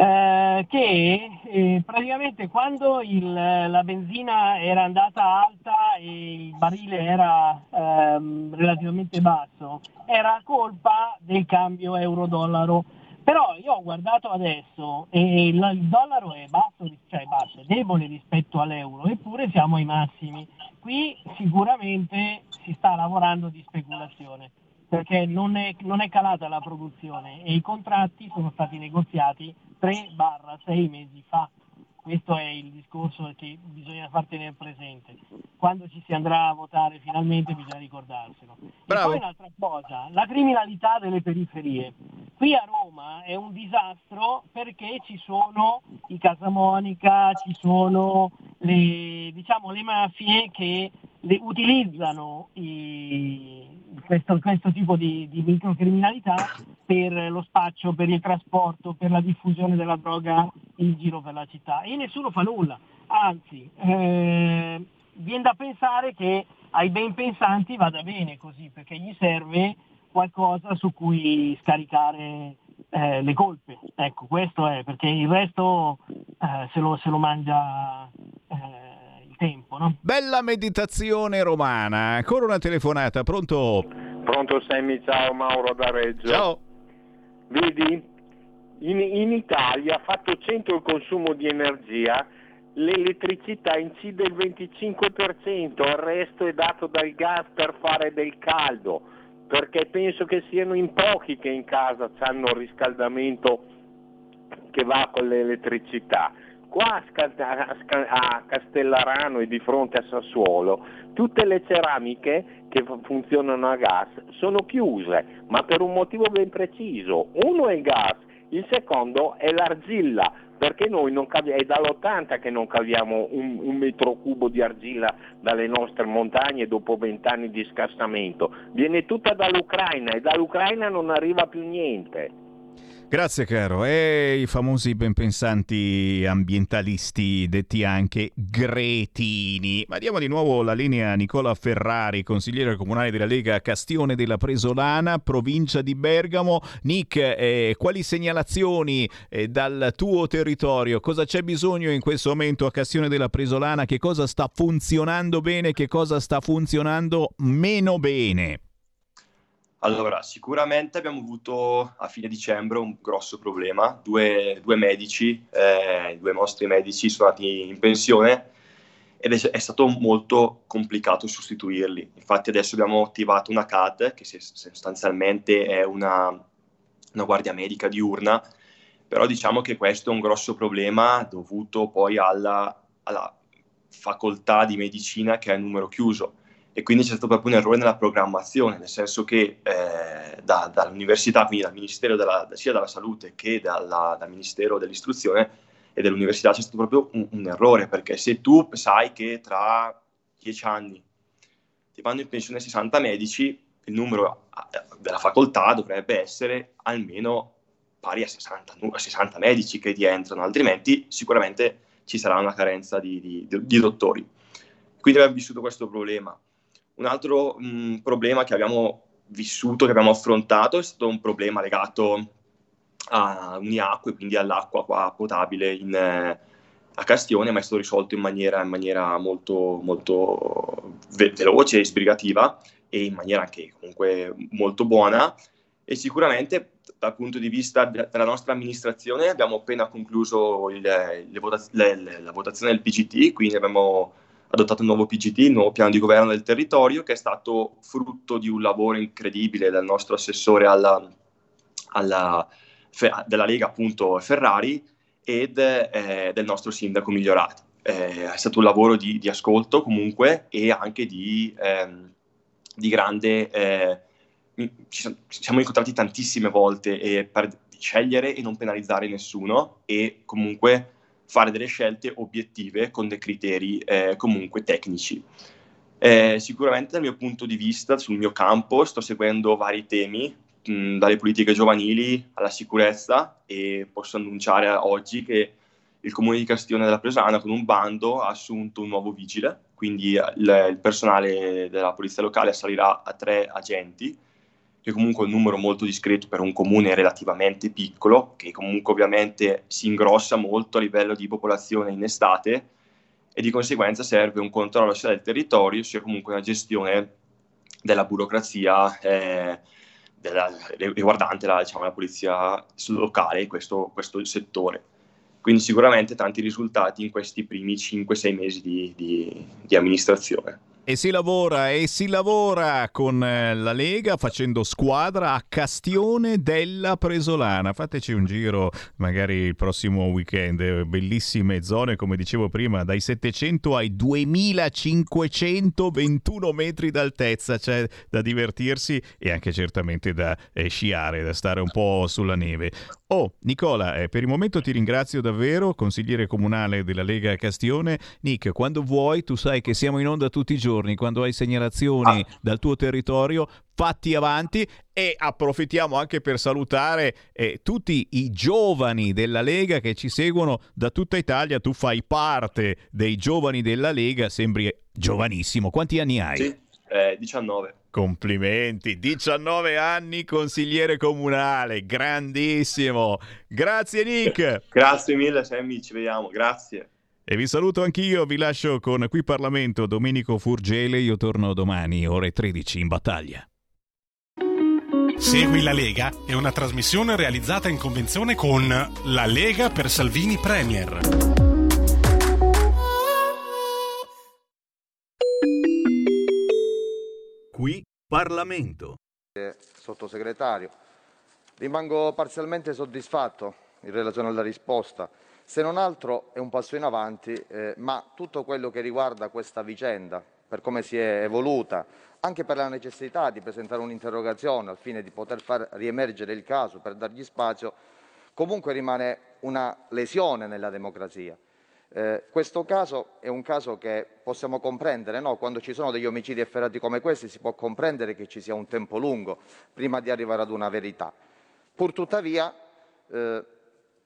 eh, che eh, praticamente quando il- la benzina era andata alta e il barile era ehm, relativamente basso, era colpa del cambio euro-dollaro. Però io ho guardato adesso e il, il dollaro è basso, cioè basso, è debole rispetto all'euro, eppure siamo ai massimi. Qui sicuramente si sta lavorando di speculazione, perché non è, non è calata la produzione e i contratti sono stati negoziati 3-6 mesi fa. Questo è il discorso che bisogna far tenere presente. Quando ci si andrà a votare finalmente bisogna ricordarselo. Bravo. E poi un'altra cosa, la criminalità delle periferie. Qui a Roma è un disastro perché ci sono i Casamonica, ci sono le, diciamo, le mafie che utilizzano i- questo, questo tipo di, di microcriminalità per lo spaccio, per il trasporto, per la diffusione della droga in giro per la città e nessuno fa nulla. Anzi, eh, viene da pensare che ai ben pensanti vada bene così, perché gli serve qualcosa su cui scaricare eh, le colpe. Ecco, questo è, perché il resto eh, se, lo, se lo mangia eh, tempo. No? Bella meditazione romana. Ancora una telefonata, pronto? Pronto Sammy, ciao Mauro da Reggio. Ciao. Vedi, in, in Italia, fatto 100 il consumo di energia, l'elettricità incide il 25%, il resto è dato dal gas per fare del caldo, perché penso che siano in pochi che in casa hanno il riscaldamento che va con l'elettricità. Qua a Castellarano e di fronte a Sassuolo tutte le ceramiche che fu- funzionano a gas sono chiuse, ma per un motivo ben preciso. Uno è il gas, il secondo è l'argilla, perché noi non cavi- è dall'80 che non caviamo un, un metro cubo di argilla dalle nostre montagne dopo vent'anni di scassamento. Viene tutta dall'Ucraina e dall'Ucraina non arriva più niente. Grazie caro. E i famosi benpensanti ambientalisti detti anche gretini. Ma diamo di nuovo la linea a Nicola Ferrari, consigliere comunale della Lega Castione della Presolana, provincia di Bergamo. Nick, eh, quali segnalazioni eh, dal tuo territorio? Cosa c'è bisogno in questo momento a Castione della Presolana? Che cosa sta funzionando bene? Che cosa sta funzionando meno bene? Allora, sicuramente abbiamo avuto a fine dicembre un grosso problema. Due, due medici, eh, due nostri medici sono andati in pensione ed è, è stato molto complicato sostituirli. Infatti adesso abbiamo attivato una CAD, che sostanzialmente è una, una guardia medica diurna, però diciamo che questo è un grosso problema dovuto poi alla, alla facoltà di medicina che è a numero chiuso e quindi c'è stato proprio un errore nella programmazione, nel senso che eh, da- dall'università, quindi dal Ministero della, sia della Salute che dalla- dal Ministero dell'Istruzione e dell'Università c'è stato proprio un, un errore, perché se tu sai che tra dieci anni ti vanno in pensione 60 medici, il numero eh, della facoltà dovrebbe essere almeno pari a 60, nu- a 60 medici che ti entrano, altrimenti sicuramente ci sarà una carenza di, di- di dottori. Quindi abbiamo vissuto questo problema. Un altro mh, problema che abbiamo vissuto, che abbiamo affrontato, è stato un problema legato a Uniacque, quindi all'acqua qua potabile in, eh, a Castione, ma è stato risolto in maniera, in maniera molto, molto ve- veloce e sbrigativa e in maniera anche comunque molto buona. E sicuramente dal punto di vista de- della nostra amministrazione abbiamo appena concluso il- le le- le- la votazione del PGT, quindi abbiamo adottato un nuovo PGT, il nuovo piano di governo del territorio, che è stato frutto di un lavoro incredibile del nostro assessore alla, alla- della Lega, appunto Ferrari, ed eh, del nostro sindaco Migliorati. Eh, è stato un lavoro di, di ascolto comunque e anche di, ehm, di grande... eh, ci, siamo- incontrati tantissime volte per scegliere e non penalizzare nessuno e comunque fare delle scelte obiettive con dei criteri eh, comunque tecnici. Eh, sicuramente dal mio punto di vista, sul mio campo, sto seguendo vari temi, mh, dalle politiche giovanili alla sicurezza e posso annunciare oggi che il comune di Castione della Presana con un bando ha assunto un nuovo vigile, quindi eh, il, il personale della polizia locale salirà a tre agenti, che comunque è un numero molto discreto per un comune relativamente piccolo, che comunque ovviamente si ingrossa molto a livello di popolazione in estate e di conseguenza serve un controllo sia del territorio sia comunque una gestione della burocrazia eh, della- riguardante la, diciamo, la polizia locale, questo, questo settore. Quindi sicuramente tanti risultati in questi primi 5-6 mesi di- di- di amministrazione. E si lavora e si lavora con eh, la Lega facendo squadra a Castione della Presolana. Fateci un giro magari il prossimo weekend. eh, Bellissime zone, come dicevo prima, dai 700 ai 2521 metri d'altezza. C'è da divertirsi e anche certamente da eh, sciare, da stare un po' sulla neve. Oh, Nicola, eh, per il momento ti ringrazio davvero, consigliere comunale della Lega Castione. Nick, quando vuoi, tu sai che siamo in onda tutti i giorni, quando hai segnalazioni dal tuo territorio, fatti avanti e approfittiamo anche per salutare eh, tutti i giovani della Lega che ci seguono da tutta Italia. Tu fai parte dei giovani della Lega, sembri giovanissimo. Quanti anni hai? Sì, eh, 19. Complimenti, 19 anni consigliere comunale, grandissimo. Grazie Nick. Grazie mille Sammy, ci vediamo, grazie. E vi saluto anch'io, vi lascio con Qui Parlamento Domenico Furgele, io torno domani ore 13 in battaglia. Segui la Lega è una trasmissione realizzata in convenzione con La Lega per Salvini Premier. Qui Parlamento. Eh, Sottosegretario, rimango parzialmente soddisfatto in relazione alla risposta. Se non altro è un passo in avanti, eh, ma tutto quello che riguarda questa vicenda, per come si è evoluta, anche per la necessità di presentare un'interrogazione al fine di poter far riemergere il caso, per dargli spazio, comunque rimane una lesione nella democrazia. Eh, questo caso è un caso che possiamo comprendere, no? quando ci sono degli omicidi efferati come questi si può comprendere che ci sia un tempo lungo prima di arrivare ad una verità. Purtuttavia eh,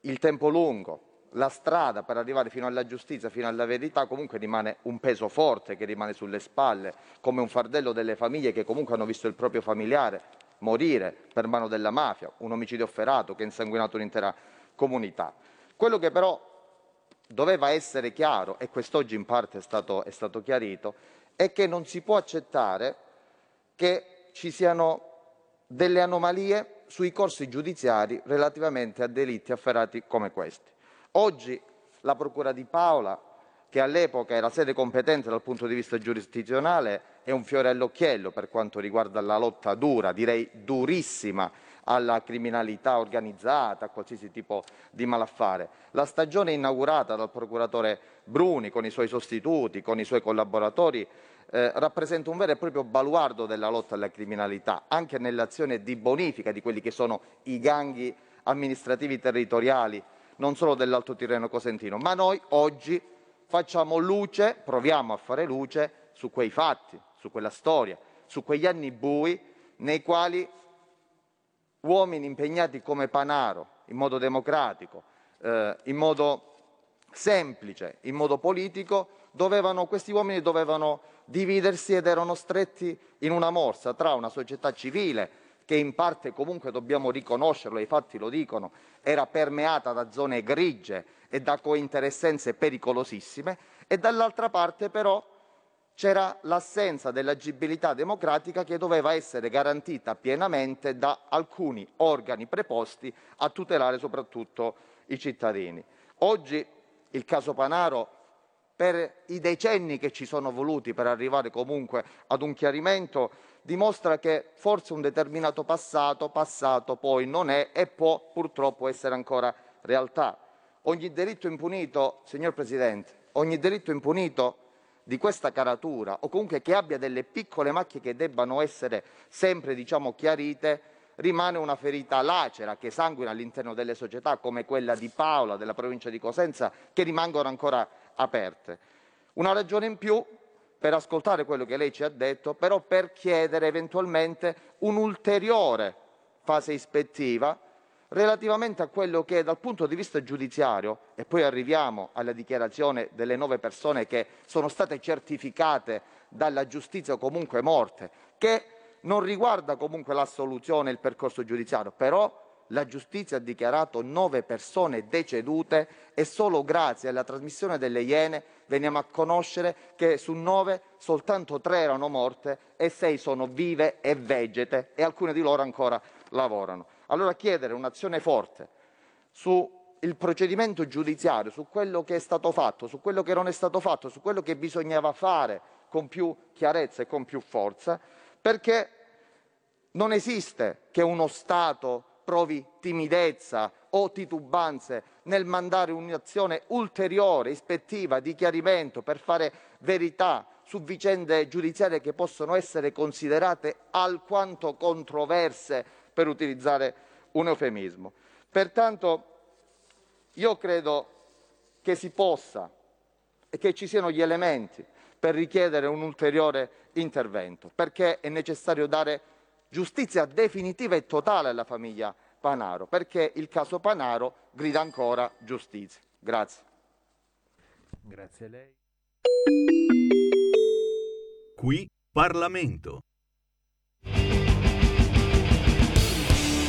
il tempo lungo, la strada per arrivare fino alla giustizia, fino alla verità, comunque rimane un peso forte che rimane sulle spalle, come un fardello delle famiglie che comunque hanno visto il proprio familiare morire per mano della mafia, un omicidio efferato che ha insanguinato un'intera comunità. Quello che però doveva essere chiaro, e quest'oggi in parte è stato, è stato chiarito, è che non si può accettare che ci siano delle anomalie sui corsi giudiziari relativamente a delitti afferrati come questi. Oggi la Procura di Paola, che all'epoca era sede competente dal punto di vista giurisdizionale, è un fiore all'occhiello per quanto riguarda la lotta dura, direi durissima, alla criminalità organizzata, a qualsiasi tipo di malaffare. La stagione inaugurata dal procuratore Bruni con i suoi sostituti, con i suoi collaboratori, eh, rappresenta un vero e proprio baluardo della lotta alla criminalità, anche nell'azione di bonifica di quelli che sono i ganghi amministrativi territoriali, non solo dell'Alto Tirreno Cosentino, ma noi oggi facciamo luce, proviamo a fare luce su quei fatti, su quella storia, su quegli anni bui nei quali uomini impegnati come Panaro, in modo democratico, eh, in modo semplice, in modo politico, dovevano, questi uomini dovevano dividersi ed erano stretti in una morsa tra una società civile che in parte comunque dobbiamo riconoscerlo, i fatti lo dicono, era permeata da zone grigie e da cointeressenze pericolosissime e dall'altra parte però c'era l'assenza dell'agibilità democratica che doveva essere garantita pienamente da alcuni organi preposti a tutelare soprattutto i cittadini. Oggi il caso Panaro, per i decenni che ci sono voluti per arrivare comunque ad un chiarimento, dimostra che forse un determinato passato, passato poi non è e può purtroppo essere ancora realtà. Ogni delitto impunito, signor Presidente, ogni delitto impunito di questa caratura o comunque che abbia delle piccole macchie che debbano essere sempre diciamo, chiarite, rimane una ferita lacera che sanguina all'interno delle società come quella di Paola, della provincia di Cosenza, che rimangono ancora aperte. Una ragione in più per ascoltare quello che lei ci ha detto, però per chiedere eventualmente un'ulteriore fase ispettiva relativamente a quello che dal punto di vista giudiziario, e poi arriviamo alla dichiarazione delle nove persone che sono state certificate dalla giustizia comunque morte, che non riguarda comunque l'assoluzione e il percorso giudiziario, però la giustizia ha dichiarato nove persone decedute e solo grazie alla trasmissione delle Iene veniamo a conoscere che su nove soltanto tre erano morte e sei sono vive e vegete e alcune di loro ancora lavorano. Allora chiedere un'azione forte sul procedimento giudiziario, su quello che è stato fatto, su quello che non è stato fatto, su quello che bisognava fare con più chiarezza e con più forza, perché non esiste che uno Stato provi timidezza o titubanze nel mandare un'azione ulteriore, ispettiva, di chiarimento per fare verità su vicende giudiziarie che possono essere considerate alquanto controverse, per utilizzare un eufemismo. Pertanto io credo che si possa e che ci siano gli elementi per richiedere un ulteriore intervento, perché è necessario dare giustizia definitiva e totale alla famiglia Panaro, perché il caso Panaro grida ancora giustizia. Grazie. Grazie a lei. Qui Parlamento.